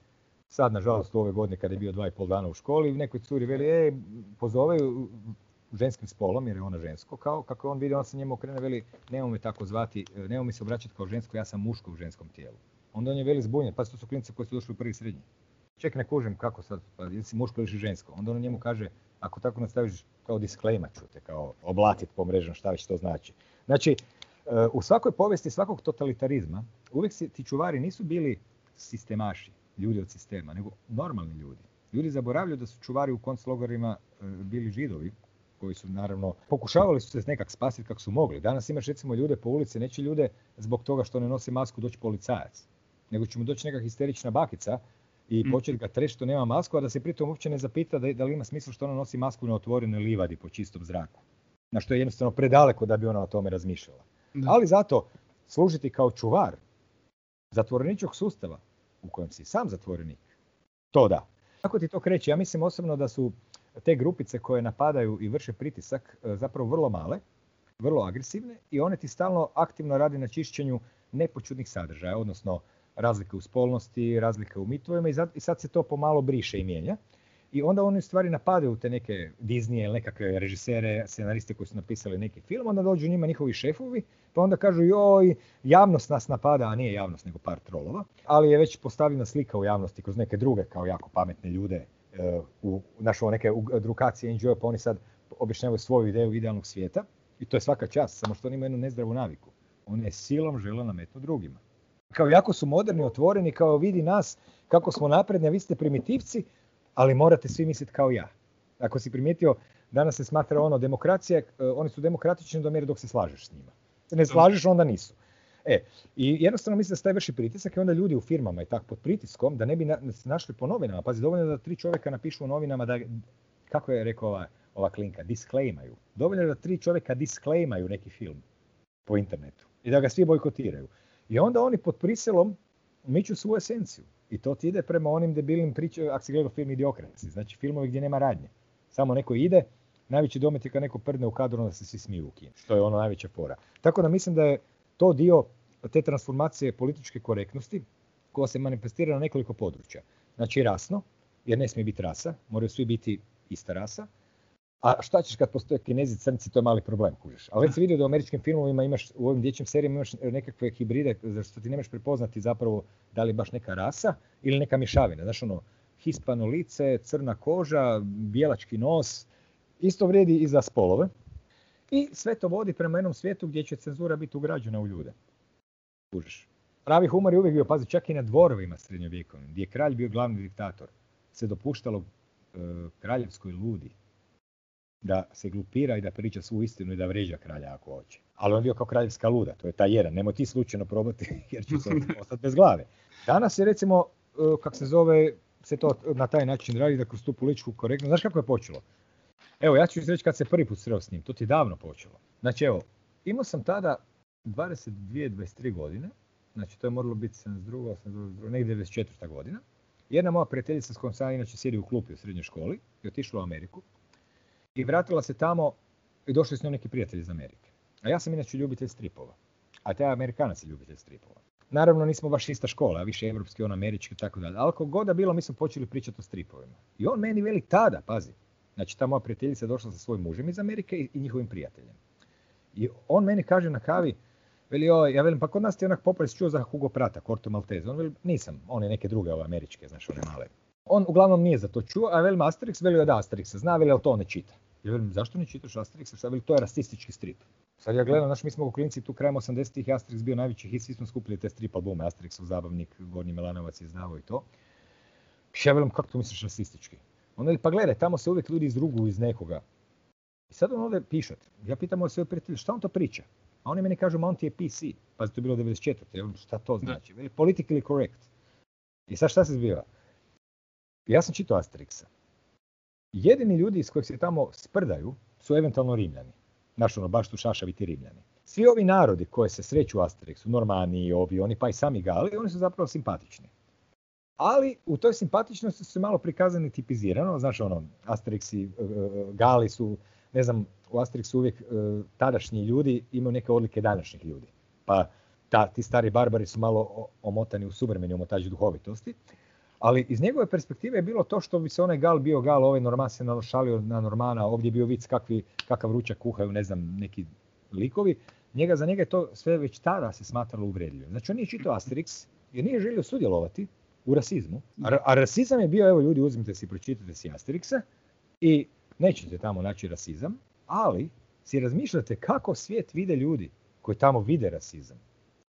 sad nažalost u ove godine kada je bio dva i pol dana u školi, nekoj curi veli, e, pozove ženskim spolom, jer je ona žensko, kao kako on vidi, on se njemu okrene, veli, nemoj me tako zvati, nemoj mi se obraćati kao žensko, ja sam muško u ženskom tijelu. Onda on je veli zbunjen, pa to su klinice koji su došli u prvi srednji. Ček, ne kužim kako sad, pa jel si muško ili žensko. Onda on njemu kaže, ako tako nastaviš kao disklejma čute, kao oblatit po mrežama, šta već to znači. Znači, e, u svakoj povijesti svakog totalitarizma uvijek ti čuvari nisu bili sistemaši, ljudi od sistema, nego normalni ljudi. Ljudi zaboravljaju da su čuvari u konclogorima e, bili židovi, koji su naravno pokušavali su se nekak spasiti kako su mogli. Danas imaš recimo ljude po ulici, neće ljude zbog toga što ne nosi masku doći policajac, nego će mu doći neka histerična bakica i mm. početi ga treći što nema masku, a da se pritom uopće ne zapita da, da li ima smisla što ona nosi masku na otvorenoj livadi po čistom zraku. Na što je jednostavno predaleko da bi ona o tome razmišljala. Ali zato služiti kao čuvar zatvoreničkog sustava u kojem si sam zatvorenik, to da. Kako ti to kreće? Ja mislim osobno da su te grupice koje napadaju i vrše pritisak e, zapravo vrlo male, vrlo agresivne i one ti stalno aktivno radi na čišćenju nepočudnih sadržaja, odnosno razlike u spolnosti, razlike u mitovima i sad se to pomalo briše i mijenja. I onda oni stvari napadaju te neke Disney ili nekakve režisere, scenariste koji su napisali neki film, onda dođu njima njihovi šefovi, pa onda kažu joj, javnost nas napada, a nije javnost nego par trolova, ali je već postavljena slika u javnosti kroz neke druge kao jako pametne ljude uh, u našo neke edukacije NGO, pa oni sad objašnjavaju svoju ideju idealnog svijeta i to je svaka čast, samo što oni imaju jednu nezdravu naviku. Oni je silom žele nametnu drugima. Kao jako su moderni, otvoreni, kao vidi nas kako smo napredni, a vi ste primitivci, ali morate svi misliti kao ja. Ako si primijetio, danas se smatra ono demokracija, e, oni su demokratični do mjere dok se slažeš s njima. Ne slažeš, onda nisu. E, i jednostavno mislim da se taj vrši pritisak i onda ljudi u firmama i tako pod pritiskom da ne bi na, se našli po novinama. Pazi, dovoljno da tri čovjeka napišu u novinama da, kako je rekao ova, ova klinka, disclaimaju. Dovoljno je da tri čovjeka disclaimaju neki film po internetu i da ga svi bojkotiraju. I onda oni pod prisilom miču svoju esenciju. I to ti ide prema onim debilnim pričama, ako si gledao film Idiokrasi, znači filmovi gdje nema radnje. Samo neko ide, najveći domet je kad neko prdne u kadru, onda se svi smiju u kinu. Što je ono najveća fora. Tako da mislim da je to dio te transformacije političke korektnosti koja se manifestira na nekoliko područja. Znači rasno, jer ne smije biti rasa, moraju svi biti ista rasa. A šta ćeš kad postoje kinezi crnci, to je mali problem, kužiš. Ali već se vidio da u američkim filmovima imaš, u ovim dječjim serijama imaš nekakve hibride, zašto ti nemaš prepoznati zapravo da li baš neka rasa ili neka mješavina. Znaš ono, hispano lice, crna koža, bijelački nos, isto vrijedi i za spolove. I sve to vodi prema jednom svijetu gdje će cenzura biti ugrađena u ljude. Kužiš. Pravi humor je uvijek bio, pazi, čak i na dvorovima srednjovjekovnim, gdje je kralj bio glavni diktator, se dopuštalo e, kraljevskoj ludi da se glupira i da priča svu istinu i da vređa kralja ako hoće. Ali on bio kao kraljevska luda, to je taj jedan. Nemoj ti slučajno probati [LAUGHS] jer će se [LAUGHS] ostati bez glave. Danas je recimo, e, kak se zove, se to na taj način radi da kroz tu političku korektnost. Znaš kako je počelo? Evo, ja ću reći kad se prvi put sreo s njim, to ti je davno počelo. Znači evo, imao sam tada 22-23 godine, znači to je moralo biti 72, 82, negdje 94. godina. Jedna moja prijateljica s kojom sam inače sjedi u klupi u srednjoj školi je otišla u Ameriku i vratila se tamo i došli s njom neki prijatelji iz Amerike. A ja sam inače ljubitelj stripova, a taj Amerikanac je ljubitelj stripova. Naravno nismo baš ista škola, a više evropski, on američki i tako dalje. Ali kako god bilo, mi smo počeli pričati o stripovima. I on meni veli tada, pazi, znači ta moja prijateljica je došla sa svojim mužem iz Amerike i, njihovim prijateljem. I on meni kaže na kavi, Veli, oj, ja velim, pa kod nas ti onak popres čuo za Hugo Prata, Corto Maltese. On veli, nisam, on je neke druge ove američke, znaš, one male. On uglavnom nije za to čuo, a velim Asterix, veli da Asterix zna, veli, ali to ne čita. Ja velim, zašto ne čitaš Asterix? Šta veli, to je rasistički strip. Sad ja gledam, znaš, mi smo u klinci tu krajem 80-ih, Asterix bio najveći hit, svi smo skupili te strip albume, Asterixov zabavnik, Gornji Melanovac je izdavao i to. Ja velim, kako to misliš rasistički? Onda pa gledaj, tamo se uvijek ljudi izrugu iz nekoga. I sad on ovdje pišat. Ja pitam od svoje prijatelje, šta on to priča? A oni meni kažu, ma on ti je PC. Pa to je bilo 94. Ja, šta to znači? Politically correct. I sad šta se zbiva? Ja sam čitao Asterixa. Jedini ljudi iz kojih se tamo sprdaju su eventualno Rimljani. Znaš ono, baš tu šašaviti Rimljani. Svi ovi narodi koji se sreću u Asterixu, Normani, ovi, oni pa i sami Gali, oni su zapravo simpatični. Ali u toj simpatičnosti su malo prikazani tipizirano, znaš ono, Asterix i e, e, Gali su, ne znam, u Asterixu uvijek e, tadašnji ljudi imaju neke odlike današnjih ljudi. Pa ta, ti stari barbari su malo omotani u suvremeni omotač duhovitosti. Ali iz njegove perspektive je bilo to što bi se onaj gal bio gal, ovaj Norman se nalošalio na Normana, ovdje je bio vic kakvi, kakav ručak kuhaju, ne znam, neki likovi. Njega, za njega je to sve već tada se smatralo uvredljivo. Znači on nije čitao Asterix jer nije želio sudjelovati u rasizmu. A, a rasizam je bio, evo ljudi, uzmite si, pročitajte si Asterixa i nećete tamo naći rasizam, ali si razmišljate kako svijet vide ljudi koji tamo vide rasizam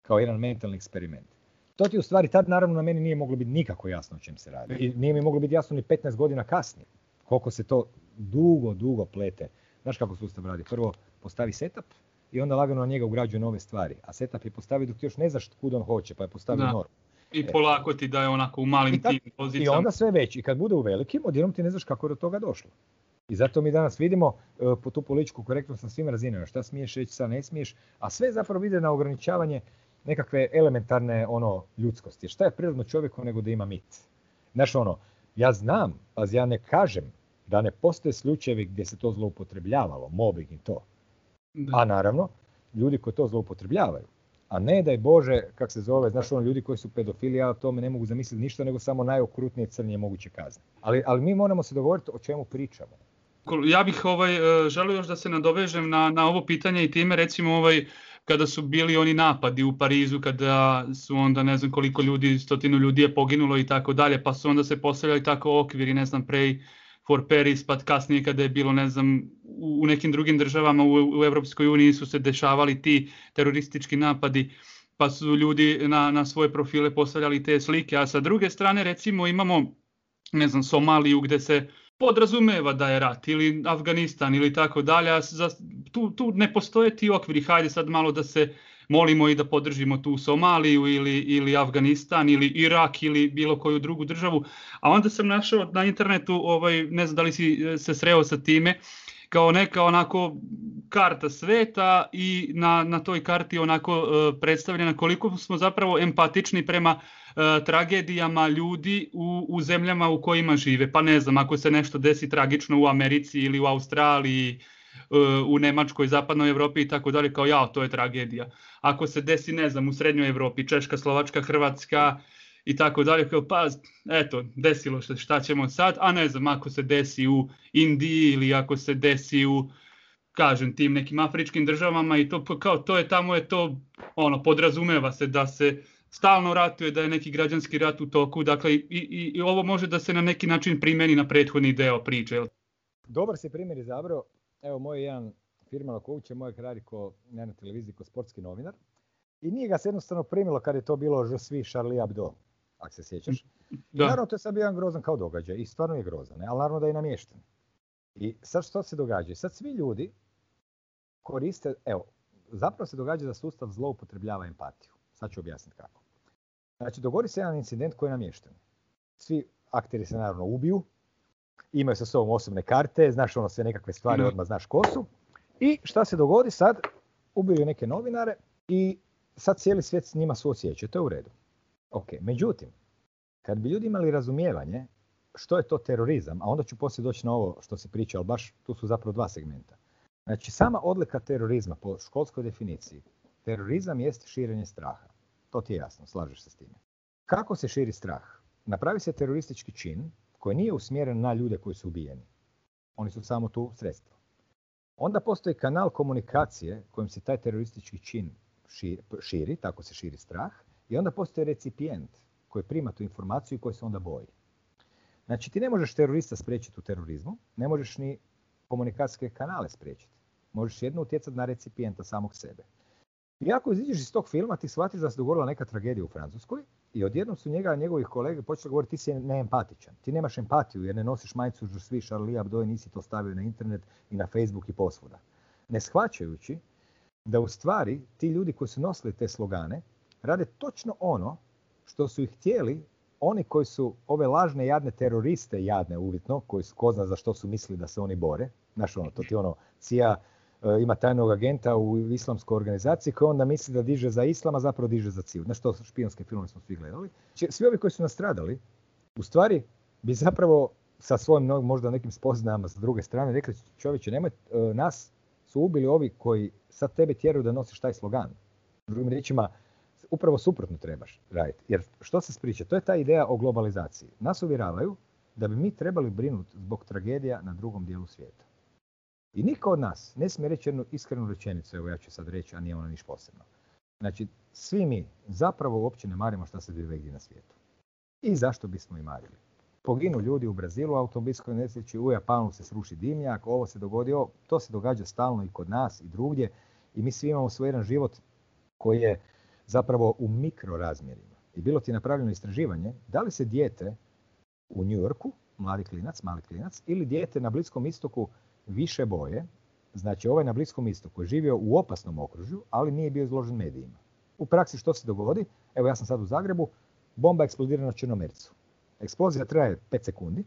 kao jedan mentalni eksperiment. To ti u stvari tad naravno na meni nije moglo biti nikako jasno o čem se radi. I nije mi moglo biti jasno ni 15 godina kasnije. Koliko se to dugo, dugo plete. Znaš kako sustav radi? Prvo postavi setup i onda lagano na njega ugrađuje nove stvari. A setup je postavi dok ti još ne znaš kud on hoće, pa je postavio normu. I e. polako ti da je onako u malim tim pozicijama. I onda sve veći. I kad bude u velikim, odjednom ti ne znaš kako je do toga došlo. I zato mi danas vidimo uh, po tu političku korektnost na svim razinama. Šta smiješ reći, šta ne smiješ. A sve zapravo ide na ograničavanje nekakve elementarne ono ljudskosti. Šta je prirodno čovjeku nego da ima mit? Znaš ono, ja znam, pa ja ne kažem da ne postoje slučajevi gdje se to zloupotrebljavalo, mobbing i to. A naravno, ljudi koji to zloupotrebljavaju, a ne da je Bože, kak se zove, znaš ono, ljudi koji su pedofili, ja o tome ne mogu zamisliti ništa, nego samo najokrutnije crnije moguće kazne. Ali, ali mi moramo se dogovoriti o čemu pričamo. Ja bih ovaj, e, želio još da se nadovežem na, na ovo pitanje i time recimo ovaj, kada su bili oni napadi u Parizu, kada su onda ne znam koliko ljudi, stotinu ljudi je poginulo i tako dalje, pa su onda se postavljali tako okviri, ne znam, prej for Paris, pa kasnije kada je bilo, ne znam, u nekim drugim državama u, u Europskoj uniji su se dešavali ti teroristički napadi, pa su ljudi na, na svoje profile postavljali te slike, a sa druge strane recimo imamo, ne znam, Somaliju gde se podrazumeva da je rat ili Afganistan ili tako dalje, a tu, tu ne postoje ti okviri, hajde sad malo da se molimo i da podržimo tu Somaliju ili, ili Afganistan ili Irak ili bilo koju drugu državu, a onda sam našao na internetu, ovaj, ne znam da li si e, se sreo sa time, kao neka onako karta sveta i na, na toj karti onako uh, predstavljena koliko smo zapravo empatični prema uh, tragedijama ljudi u, u zemljama u kojima žive. Pa ne znam, ako se nešto desi tragično u Americi ili u Australiji, uh, u Nemačkoj, Zapadnoj Evropi i tako dalje, kao ja, to je tragedija. Ako se desi, ne znam, u Srednjoj Evropi, Češka, Slovačka, Hrvatska, i tako dalje, kao pa eto, desilo se šta ćemo sad, a ne znam, ako se desi u Indiji ili ako se desi u kažem tim nekim afričkim državama i to kao to je tamo je to ono podrazumeva se da se stalno ratuje, da je neki građanski rat u toku, dakle i, i, i ovo može da se na neki način primeni na prethodni deo priče. Dobar se primjer izabrao, evo moj jedan firma coach je moj radi ko, ne na televiziji ko sportski novinar. I nije ga se jednostavno primilo kad je to bilo že svi Charlie Hebdo ako se sjećaš. Da. Naravno, to je sad bio jedan grozan kao događaj i stvarno je grozan, ne? ali naravno da je namješten. I sad što se događa? Sad svi ljudi koriste, evo, zapravo se događa da sustav zloupotrebljava empatiju. Sad ću objasniti kako. Znači, dogodi se jedan incident koji je namješten. Svi akteri se naravno ubiju, imaju sa sobom osobne karte, znaš ono sve nekakve stvari, mm. odmah znaš ko su. I šta se dogodi sad? Ubiju neke novinare i sad cijeli svijet s njima suosjeća. To je u redu. Ok, međutim, kad bi ljudi imali razumijevanje što je to terorizam, a onda ću poslije doći na ovo što se priča, ali baš tu su zapravo dva segmenta. Znači, sama odlika terorizma po školskoj definiciji, terorizam jest širenje straha. To ti je jasno, slažeš se s time. Kako se širi strah? Napravi se teroristički čin koji nije usmjeren na ljude koji su ubijeni. Oni su samo tu sredstvo. Onda postoji kanal komunikacije kojim se taj teroristički čin širi, tako se širi strah, i onda postoji recipijent koji prima tu informaciju i koji se onda boji. Znači ti ne možeš terorista spriječiti u terorizmu, ne možeš ni komunikacijske kanale spriječiti. Možeš jedno utjecati na recipijenta samog sebe. I ako iziđeš iz tog filma, ti shvatiš da se dogodila neka tragedija u Francuskoj i odjednom su njega njegovih kolege počeli govoriti ti si neempatičan. Ti nemaš empatiju jer ne nosiš majicu svi Charlie i nisi to stavio na internet i na Facebook i posvuda. Ne shvaćajući da u stvari ti ljudi koji su nosili te slogane rade točno ono što su ih htjeli oni koji su ove lažne jadne teroriste jadne uvjetno, koji su ko zna za što su mislili da se oni bore. Znaš ono, to ti ono, CIA e, ima tajnog agenta u islamskoj organizaciji koji onda misli da diže za islam, a zapravo diže za CIA. Znaš, to špijonske filmove smo svi gledali. Svi ovi koji su nastradali, u stvari bi zapravo sa svojim možda nekim spoznajama s druge strane rekli čovječe, nemoj, e, nas su ubili ovi koji sad tebe tjeraju da nosiš taj slogan. Drugim riječima, upravo suprotno trebaš raditi. Jer što se spriča? To je ta ideja o globalizaciji. Nas uvjeravaju da bi mi trebali brinuti zbog tragedija na drugom dijelu svijeta. I niko od nas ne smije reći jednu iskrenu rečenicu, evo ja ću sad reći, a nije ona niš posebno. Znači, svi mi zapravo uopće ne marimo šta se zbiva gdje na svijetu. I zašto bismo i marili? Poginu ljudi u Brazilu u automobilskoj nesreći, u Japanu se sruši dimnjak, ovo se dogodio, to se događa stalno i kod nas i drugdje i mi svi imamo svoj jedan život koji je zapravo u mikrorazmjerima. I bilo ti je napravljeno istraživanje da li se dijete u New Yorku, mladi klinac, mali klinac, ili dijete na Bliskom istoku više boje, znači ovaj na Bliskom istoku je živio u opasnom okružju, ali nije bio izložen medijima. U praksi što se dogodi? Evo ja sam sad u Zagrebu, bomba eksplodira na Črnomercu. Eksplozija traje 5 sekundi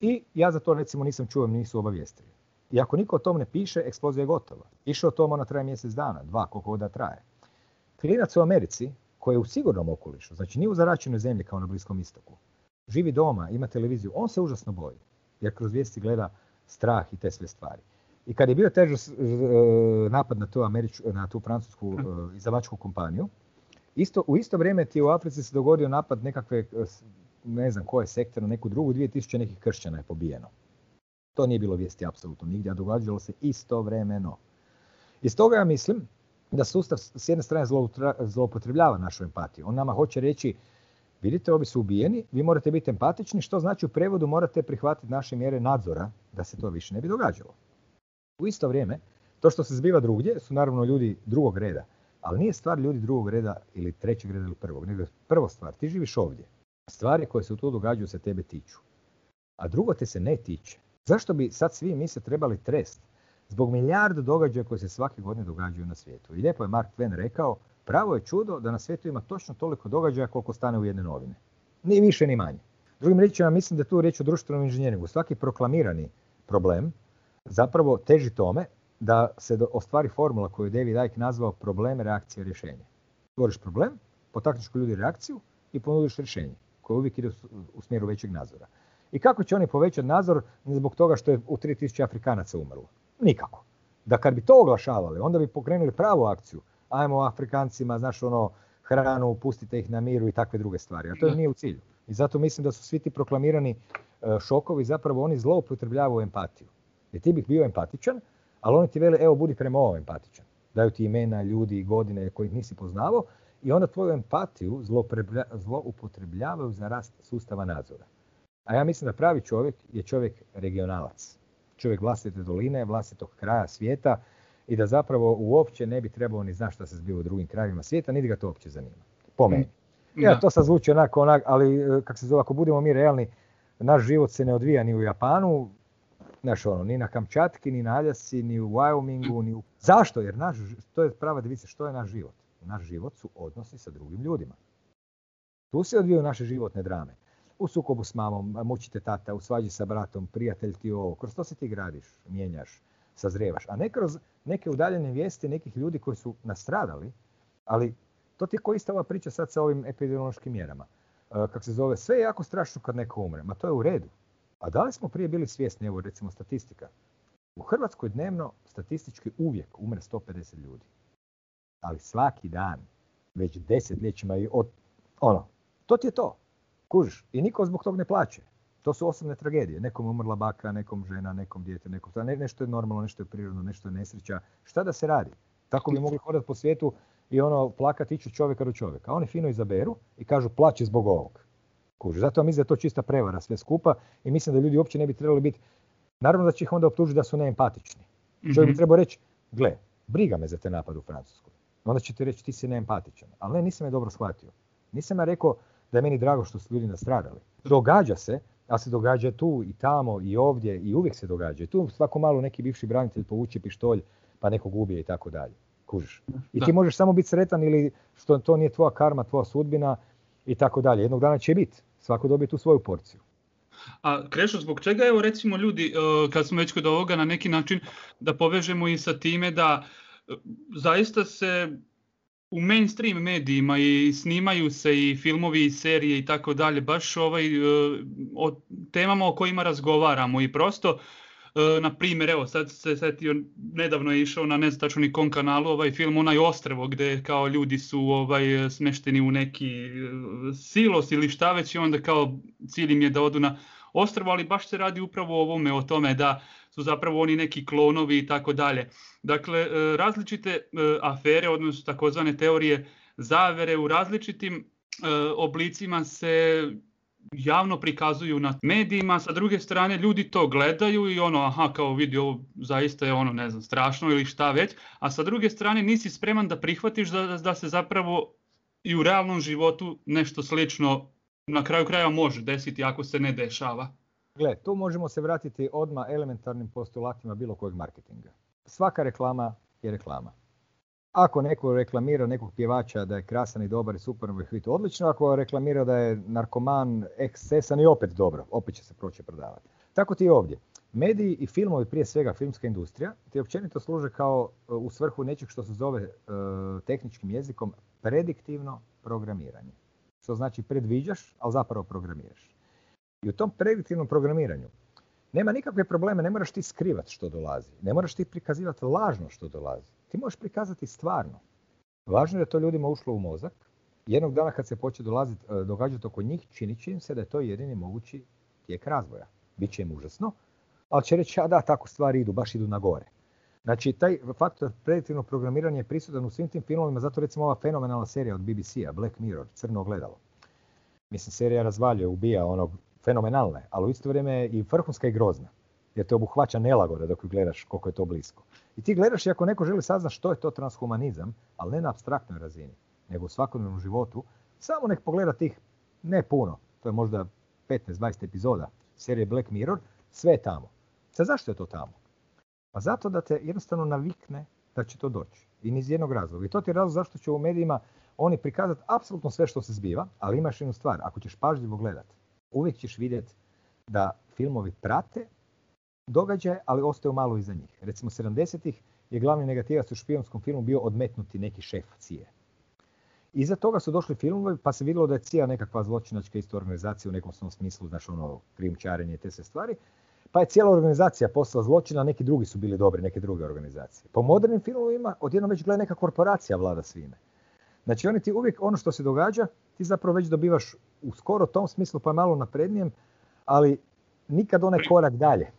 i ja za to recimo nisam čuo, nisu obavijestili. I ako niko o tom ne piše, eksplozija je gotova. Išao o tom, ona traje mjesec dana, dva, koliko da traje. Klinac u Americi, koji je u sigurnom okolišu, znači nije u zaračenoj zemlji kao na Bliskom istoku, živi doma, ima televiziju, on se užasno boji. Jer kroz vijesti gleda strah i te sve stvari. I kad je bio težo napad na tu, Američu, na tu francusku e, izdavačku kompaniju, isto, u isto vrijeme ti u Africi se dogodio napad nekakve, e, ne znam koje sekte, na neku drugu, 2000 nekih kršćana je pobijeno. To nije bilo vijesti apsolutno nigdje, a događalo se istovremeno. I stoga ja mislim da sustav s jedne strane zloupotrebljava našu empatiju. On nama hoće reći, vidite, ovi su ubijeni, vi morate biti empatični, što znači u prevodu morate prihvatiti naše mjere nadzora da se to više ne bi događalo. U isto vrijeme, to što se zbiva drugdje su naravno ljudi drugog reda, ali nije stvar ljudi drugog reda ili trećeg reda ili prvog, nego prvo stvar, ti živiš ovdje. Stvari koje se u to događaju se tebe tiču. A drugo te se ne tiče. Zašto bi sad svi mi se trebali trest zbog milijardu događaja koji se svake godine događaju na svijetu. I lijepo je Mark Twain rekao, pravo je čudo da na svijetu ima točno toliko događaja koliko stane u jedne novine. Ni više ni manje. Drugim riječima, mislim da je tu riječ o društvenom inženjeringu. Svaki proklamirani problem zapravo teži tome da se ostvari formula koju je David Icke nazvao probleme, reakcije, rješenje. Stvoriš problem, potakneš kod ljudi reakciju i ponudiš rješenje koje uvijek ide u smjeru većeg nadzora. I kako će oni povećati nadzor zbog toga što je u 3000 Afrikanaca umrlo? Nikako. Da kad bi to oglašavali, onda bi pokrenuli pravu akciju. Ajmo Afrikancima, znaš ono, hranu, pustite ih na miru i takve druge stvari. A to nije u cilju. I zato mislim da su svi ti proklamirani e, šokovi zapravo oni zloupotrebljavaju empatiju. Jer ti bih bio empatičan, ali oni ti vele, evo budi prema ovom empatičan. Daju ti imena, ljudi i godine kojih nisi poznavao i onda tvoju empatiju zloupotrebljavaju za rast sustava nadzora. A ja mislim da pravi čovjek je čovjek regionalac čovjek vlastite doline, vlastitog kraja svijeta i da zapravo uopće ne bi trebao ni znati šta se zbiva u drugim krajevima svijeta, niti ga to uopće zanima. Po meni. Ja, to sad zvuči onako, onak, ali e, kako se zove, ako budemo mi realni, naš život se ne odvija ni u Japanu, znaš ono, ni na Kamčatki, ni na Aljasci, ni u Wyomingu, ni u... Zašto? Jer naš, to je prava devica, što je naš život? Naš život su odnosi sa drugim ljudima. Tu se odvijaju naše životne drame u sukobu s mamom, mučite tata, u svađi sa bratom, prijatelj ti ovo. Kroz to se ti gradiš, mijenjaš, sazrijevaš. A ne kroz neke udaljene vijesti nekih ljudi koji su nastradali, ali to ti je ko ista ova priča sad sa ovim epidemiološkim mjerama. E, kako se zove, sve je jako strašno kad neko umre, ma to je u redu. A da li smo prije bili svjesni, evo recimo statistika. U Hrvatskoj dnevno statistički uvijek umre 150 ljudi. Ali svaki dan, već desetljećima i od, ono, to ti je to. Kužiš, i niko zbog tog ne plaće. To su osobne tragedije. Nekom umrla baka, nekom žena, nekom dijete, nekom... Ne, nešto je normalno, nešto je prirodno, nešto je nesreća. Šta da se radi? Tako bi mogli hodati po svijetu i ono plakati ići čovjeka do čovjeka. Oni fino izaberu i kažu plaće zbog ovog. Kuži. Zato mislim da je to čista prevara sve skupa i mislim da ljudi uopće ne bi trebali biti Naravno da će ih onda optužiti da su neempatični. Čovjek bi trebao reći, gle, briga me za te napad u Francuskoj. Onda će ti reći ti si neempatičan. Ali ne, nisam je dobro shvatio. Nisam ja rekao da je meni drago što su ljudi nastradali. Događa se, ali se događa tu i tamo i ovdje i uvijek se događa. Tu svako malo neki bivši branitelj povuče pištolj pa nekog ubije i tako dalje. Kužiš. I ti možeš samo biti sretan ili što to nije tvoja karma, tvoja sudbina i tako dalje. Jednog dana će biti. Svako dobije tu svoju porciju. A Krešo, zbog čega evo recimo ljudi, e, kad smo već kod ovoga na neki način da povežemo i sa time da e, zaista se u mainstream medijima i snimaju se i filmovi i serije i tako dalje, baš ovaj, e, o temama o kojima razgovaramo. I prosto E, na primjer, evo sad se setio, nedavno je išao na ne kanalu ovaj film Onaj Ostrevo gdje kao ljudi su ovaj smešteni u neki e, silos ili šta već i onda kao cilj im je da odu na Ostrevo, ali baš se radi upravo o ovome, o tome da su zapravo oni neki klonovi i tako dalje. Dakle, e, različite afere, odnosno takozvane teorije zavere u različitim oblicima se javno prikazuju na medijima, sa druge strane ljudi to gledaju i ono, aha, kao vidi ovo zaista je ono, ne znam, strašno ili šta već, a sa druge strane nisi spreman da prihvatiš da, da se zapravo i u realnom životu nešto slično na kraju kraja može desiti ako se ne dešava. Gle, tu možemo se vratiti odmah elementarnim postulatima bilo kojeg marketinga. Svaka reklama je reklama. Ako neko reklamira nekog pjevača da je krasan i dobar i super hit, odlično. Ako reklamira da je narkoman, ekscesan i opet dobro, opet će se proći prodavati. Tako ti ovdje. Mediji i filmovi, prije svega filmska industrija, ti općenito služe kao e, u svrhu nečeg što se zove e, tehničkim jezikom prediktivno programiranje. Što znači predviđaš, ali zapravo programiraš. I u tom prediktivnom programiranju nema nikakve probleme, ne moraš ti skrivati što dolazi. Ne moraš ti prikazivati lažno što dolazi ti možeš prikazati stvarno. Važno je da to ljudima ušlo u mozak. Jednog dana kad se počne dolaziti, e, događati oko njih, činit će im se da je to jedini mogući tijek razvoja. Biće im užasno, ali će reći, a da, tako stvari idu, baš idu na gore. Znači, taj faktor prediktivnog programiranja je prisutan u svim tim filmovima, zato recimo ova fenomenalna serija od BBC-a, Black Mirror, Crno ogledalo. Mislim, serija razvaljuje, ubija onog fenomenalne, ali u isto vrijeme je i vrhunska i grozna jer te obuhvaća nelagoda dok gledaš koliko je to blisko. I ti gledaš i ako neko želi saznati što je to transhumanizam, ali ne na abstraktnoj razini, nego u svakodnevnom životu, samo nek pogleda tih, ne puno, to je možda 15-20 epizoda serije Black Mirror, sve je tamo. Sad zašto je to tamo? Pa zato da te jednostavno navikne da će to doći. I niz jednog razloga. I to ti je razlog zašto će u medijima oni prikazati apsolutno sve što se zbiva, ali imaš jednu stvar, ako ćeš pažljivo gledati, uvijek ćeš vidjeti da filmovi prate događaje, ali ostaju malo iza njih. Recimo 70-ih je glavni negativac u špijonskom filmu bio odmetnuti neki šef cije. Iza toga su došli filmovi pa se vidjelo da je CIA nekakva zločinačka isto organizacija u nekom svom smislu, znači ono krijumčarenje i te sve stvari. Pa je cijela organizacija postala zločina, neki drugi su bili dobri, neke druge organizacije. Po modernim filmovima odjednom već gleda neka korporacija vlada svime. Znači oni ti uvijek ono što se događa, ti zapravo već dobivaš u skoro tom smislu pa malo naprednijem, ali nikad onaj korak dalje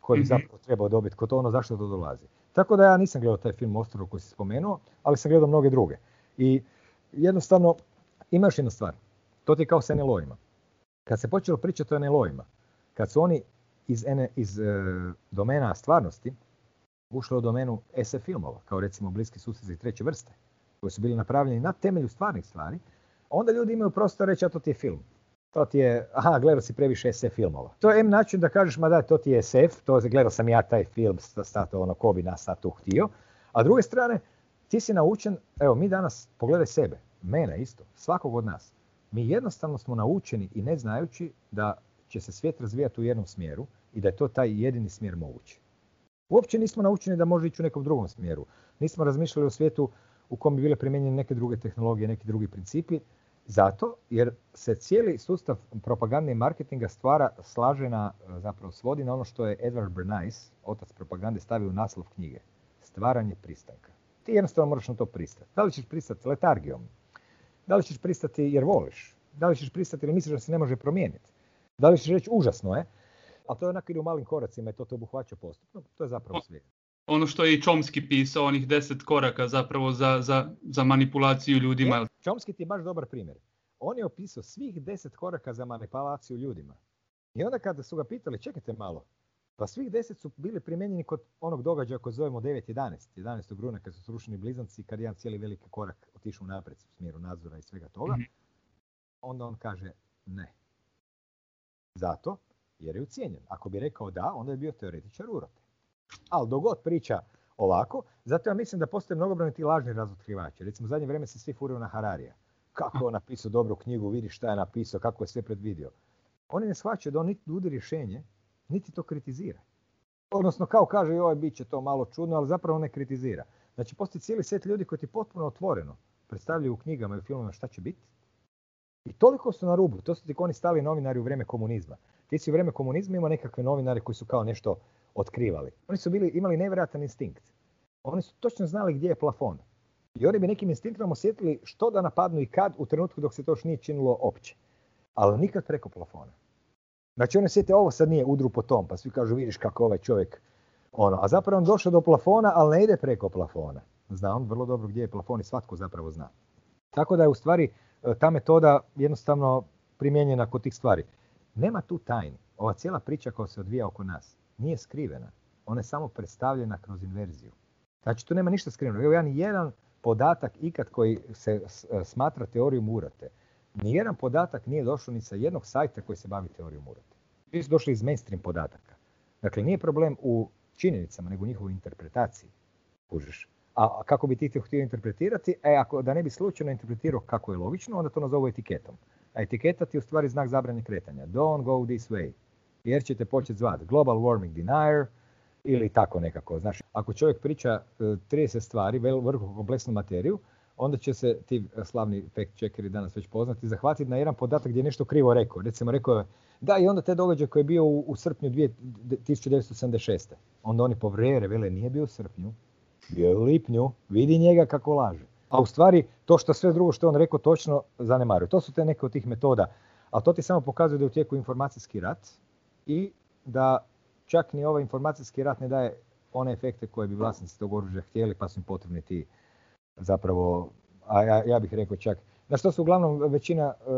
koji bi mhm. zapravo trebao dobiti kod ono zašto to dolazi. Tako da ja nisam gledao taj film Ostrovo koji si spomenuo, ali sam gledao mnoge druge. I jednostavno, imaš jedna stvar, to ti je kao s NLO-ima. Kad se počelo pričati o NLO-ima, kad su oni iz, iz e, domena stvarnosti ušli u domenu SF filmova, kao recimo Bliski susjedi treće vrste, koji su bili napravljeni na temelju stvarnih stvari, onda ljudi imaju prostor reći, a to ti je film to ti je, aha, gledao si previše SF filmova. To je M način da kažeš, ma da, to ti je SF, to gledao sam ja taj film, stato ono, ko bi nas sad tu htio. A druge strane, ti si naučen, evo mi danas, pogledaj sebe, mene isto, svakog od nas. Mi jednostavno smo naučeni i ne znajući da će se svijet razvijati u jednom smjeru i da je to taj jedini smjer mogući. Uopće nismo naučeni da može ići u nekom drugom smjeru. Nismo razmišljali o svijetu u kom bi bile primijenjene neke druge tehnologije, neki drugi principi, zato jer se cijeli sustav propagande i marketinga stvara, slaže na, zapravo svodi na ono što je Edward Bernays, otac propagande, stavio u naslov knjige. Stvaranje pristanka. Ti jednostavno moraš na to pristati. Da li ćeš pristati letargijom? Da li ćeš pristati jer voliš? Da li ćeš pristati jer misliš da se ne može promijeniti? Da li ćeš reći užasno je? Ali to je onako ide u malim koracima i to te obuhvaća postupno. To je zapravo sve ono što je i Chomsky pisao, onih deset koraka zapravo za, za, za manipulaciju ljudima. E, Chomsky ti je baš dobar primjer. On je opisao svih deset koraka za manipulaciju ljudima. I onda kada su ga pitali, čekajte malo, Pa svih deset su bili primijenjeni kod onog događaja koji zovemo 9.11. 11. runa kad su srušeni blizanci, kad jedan cijeli veliki korak otišao naprijed u smjeru nadzora i svega toga. Mhm. Onda on kaže ne. Zato jer je ucijenjen. Ako bi rekao da, onda je bio teoretičar urote. Ali dogod priča ovako, zato ja mislim da postoje mnogobrojni ti lažni razotkrivači. Recimo, zadnje vrijeme se svi furaju na Hararija. Kako on napisao dobru knjigu, vidi šta je napisao, kako je sve predvidio. Oni ne shvaćaju da on niti nudi rješenje, niti to kritizira. Odnosno, kao kaže, joj, bit će to malo čudno, ali zapravo ne kritizira. Znači, postoji cijeli set ljudi koji ti potpuno otvoreno predstavljaju u knjigama i u filmovima šta će biti. I toliko su na rubu, to su ti oni stali novinari u vrijeme komunizma. Ti si u vrijeme komunizma imao nekakve novinare koji su kao nešto otkrivali. Oni su bili, imali nevjerojatan instinkt. Oni su točno znali gdje je plafon. I oni bi nekim instinktom osjetili što da napadnu i kad u trenutku dok se to još nije činilo opće. Ali nikad preko plafona. Znači oni sjete ovo sad nije udru po tom, pa svi kažu vidiš kako ovaj čovjek ono, a zapravo on došao do plafona, ali ne ide preko plafona. Zna on vrlo dobro gdje je plafon i svatko zapravo zna. Tako da je u stvari e, ta metoda jednostavno primijenjena kod tih stvari. Nema tu tajni. Ova cijela priča koja se odvija oko nas nije skrivena. Ona je samo predstavljena kroz inverziju. Znači tu nema ništa skriveno. Evo ja ni jedan podatak ikad koji se e, smatra teorijom urate, nijedan podatak nije došao ni sa jednog sajta koji se bavi teorijom urate. Svi su došli iz mainstream podataka. Dakle, nije problem u činjenicama, nego u njihovoj interpretaciji. Kužiš. A kako bi ti to htio interpretirati? E, ako da ne bi slučajno interpretirao kako je logično, onda to nazovu etiketom. A etiketa ti je u stvari znak zabrane kretanja. Don't go this way. Jer ćete početi zvati global warming denier ili tako nekako. Znaš, ako čovjek priča 30 e, stvari, vrlo kompleksnu materiju, onda će se ti e, slavni fact checkeri danas već poznati zahvatiti na jedan podatak gdje je nešto krivo rekao. Recimo rekao je da i onda te događaj koji je bio u, u srpnju 1976. Onda oni povrere, vele nije bio u srpnju, bio je u lipnju, vidi njega kako laže. A u stvari to što sve drugo što je on rekao točno zanemaruju. To su te neke od tih metoda. Ali to ti samo pokazuje da je u tijeku informacijski rat i da čak ni ovaj informacijski rat ne daje one efekte koje bi vlasnici tog oružja htjeli pa su im potrebni ti zapravo, a ja, ja bih rekao čak, na što su uglavnom većina, e,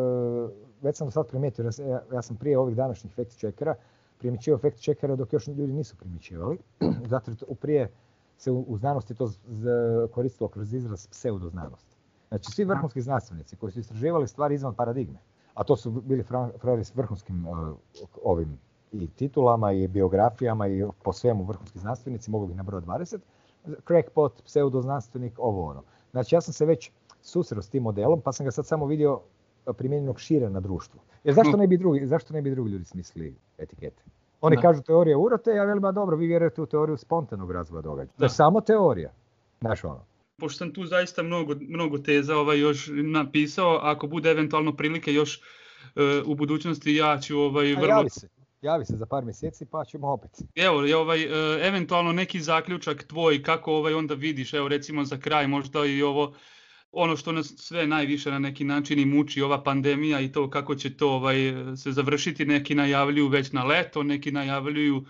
već sam sad primijetio, ja, sam prije ovih današnjih fact checkera primjećivao fact checkera dok još ljudi nisu primjećivali, [CLEARS THROAT] zato jer prije se u, znanosti to koristilo kroz izraz pseudoznanost. Znači svi vrhunski znanstvenici koji su istraživali stvari izvan paradigme, a to su bili frajeri s vrhunskim e, ovim i titulama i biografijama i po svemu vrhunski znanstvenici, mogu bi nabrojati 20, crackpot, pseudoznanstvenik, ovo ono. Znači ja sam se već susreo s tim modelom, pa sam ga sad samo vidio primjenjenog šire na društvu. Jer zašto ne bi drugi, zašto ne bi drugi ljudi smislili etikete? Oni kažu teorija urote, ja velim, a dobro, vi vjerujete u teoriju spontanog razvoja događaja. To je samo teorija. Znaš ono. Pošto sam tu zaista mnogo, mnogo teza ovaj, još napisao, ako bude eventualno prilike još e, u budućnosti ja ću ovaj, vrlo... Javi se za par mjeseci pa ćemo opet. Evo, je ovaj, e, eventualno neki zaključak tvoj, kako ovaj onda vidiš, evo recimo za kraj možda i ovo, ono što nas sve najviše na neki način i muči, ova pandemija i to kako će to ovaj, se završiti, neki najavljuju već na leto, neki najavljuju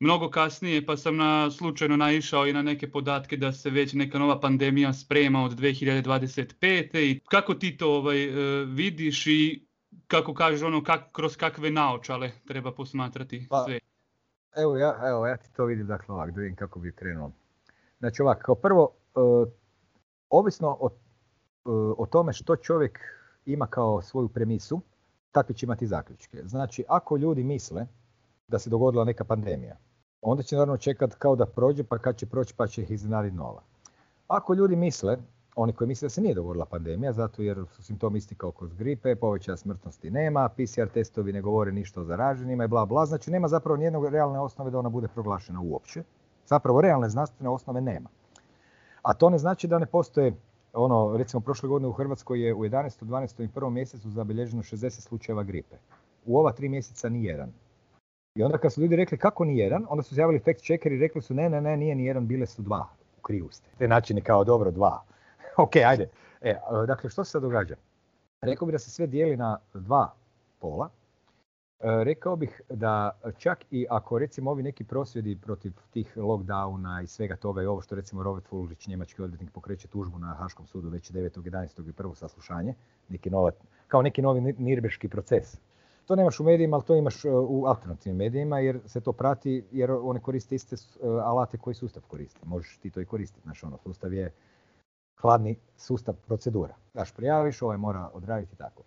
mnogo kasnije, pa sam na, slučajno naišao i na neke podatke da se već neka nova pandemija sprema od 2025. I kako ti to ovaj, e, vidiš i kako kažeš, ono, kak, kroz kakve naočale treba posmatrati pa, sve. Evo ja, evo, ja ti to vidim, dakle, ovak, da vidim kako bi krenuo. Znači ovak, kao prvo, uh, ovisno o, uh, o tome što čovjek ima kao svoju premisu, takvi će imati zaključke. Znači, ako ljudi misle da se dogodila neka pandemija, onda će naravno čekati kao da prođe, pa kad će proći, pa će ih iznenaditi nova. Ako ljudi misle oni koji misle da se nije dogodila pandemija, zato jer su simptomi isti kao kod gripe, povećaja smrtnosti nema, PCR testovi ne govore ništa o zaraženima i bla bla, znači nema zapravo nijednog realne osnove da ona bude proglašena uopće. Zapravo realne znanstvene osnove nema. A to ne znači da ne postoje, ono, recimo prošle godine u Hrvatskoj je u 11. 12. i 1. mjesecu zabilježeno 60 slučajeva gripe. U ova tri mjeseca ni jedan. I onda kad su ljudi rekli kako ni jedan, onda su se javili fact checkeri i rekli su ne, ne, ne, nije ni jedan, bile su dva. U krivu ste. Te načini kao dobro dva. [LAUGHS] ok, ajde. E, dakle, što se sad događa? Rekao bih da se sve dijeli na dva pola. E, rekao bih da čak i ako recimo ovi neki prosvjedi protiv tih lockdowna i svega toga i ovo što recimo Robert Fulžić, njemački odvjetnik, pokreće tužbu na Haškom sudu već 9.11. i prvo saslušanje, neki nova, kao neki novi nirbeški proces. To nemaš u medijima, ali to imaš u alternativnim medijima jer se to prati jer one koriste iste alate koji sustav koristi. Možeš ti to i koristiti. Znaš, ono, sustav je hladni sustav procedura. Daš prijaviš, ovaj mora odraditi tako.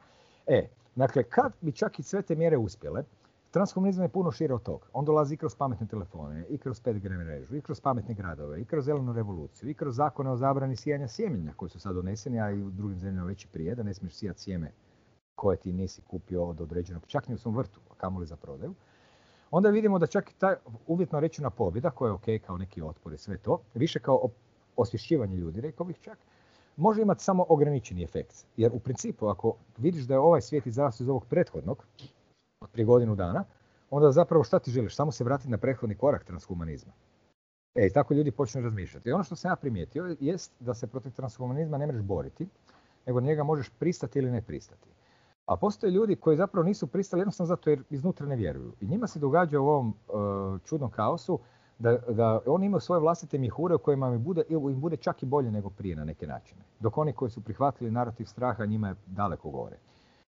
E, dakle, kad bi čak i sve te mjere uspjele, Transkomunizam je puno šire od toga. On dolazi i kroz pametne telefone, i kroz 5G mrežu, i kroz pametne gradove, i kroz zelenu revoluciju, i kroz zakone o zabrani sijanja sjemenja koji su sad doneseni, a i u drugim zemljama već i prije, da ne smiješ sijati sjeme koje ti nisi kupio od određenog, čak ni u svom vrtu, a kamoli za prodaju. Onda vidimo da čak i ta uvjetno rečena pobjeda, koja je ok kao neki otpor i sve to, više kao osvješćivanje ljudi, rekao bih čak, može imati samo ograničeni efekt. Jer u principu, ako vidiš da je ovaj svijet izrastao iz ovog prethodnog, od prije godinu dana, onda zapravo šta ti želiš? Samo se vratiti na prethodni korak transhumanizma. E, tako ljudi počnu razmišljati. I ono što sam ja primijetio jest da se protiv transhumanizma ne možeš boriti, nego njega možeš pristati ili ne pristati. A postoje ljudi koji zapravo nisu pristali jednostavno zato jer iznutra ne vjeruju. I njima se događa u ovom uh, čudnom kaosu da, da oni imaju svoje vlastite mihure u kojima im bude, im bude čak i bolje nego prije na neke načine. Dok oni koji su prihvatili narativ straha njima je daleko gore.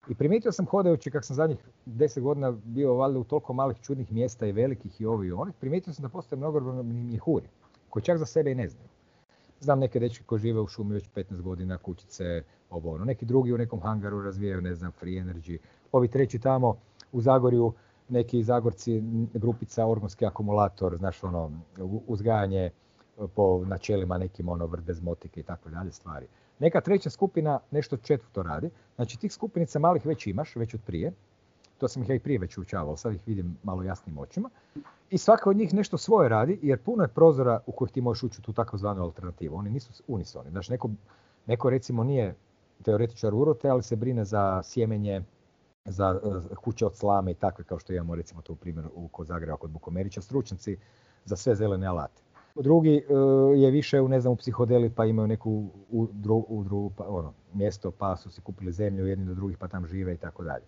I primijetio sam hodajući kako sam zadnjih deset godina bio valjda u toliko malih čudnih mjesta i velikih i ovih i onih, primijetio sam da postoje mnogo mjehuri koji čak za sebe i ne znaju. Znam neke dečke koji žive u šumi već 15 godina, kućice, ovo ono. Neki drugi u nekom hangaru razvijaju, ne znam, free energy. Ovi treći tamo u Zagorju, neki Zagorci, grupica orgonski akumulator, znaš ono, uzgajanje po načelima nekim ono vrt bez motike i tako dalje stvari. Neka treća skupina nešto četvrto radi. Znači tih skupinica malih već imaš, već od prije. To sam ih ja i prije već učavao, sad ih vidim malo jasnim očima. I svaka od njih nešto svoje radi, jer puno je prozora u kojih ti možeš ući u tu takozvanu alternativu. Oni nisu unisoni. Znači neko, neko recimo nije teoretičar urote, ali se brine za sjemenje, za kuće od slame i takve kao što imamo recimo to u primjer u kod Zagreba kod Bukomerića, stručnjaci za sve zelene alate. Drugi e, je više u, ne znam, u psihodeli pa imaju neku u, u pa, ono, mjesto pa su si kupili zemlju jedni do drugih pa tam žive i tako dalje.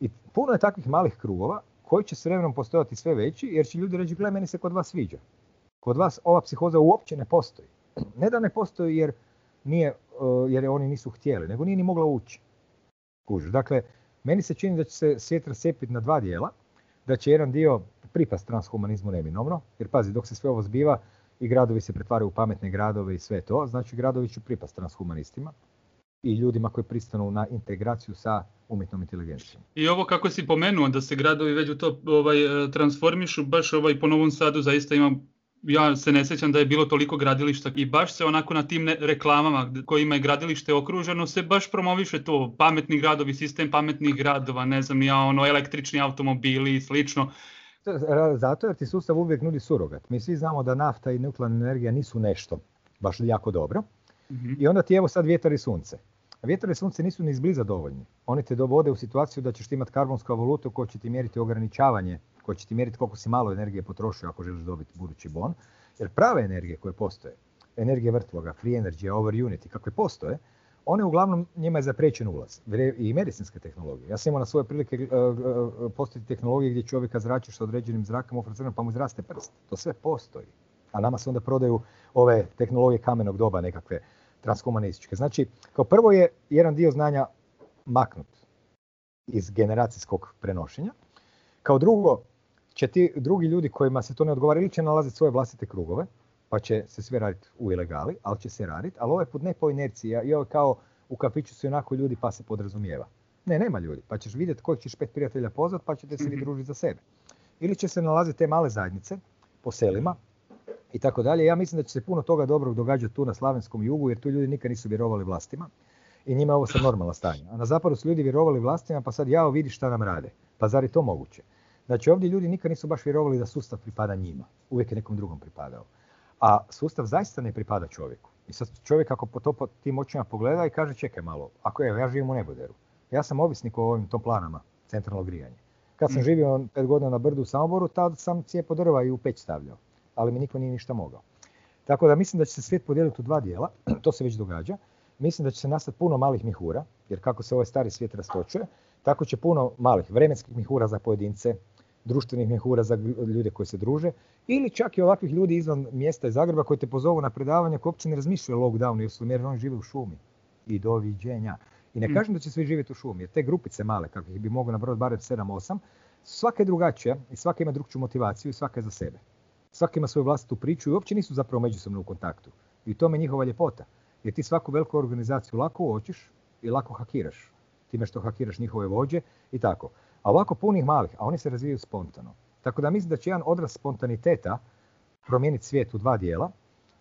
I puno je takvih malih krugova koji će s vremenom postojati sve veći jer će ljudi reći gle meni se kod vas sviđa. Kod vas ova psihoza uopće ne postoji. Ne da ne postoji jer, nije, e, jer oni nisu htjeli, nego nije ni mogla ući. Kužiš. Dakle, meni se čini da će se svijet rasjepiti na dva dijela, da će jedan dio pripast transhumanizmu neminovno, jer pazi, dok se sve ovo zbiva, i gradovi se pretvaraju u pametne gradove i sve to, znači gradovi će pripast transhumanistima i ljudima koji pristanu na integraciju sa umjetnom inteligencijom. I ovo kako si pomenuo da se gradovi već u to ovaj, transformišu, baš ovaj, po Novom Sadu zaista ima ja se ne sjećam da je bilo toliko gradilišta i baš se onako na tim reklamama kojima je gradilište okruženo se baš promoviše to pametni gradovi, sistem pametnih gradova, ne znam ja ono električni automobili i slično zato jer ti sustav uvijek nudi surogat. Mi svi znamo da nafta i nuklearna energija nisu nešto baš jako dobro. Mhm. I onda ti evo sad vjetar i sunce. A vjetar i sunce nisu ni izbliza dovoljni. Oni te dovode u situaciju da ćeš imati karbonsku valutu koja će ti mjeriti ograničavanje, koja će ti mjeriti koliko si malo energije potrošio ako želiš dobiti budući bon. Jer prave energije koje postoje, energije vrtloga, free energy, over unity, kakve postoje, one uglavnom njima je zaprećen ulaz i medicinske tehnologije. Ja sam imao na svoje prilike uh, postoji tehnologije gdje čovjeka zračiš sa određenim zrakom ofracirano pa mu izraste prst. To sve postoji. A nama se onda prodaju ove tehnologije kamenog doba nekakve transhumanističke. Znači, kao prvo je jedan dio znanja maknut iz generacijskog prenošenja. Kao drugo, će ti drugi ljudi kojima se to ne odgovara ili će nalaziti svoje vlastite krugove, pa će se sve raditi u ilegali, ali će se raditi, ali ovaj put ne po inerciji, i ovo kao u kafiću su onako ljudi pa se podrazumijeva. Ne, nema ljudi, pa ćeš vidjeti kojeg ćeš pet prijatelja pozvat pa ćete se vi mhm. družiti za sebe. Ili će se nalaziti te male zajednice po selima i tako dalje. Ja mislim da će se puno toga dobrog događati tu na slavenskom jugu jer tu ljudi nikad nisu vjerovali vlastima i njima je ovo sad normalno stanje. A na zapadu su ljudi vjerovali vlastima pa sad jao vidi šta nam rade. Pa zar je to moguće? Znači ovdje ljudi nikad nisu baš vjerovali da sustav pripada njima. Uvijek je nekom drugom pripadao. A sustav zaista ne pripada čovjeku. I sad čovjek ako po to po tim očima pogleda i kaže čekaj malo, ako je, ja živim u Neboderu. Ja sam ovisnik o ovim toplanama, centralno grijanje. Kad sam mm. živio pet godina na brdu u Samoboru, tad sam cijepo drva i u peć stavljao. Ali mi niko nije ništa mogao. Tako da mislim da će se svijet podijeliti u dva dijela, [CLEARS THROAT] to se već događa. Mislim da će se nastati puno malih mihura, jer kako se ovaj stari svijet rastočuje, tako će puno malih vremenskih mihura za pojedince, društvenih mjehura za ljude koji se druže, ili čak i ovakvih ljudi izvan mjesta iz Zagreba koji te pozovu na predavanje koji uopće ne razmišljaju o lockdownu jer su jer oni žive u šumi. I doviđenja. I ne Mm. kažem da će svi živjeti u šumi, jer te grupice male, kako ih bi moglo nabrojati barem 7-8, svaka je drugačija i svaka ima drugčiju motivaciju i svaka je za sebe. Svaka ima svoju vlastitu priču i uopće nisu zapravo međusobno u kontaktu. I u tome je njihova ljepota. Jer ti svaku veliku organizaciju lako uočiš i lako hakiraš. Time što hakiraš njihove vođe i tako. A ovako punih malih, a oni se razvijaju spontano. Tako da mislim da će jedan odraz spontaniteta promijeniti svijet u dva dijela,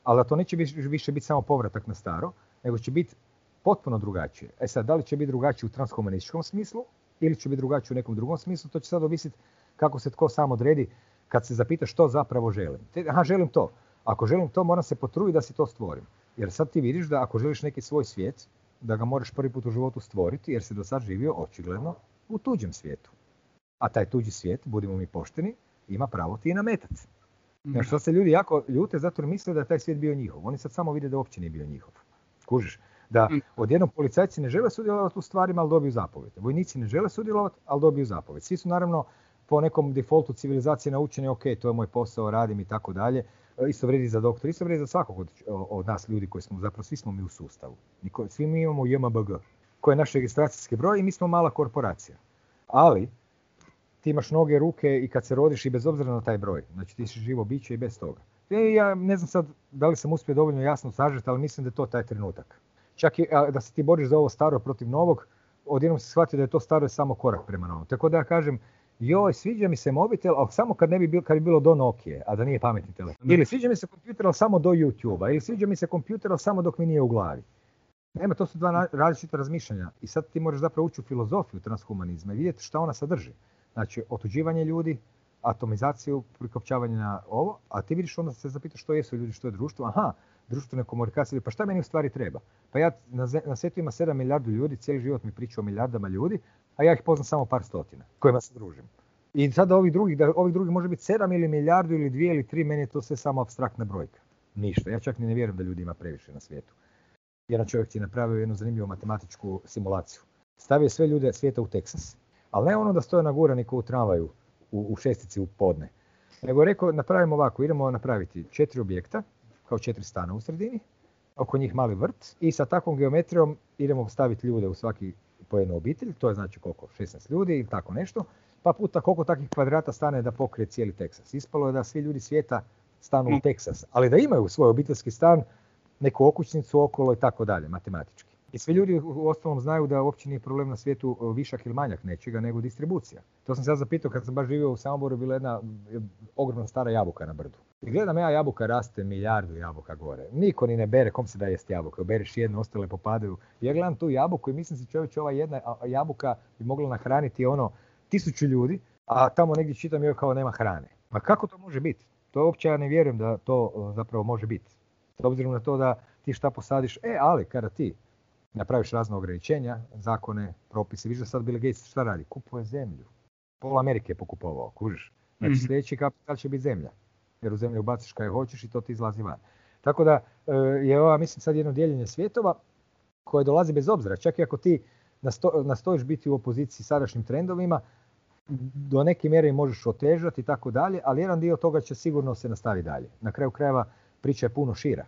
ali da to neće više, biti samo povratak na staro, nego će biti potpuno drugačije. E sad, da li će biti drugačije u transhumanističkom smislu ili će biti drugačije u nekom drugom smislu, to će sad ovisiti kako se tko sam odredi kad se zapita što zapravo želim. Aha, želim to. Ako želim to, moram se potruditi da si to stvorim. Jer sad ti vidiš da ako želiš neki svoj svijet, da ga moraš prvi put u životu stvoriti, jer si do sad živio očigledno u tuđem svijetu. A taj tuđi svijet, budimo mi pošteni, ima pravo ti i nametati. Mm. Znaš, što se ljudi jako ljute zato jer misle da je taj svijet bio njihov. Oni sad samo vide da uopće nije bio njihov. Kužiš? Da Mm. odjednom policajci ne žele sudjelovati u stvarima, ali dobiju zapovjed. Vojnici ne žele sudjelovati, ali dobiju zapovjed. Svi su naravno po nekom defaultu civilizacije naučeni, ok, to je moj posao, radim i tako dalje. E, Isto vrijedi za doktor, isto vrijedi za svakog od, od nas ljudi koji smo, zapravo svi smo mi u sustavu. Niko, svi mi imamo JMBG, koji je naš registracijski broj i mi smo mala korporacija. Ali, ti imaš noge, ruke i kad se rodiš i bez obzira na taj broj. Znači ti si živo biće i bez toga. E, ja ne znam sad da li sam uspio dovoljno jasno sažeti, ali mislim da je to taj trenutak. Čak i da se ti boriš za ovo staro protiv novog, odjednom se shvatio da je to staro je samo korak prema novom. Tako da ja kažem, joj, sviđa mi se mobitel, ali samo kad ne bi bilo, kad bi bilo do Nokia, a da nije pametni telefon. Ili sviđa mi se kompjuter, ali samo do YouTube-a, ili sviđa mi se kompjuter, ali samo dok mi nije u glavi. Nema, to su dva različita razmišljanja. I sad ti moraš zapravo ući u filozofiju transhumanizma i vidjeti šta ona sadrži. Znači, otuđivanje ljudi, atomizaciju, prikopčavanje na ovo, a ti vidiš onda se zapitaš što jesu ljudi, što je društvo. Aha, društvene komunikacije, pa šta meni u stvari treba? Pa ja na, na svijetu ima 7 milijardu ljudi, cijeli život mi priča o milijardama ljudi, a ja ih poznam samo par stotina kojima se družim. I sada ovih drugih, da ovih drugih može biti 7 ili milijardu ili dvije ili tri, meni je to sve samo abstraktna brojka. Ništa. Ja čak ni ne vjerujem da ljudi ima previše na svijetu. Jedan čovjek ti je napravio jednu zanimljivu matematičku simulaciju. Stavio sve ljude svijeta u Teksas, ali ne ono da stoje nagurani kao u tramvaju u, u šestici u podne. Nego je rekao, napravimo ovako, idemo napraviti četiri objekta, kao četiri stana u sredini, oko njih mali vrt i sa takvom geometrijom idemo staviti ljude u svaki po jednu obitelj, to je znači koliko, 16 ljudi ili tako nešto, pa puta koliko takvih kvadrata stane da pokrije cijeli Teksas. Ispalo je da svi ljudi svijeta stanu u Mm. Teksas, ali da imaju svoj obiteljski stan, neku okućnicu okolo i tako dalje, matematički. I svi ljudi u ostalom znaju da uopće nije problem na svijetu e, višak ili manjak nečega, nego distribucija. To sam se ja zapitao kad sam baš živio u Samoboru, bila jedna e, ogromna stara jabuka na brdu. I gledam ja jabuka raste milijardu jabuka gore. Niko ni ne bere, kom se da jest jabuka. Bereš jednu, ostale popadaju. Ja gledam tu jabuku i mislim si čovječe, ova jedna jabuka bi mogla nahraniti ono tisuću ljudi, a tamo negdje čitam joj kao nema hrane. Ma kako to može biti? To uopće ja ne vjerujem da to e, zapravo može biti. S obzirom na to da ti šta posadiš, e, ali kada ti napraviš razne ograničenja, zakone, propise, vidiš da sad Bill Gates šta radi? Kupuje zemlju. Pola Amerike je pokupovao, kužiš. Znači Mhm. sljedeći kapital će biti zemlja. Jer u zemlju ubaciš kaj hoćeš i to ti izlazi van. Tako da e, je ova, mislim, sad jedno dijeljenje svjetova koje dolazi bez obzira. Čak i ako ti nasto, nastojiš biti u opoziciji sadašnjim trendovima, do neke mjere možeš otežati i tako dalje, ali jedan dio toga će sigurno se nastavi dalje. Na kraju krajeva priča je puno šira.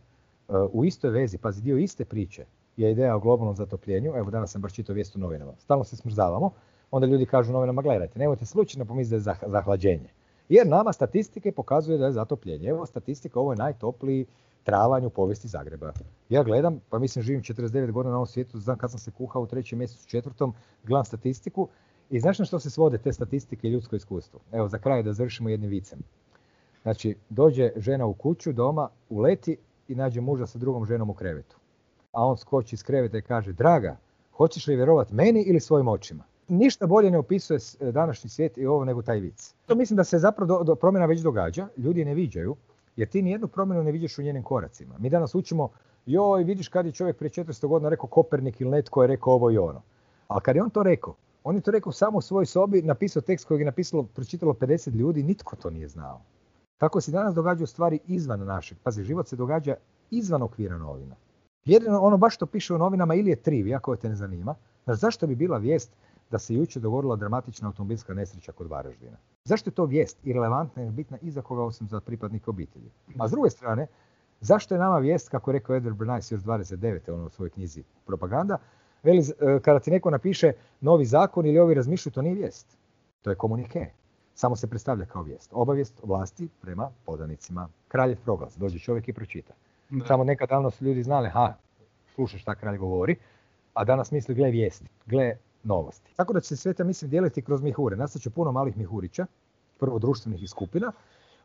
E, U istoj vezi, pazi, dio iste priče je ideja o globalnom zatopljenju. Evo danas sam baš čitao vijest u novinama. Stalno se smrzavamo. Onda ljudi kažu u novinama, gledajte, nemojte slučajno pomisliti da je zah- zahlađenje. Jer nama statistike pokazuju da je zatopljenje. Evo statistika, ovo je najtopliji travanj u povijesti Zagreba. Ja gledam, pa mislim živim 49 godina na ovom svijetu, znam kad sam se kuhao u trećem mjesecu, četvrtom, gledam statistiku i znaš na što se svode te statistike i ljudsko iskustvo? Evo za kraj da završimo jednim vicem. Znači, dođe žena u kuću doma, uleti i nađe muža sa drugom ženom u krevetu. A on skoči iz kreveta i kaže, draga, hoćeš li vjerovati meni ili svojim očima? Ništa bolje ne opisuje s- današnji svijet i ovo nego taj vic. To mislim da se zapravo do, do promjena već događa, ljudi ne viđaju, jer ti nijednu promjenu ne vidiš u njenim koracima. Mi danas učimo, joj, vidiš kad je čovjek prije 400 godina rekao Kopernik ili netko je rekao ovo i ono. Ali kad je on to rekao, on je to rekao samo u svojoj sobi, napisao tekst kojeg je napisalo, pročitalo 50 ljudi, nitko to nije znao. Tako se danas događaju stvari izvan našeg. Pazi, život se događa izvan okvira novina. Jedino ono baš što piše u novinama ili je triv, ako te ne zanima. Znaš, zašto bi bila vijest da se jučer dogodila dramatična automobilska nesreća kod Varaždina? Zašto je to vijest irelevantna i bitna i za koga osim za pripadnike obitelji? A s druge strane, zašto je nama vijest, kako je rekao Edward Bernays još 29. ono u svojoj knjizi Propaganda, Veli, e, kada ti neko napiše novi zakon ili ovi razmišljaju, to nije vijest. To je komunike. Samo se predstavlja kao vijest. Obavijest vlasti prema podanicima. Kraljev proglas. Dođe čovjek i pročita. Samo nekad davno su ljudi znali, ha, slušaj šta kralj govori, a danas misli, gle vijesti, gle novosti. Tako da će se sveta mislim dijeliti kroz mihure. Nastaće puno malih mihurića, prvo društvenih i skupina.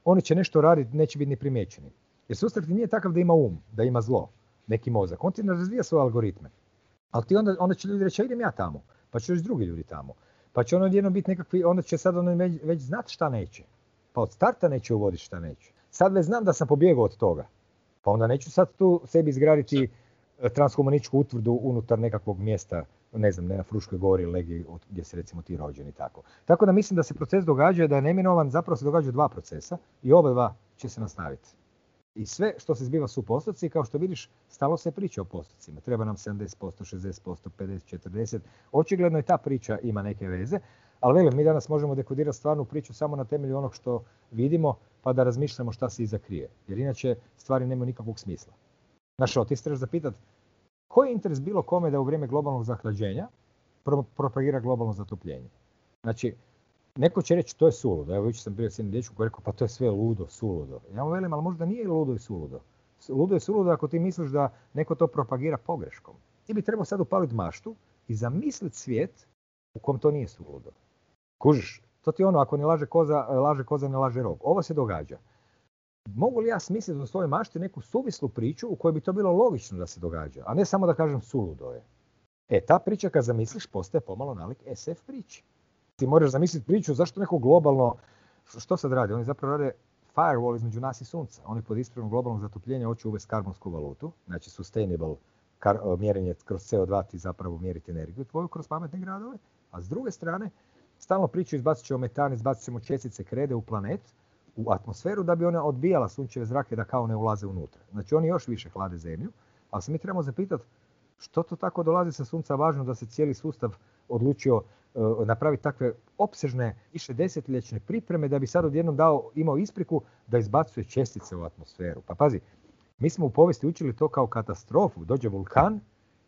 Oni će nešto raditi, neće biti ni primjećeni. Jer sustav ti nije takav da ima um, da ima zlo, neki mozak. On ti ne razvija svoje algoritme. Ali ti onda, onda će ljudi reći, idem ja tamo, pa će još drugi ljudi tamo. Pa će ono jedno biti nekakvi, onda će sad ono već, već znati šta neće. Pa od starta neće uvoditi šta neće. Sad već znam da sam pobjegao od toga. Pa onda neću sad tu sebi izgraditi e, transhumaničku utvrdu unutar nekakvog mjesta, ne znam, ne na Fruškoj gori ili gdje se recimo ti rođeni tako. Tako da mislim da se proces događa, da je neminovan, zapravo se događaju dva procesa i oba dva će se nastaviti. I sve što se zbiva su postoci, kao što vidiš, stalo se priča o postocima. Treba nam 70%, 60%, 50%, 40%. Očigledno i ta priča ima neke veze, ali velim, mi danas možemo dekodirati stvarnu priču samo na temelju onog što vidimo, pa da razmišljamo šta se iza krije. Jer inače stvari nemaju nikakvog smisla. Znaš, ti se trebaš zapitati, koji je interes bilo kome da u vrijeme globalnog zahlađenja propagira globalno zatopljenje? Znači, neko će reći to je suludo. Evo jučer sam bio s jednim dječkom koji rekao pa to je sve ludo, suludo. Ja mu velim, ali možda nije ludo i suludo. Ludo je suludo ako ti misliš da neko to propagira pogreškom. Ti bi trebao sad upaliti maštu i zamisliti svijet u kom to nije suludo. Kužiš, to ti ono, ako ne laže koza, laže koza, ne laže rog. Ovo se događa. Mogu li ja smisliti u svojoj mašti neku suvislu priču u kojoj bi to bilo logično da se događa, a ne samo da kažem suludo je. E, ta priča kad zamisliš postaje pomalo nalik SF priči ti moraš zamisliti priču zašto neko globalno, što sad radi? Oni zapravo rade firewall između nas i sunca. Oni pod ispravom globalnog zatopljenja hoće uvesti karbonsku valutu, znači sustainable kar, mjerenje kroz CO2 ti zapravo mjeriti energiju tvoju kroz pametne gradove, a s druge strane stalno priču izbacit ćemo metan, izbacit ćemo čestice krede u planet, u atmosferu da bi ona odbijala sunčeve zrake da kao ne ulaze unutra. Znači oni još više hlade zemlju, ali se mi trebamo zapitati što to tako dolazi sa sunca važno da se cijeli sustav odlučio napraviti takve opsežne više desetljećne pripreme da bi sad odjednom dao, imao ispriku da izbacuje čestice u atmosferu. Pa pazi, mi smo u povijesti učili to kao katastrofu. Dođe vulkan,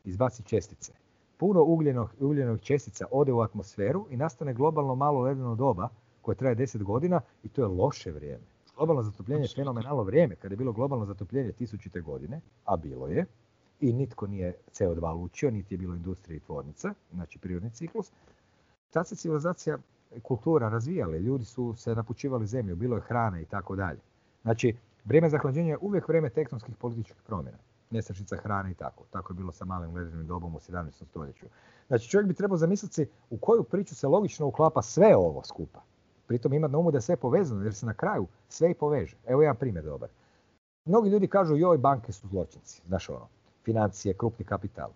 izbaci čestice. Puno ugljenog, ugljenog čestica ode u atmosferu i nastane globalno malo ledeno doba koje traje 10 godina i to je loše vrijeme. Globalno zatopljenje je fenomenalno vrijeme. Kada je bilo globalno zatopljenje tisućite godine, a bilo je, i nitko nije CO2 lučio, niti je bilo industrija i tvornica, znači prirodni ciklus. Tad se civilizacija kultura razvijale, ljudi su se napučivali zemlju, bilo je hrane i tako dalje. Znači, vrijeme zahlađenja je uvijek vrijeme tektonskih političkih promjena. Nestašica hrane i tako. Tako je bilo sa malim ledenim dobom u 17. stoljeću. Znači, čovjek bi trebao zamisliti u koju priču se logično uklapa sve ovo skupa. Pritom imati na umu da je sve povezano, jer se na kraju sve i poveže. Evo jedan primjer dobar. Mnogi ljudi kažu, joj, banke su zločinci. Znaš ono, financije, krupni kapital.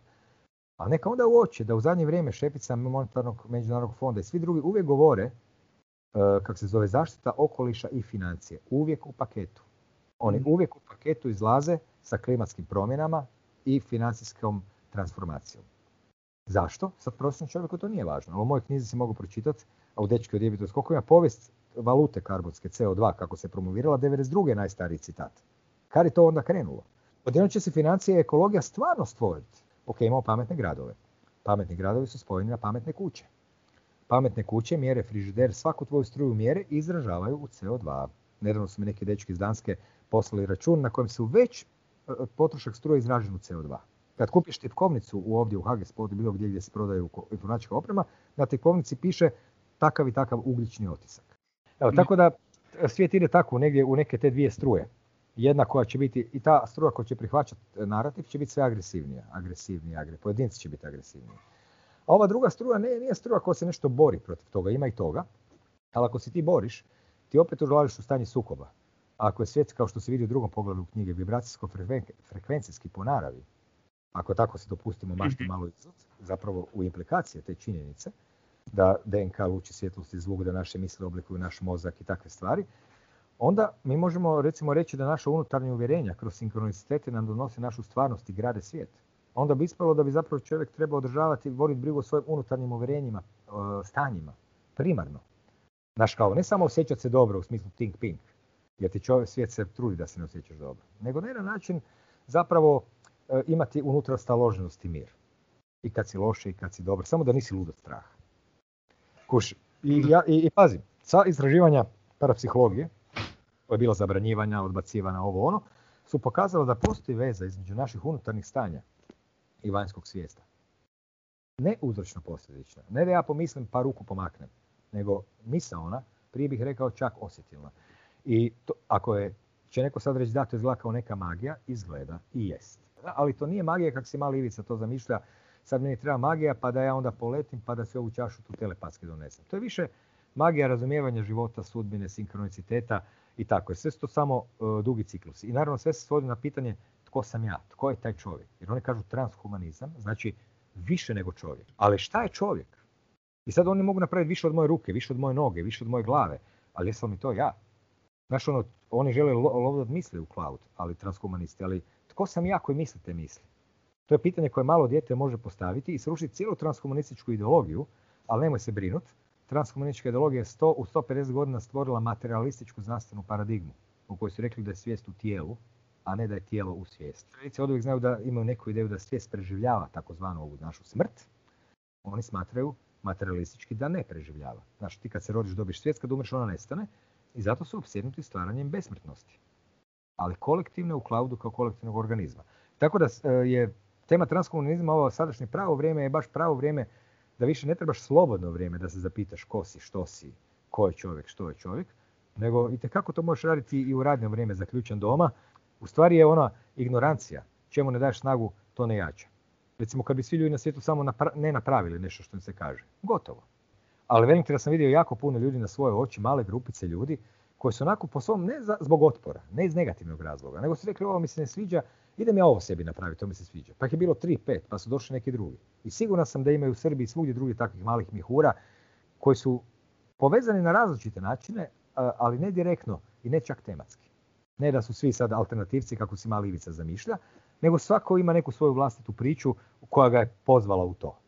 Ali neka onda uoče da u zadnje vrijeme šepica monetarnog međunarodnog fonda i svi drugi uvijek govore e, kako se zove zaštita okoliša i financije. Uvijek u paketu. Oni mhm. uvijek u paketu izlaze sa klimatskim promjenama i financijskom transformacijom. Zašto? Sad prosječnom čovjeku to nije važno. u mojoj knjizi se mogu pročitati, a u Dečki od koliko ima povijest valute karbonske CO2 kako se promovirala, 92. najstariji citat. Kad je to onda krenulo? Odjednom će se financija i ekologija stvarno stvoriti. Ok, imamo pametne gradove. Pametni gradovi su spojeni na pametne kuće. Pametne kuće mjere frižider, svaku tvoju struju mjere i izražavaju u CO2. Nedavno su mi neki dečki iz Danske poslali račun na kojem su već e, potrošak struje izražen u CO2. Kad kupiš tipkovnicu u ovdje u Hagesportu, bilo gdje gdje se prodaju informatička oprema, na tipkovnici piše takav i takav ugljični otisak. Evo, tako da svijet ide tako negdje u neke te dvije struje jedna koja će biti, i ta struja koja će prihvaćati narativ će biti sve agresivnija, agresivnija, agre, pojedinci će biti agresivniji. A ova druga struja ne, nije struja koja se nešto bori protiv toga, ima i toga, ali ako se ti boriš, ti opet ulaziš u stanje sukoba. Ako je svijet, kao što se vidi u drugom pogledu knjige, vibracijsko-frekvencijski po naravi, ako tako se dopustimo mašti mhm. malo zapravo u implikacije te činjenice, da DNK luči svjetlosti zvuk, da naše misle oblikuju naš mozak i takve stvari, onda mi možemo recimo reći da naša unutarnja uvjerenja kroz sinkronicitete nam donose našu stvarnost i grade svijet. Onda bi ispalo da bi zapravo čovjek trebao održavati i voditi brigu o svojim unutarnjim uvjerenjima, e, stanjima, primarno. Znaš kao, ne samo osjećati se dobro u smislu think pink, jer ti čovjek svijet se trudi da se ne osjećaš dobro, nego na jedan način zapravo e, imati unutra staloženost i mir. I kad si loše i kad si dobro, samo da nisi lud od straha. Kuš, i, ja, i, i pazi, sa istraživanja parapsihologije, koje je bilo zabranjivanja, odbacivanja, ovo ono, su pokazala da postoji veza između naših unutarnjih stanja i vanjskog svijesta. Ne uzročno posljedično. Ne da ja pomislim pa ruku pomaknem, nego ona, prije bih rekao čak osjetilna. I to, ako je, će neko sad reći da to izgleda kao neka magija, izgleda i jest. Ali to nije magija kako si mali Ivica to zamišlja, sad meni treba magija pa da ja onda poletim pa da se ovu čašu tu telepatski donesem. To je više magija razumijevanja života, sudbine, sinkroniciteta i tako. Je sve su to samo e, dugi ciklus. I naravno sve se svodi na pitanje tko sam ja, tko je taj čovjek. Jer oni kažu transhumanizam, znači više nego čovjek. Ali šta je čovjek? I sad oni mogu napraviti više od moje ruke, više od moje noge, više od moje glave. Ali jesam li to ja? Znaš, ono, oni žele lovdat misli u cloud, ali transhumanisti. Ali tko sam ja koji misli te misli? To je pitanje koje malo dijete može postaviti i srušiti cijelu transhumanističku ideologiju, ali nemoj se brinut. Transhumanistička ideologija je 100, u 150 godina stvorila materialističku znanstvenu paradigmu u kojoj su rekli da je svijest u tijelu, a ne da je tijelo u svijest. Tradicije od uvijek znaju da imaju neku ideju da svijest preživljava takozvanu ovu našu smrt. Oni smatraju materialistički da ne preživljava. Znači ti kad se rodiš dobiš svijest, kad umreš ona nestane i zato su opsjednuti stvaranjem besmrtnosti. Ali kolektivne u klaudu kao kolektivnog organizma. Tako da e, je tema transkomunizma ovo sadašnje pravo vrijeme je baš pravo vrijeme da više ne trebaš slobodno vrijeme da se zapitaš ko si, što si, ko je čovjek, što je čovjek, nego i kako to možeš raditi i u radno vrijeme zaključen doma. U stvari je ona ignorancija. Čemu ne daš snagu, to ne jača. Recimo kad bi svi ljudi na svijetu samo ne napravili nešto što im se kaže. Gotovo. Ali velim da sam vidio jako puno ljudi na svoje oči, male grupice ljudi, koji su onako po svom, ne zbog otpora, ne iz negativnog razloga, nego su rekli ovo mi se ne sviđa, idem ja ovo sebi napraviti, to mi se sviđa. Pa je bilo tri, pet, pa su došli neki drugi. I siguran sam da imaju u Srbiji svugdje drugi takvih malih mihura koji su povezani na različite načine, ali ne direktno i ne čak tematski. Ne da su svi sad alternativci kako si mali Ivica zamišlja, nego svako ima neku svoju vlastitu priču koja ga je pozvala u to.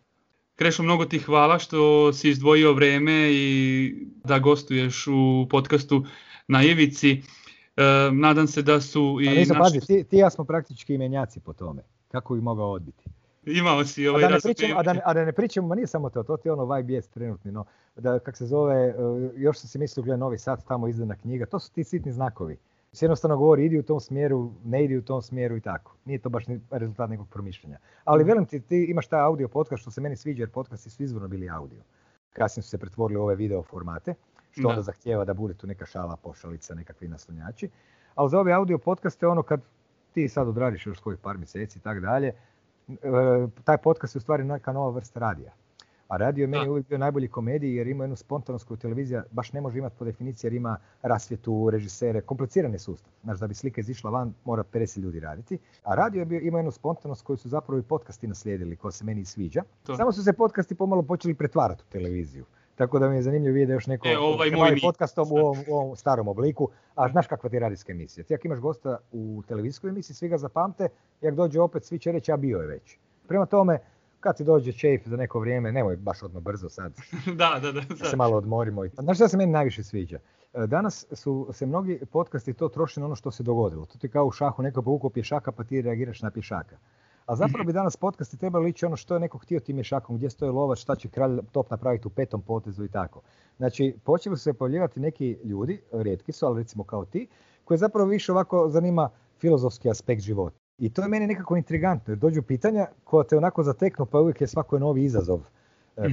Krešo, mnogo ti hvala što si izdvojio vreme i da gostuješ u podcastu na Ivici. E, nadam se da su i... Pa nisu, naši... ti, ti ja smo praktički imenjaci po tome. Kako bi mogao odbiti? Imao si ovaj a da, ne pričamo, a, da ne, a da ne pričamo, ma nije samo to, to ti je ono vibe jest trenutni, no, da kak se zove, e, još sam si mislio gleda Novi Sad, tamo izdana knjiga, to su ti sitni znakovi se jednostavno govori idi u tom smjeru, ne idi u tom smjeru i tako. Nije to baš rezultat nekog promišljanja. Ali mhm. velim ti, ti imaš taj audio podcast što se meni sviđa jer podcasti su izvorno bili audio. Kasnije su se pretvorili u ove video formate, što onda zahtjeva da bude tu neka šala, pošalica, nekakvi naslonjači. Ali za ove audio podcaste ono kad ti sad odradiš još svojih par mjeseci i tako dalje, e, taj podcast je u stvari neka nova vrsta radija. A radio je meni uvijek bio najbolji komediji jer ima jednu spontanost koju televizija baš ne može imati po definiciji jer ima rasvjetu, režisere, komplicirani sustav. Znači da bi slika izišla van mora 50 ljudi raditi. A radio je bio, ima jednu spontanost koju su zapravo i podcasti naslijedili koja se meni sviđa. Samo su se podcasti pomalo počeli pretvarati u televiziju. Tako da mi je zanimljivo vidjeti još neko e, ovaj podcastom u ovom, u ovom, starom obliku. A znaš kakva ti je radijska emisija? Ti ako imaš gosta u televizijskoj emisiji, svi ga zapamte, jak dođe opet, svi će reći, a bio je već. Prema tome, kad ti dođe čejf za neko vrijeme, nemoj baš odmah brzo sad. [LAUGHS] da, da, da. Sad. se malo odmorimo. Znaš što se meni najviše sviđa? E, danas su se mnogi podcasti to troši na ono što se dogodilo. To ti kao u šahu neko povukao pješaka pa ti reagiraš na pješaka. A zapravo bi danas podcasti trebali ići ono što je neko htio tim pješakom, gdje stoje lovac, šta će kralj top napraviti u petom potezu i tako. Znači, počeli su se pojavljivati neki ljudi, rijetki su, ali recimo kao ti, koji zapravo više ovako zanima filozofski aspekt života. I to je meni nekako intrigantno, jer dođu pitanja koja te onako zateknu, pa uvijek je svako novi izazov. mm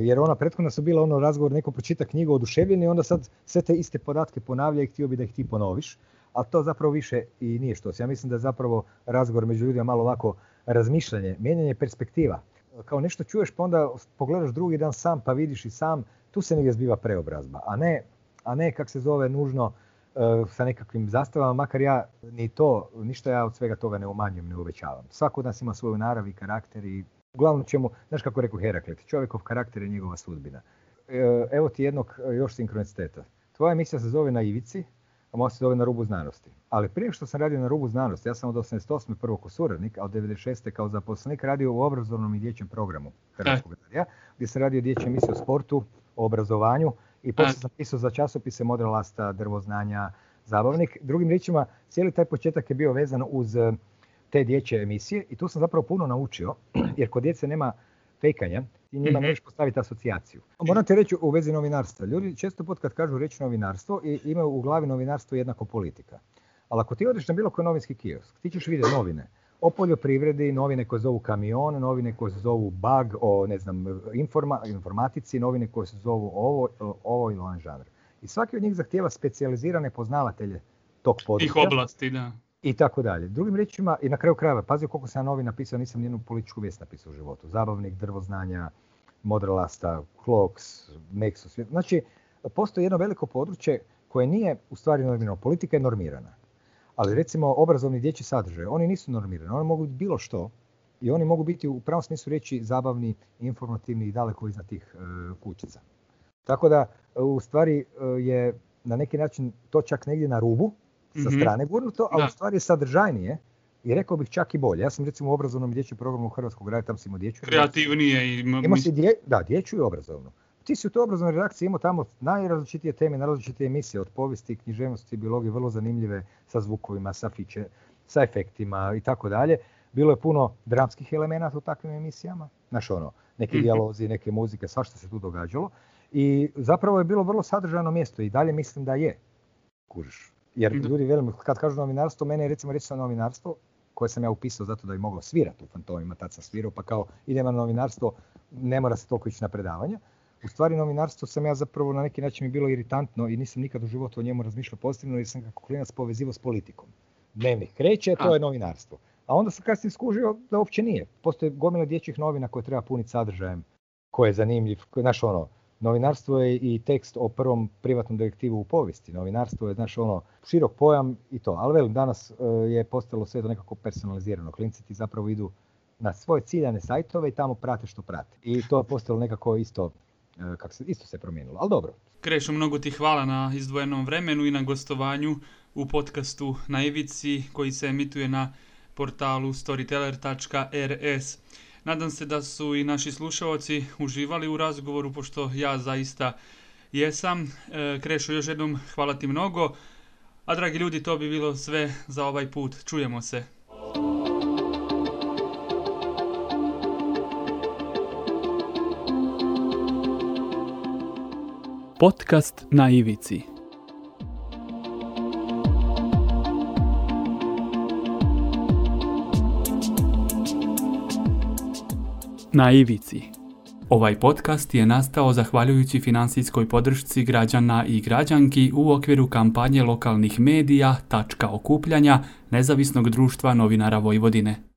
Jer ona prethodna su bila ono razgovor, neko pročita knjigu oduševljen i onda sad sve te iste podatke ponavlja i htio bi da ih ti ponoviš. Ali to zapravo više i nije što. Ja mislim da je zapravo razgovor među ljudima malo ovako razmišljanje, mijenjanje perspektiva. Kao nešto čuješ pa onda pogledaš drugi dan sam pa vidiš i sam, tu se negdje zbiva preobrazba, a ne, a ne kak se zove nužno sa nekakvim zastavama, makar ja ni to, ništa ja od svega toga ne umanjujem, ne uvećavam. Svako od nas ima svoju narav i karakter i uglavnom ćemo, znaš kako rekao Heraklit, čovjekov karakter je njegova sudbina. E, evo ti jednog e, još sinkroniciteta. Tvoja emisija se zove Na ivici, a moja se zove Na rubu znanosti. Ali prije što sam radio na rubu znanosti, ja sam od 88. prvo ko suradnik, a od 96. kao zaposlenik radio u obrazovnom i dječjem programu Hrvatskog radija, gdje sam radio dječje emisije o sportu, o obrazovanju, i poslije sam pisao za časopise Modelasta, Drvoznanja, Zabavnik. Drugim riječima, cijeli taj početak je bio vezan uz eh, te dječje emisije i tu sam zapravo puno naučio, [CLEARS THROAT] jer kod djece nema fejkanja, ti njima Mhm. možeš postaviti asocijaciju. Moram ti reći u vezi novinarstva. Ljudi često put kad kažu reći novinarstvo i imaju u glavi novinarstvo jednako politika. Ali ako ti odeš na bilo koji novinski kiosk, ti ćeš vidjeti novine o poljoprivredi, novine koje zovu kamion, novine koje se zovu bug, o ne znam, informa, informatici, novine koje se zovu ovo, ovo ili onaj žanr. I svaki od njih zahtijeva specijalizirane poznavatelje tog Tih područja oblasti, da. i tako dalje. Drugim riječima, i na kraju krajeva, pazi koliko sam ja novi napisao, nisam nijednu političku vijest napisao u životu. Zabavnik, drvoznanja, Modrelasta, Clocks, Nexus. Znači, postoji jedno veliko područje koje nije u stvari normirano. Politika je normirana. Ali recimo obrazovni dječji sadržaj, oni nisu normirani. Oni mogu biti bilo što i oni mogu biti u pravom smislu reći zabavni, informativni i daleko iznad tih e, kućica. Tako da, e, u stvari e, je na neki način to čak negdje na rubu, sa Mhm. strane gurnuto, ali u stvari je sadržajnije i rekao bih čak i bolje. Ja sam recimo u obrazovnom dječjem programu Hrvatskog radija, tam sam imao dječju Kreativnije i... Imao si dje, da, dječju i obrazovnu. Ti si u toj obrazovnoj redakciji imao tamo najrazličitije teme, najrazličitije emisije od povijesti, književnosti, biologije, vrlo zanimljive sa zvukovima, sa fiče, sa efektima i tako dalje. Bilo je puno dramskih elemenata u takvim emisijama. Znaš ono, neki Mhm. dijalozi, neke muzike, svašta se tu događalo. I zapravo je bilo vrlo sadržajno mjesto i dalje mislim da je. Kužiš. Jer ljudi, velim, kad kažu novinarstvo, mene je recimo reći sa novinarstvo, koje sam ja upisao zato da bi moglo svirati u fantomima, tad sam svirao, pa kao idemo na novinarstvo, ne mora se toliko ići na predavanja. U stvari novinarstvo sam ja zapravo na neki način mi bilo iritantno i nisam nikad u životu o njemu razmišljao pozitivno jer sam kako klinac povezivao s politikom. Dnevnik kreće, to je novinarstvo. A onda sam kasnije skužio da uopće nije. Postoje gomila dječjih novina koje treba puniti sadržajem, koji je zanimljiv, znaš ono, novinarstvo je i tekst o prvom privatnom detektivu u povijesti. Novinarstvo je, znaš, ono, širok pojam i to. Ali velim, danas e, je postalo sve to nekako personalizirano. Klinci ti zapravo idu na svoje ciljane sajtove i tamo prate što prate. I to je postalo nekako isto, e, kako se, isto se promijenilo. Ali dobro, Krešo, mnogo ti hvala na izdvojenom vremenu i na gostovanju u podcastu na Ivici koji se emituje na portalu storyteller.rs. Nadam se da su i naši slušalci uživali u razgovoru, pošto ja zaista jesam. E, Krešo, još jednom hvala ti mnogo. A dragi ljudi, to bi bilo sve za ovaj put. Čujemo se. Podcast na ivici. Na ivici. Ovaj podcast je nastao zahvaljujući financijskoj podršci građana i građanki u okviru kampanje lokalnih medija Tačka okupljanja Nezavisnog društva novinara Vojvodine.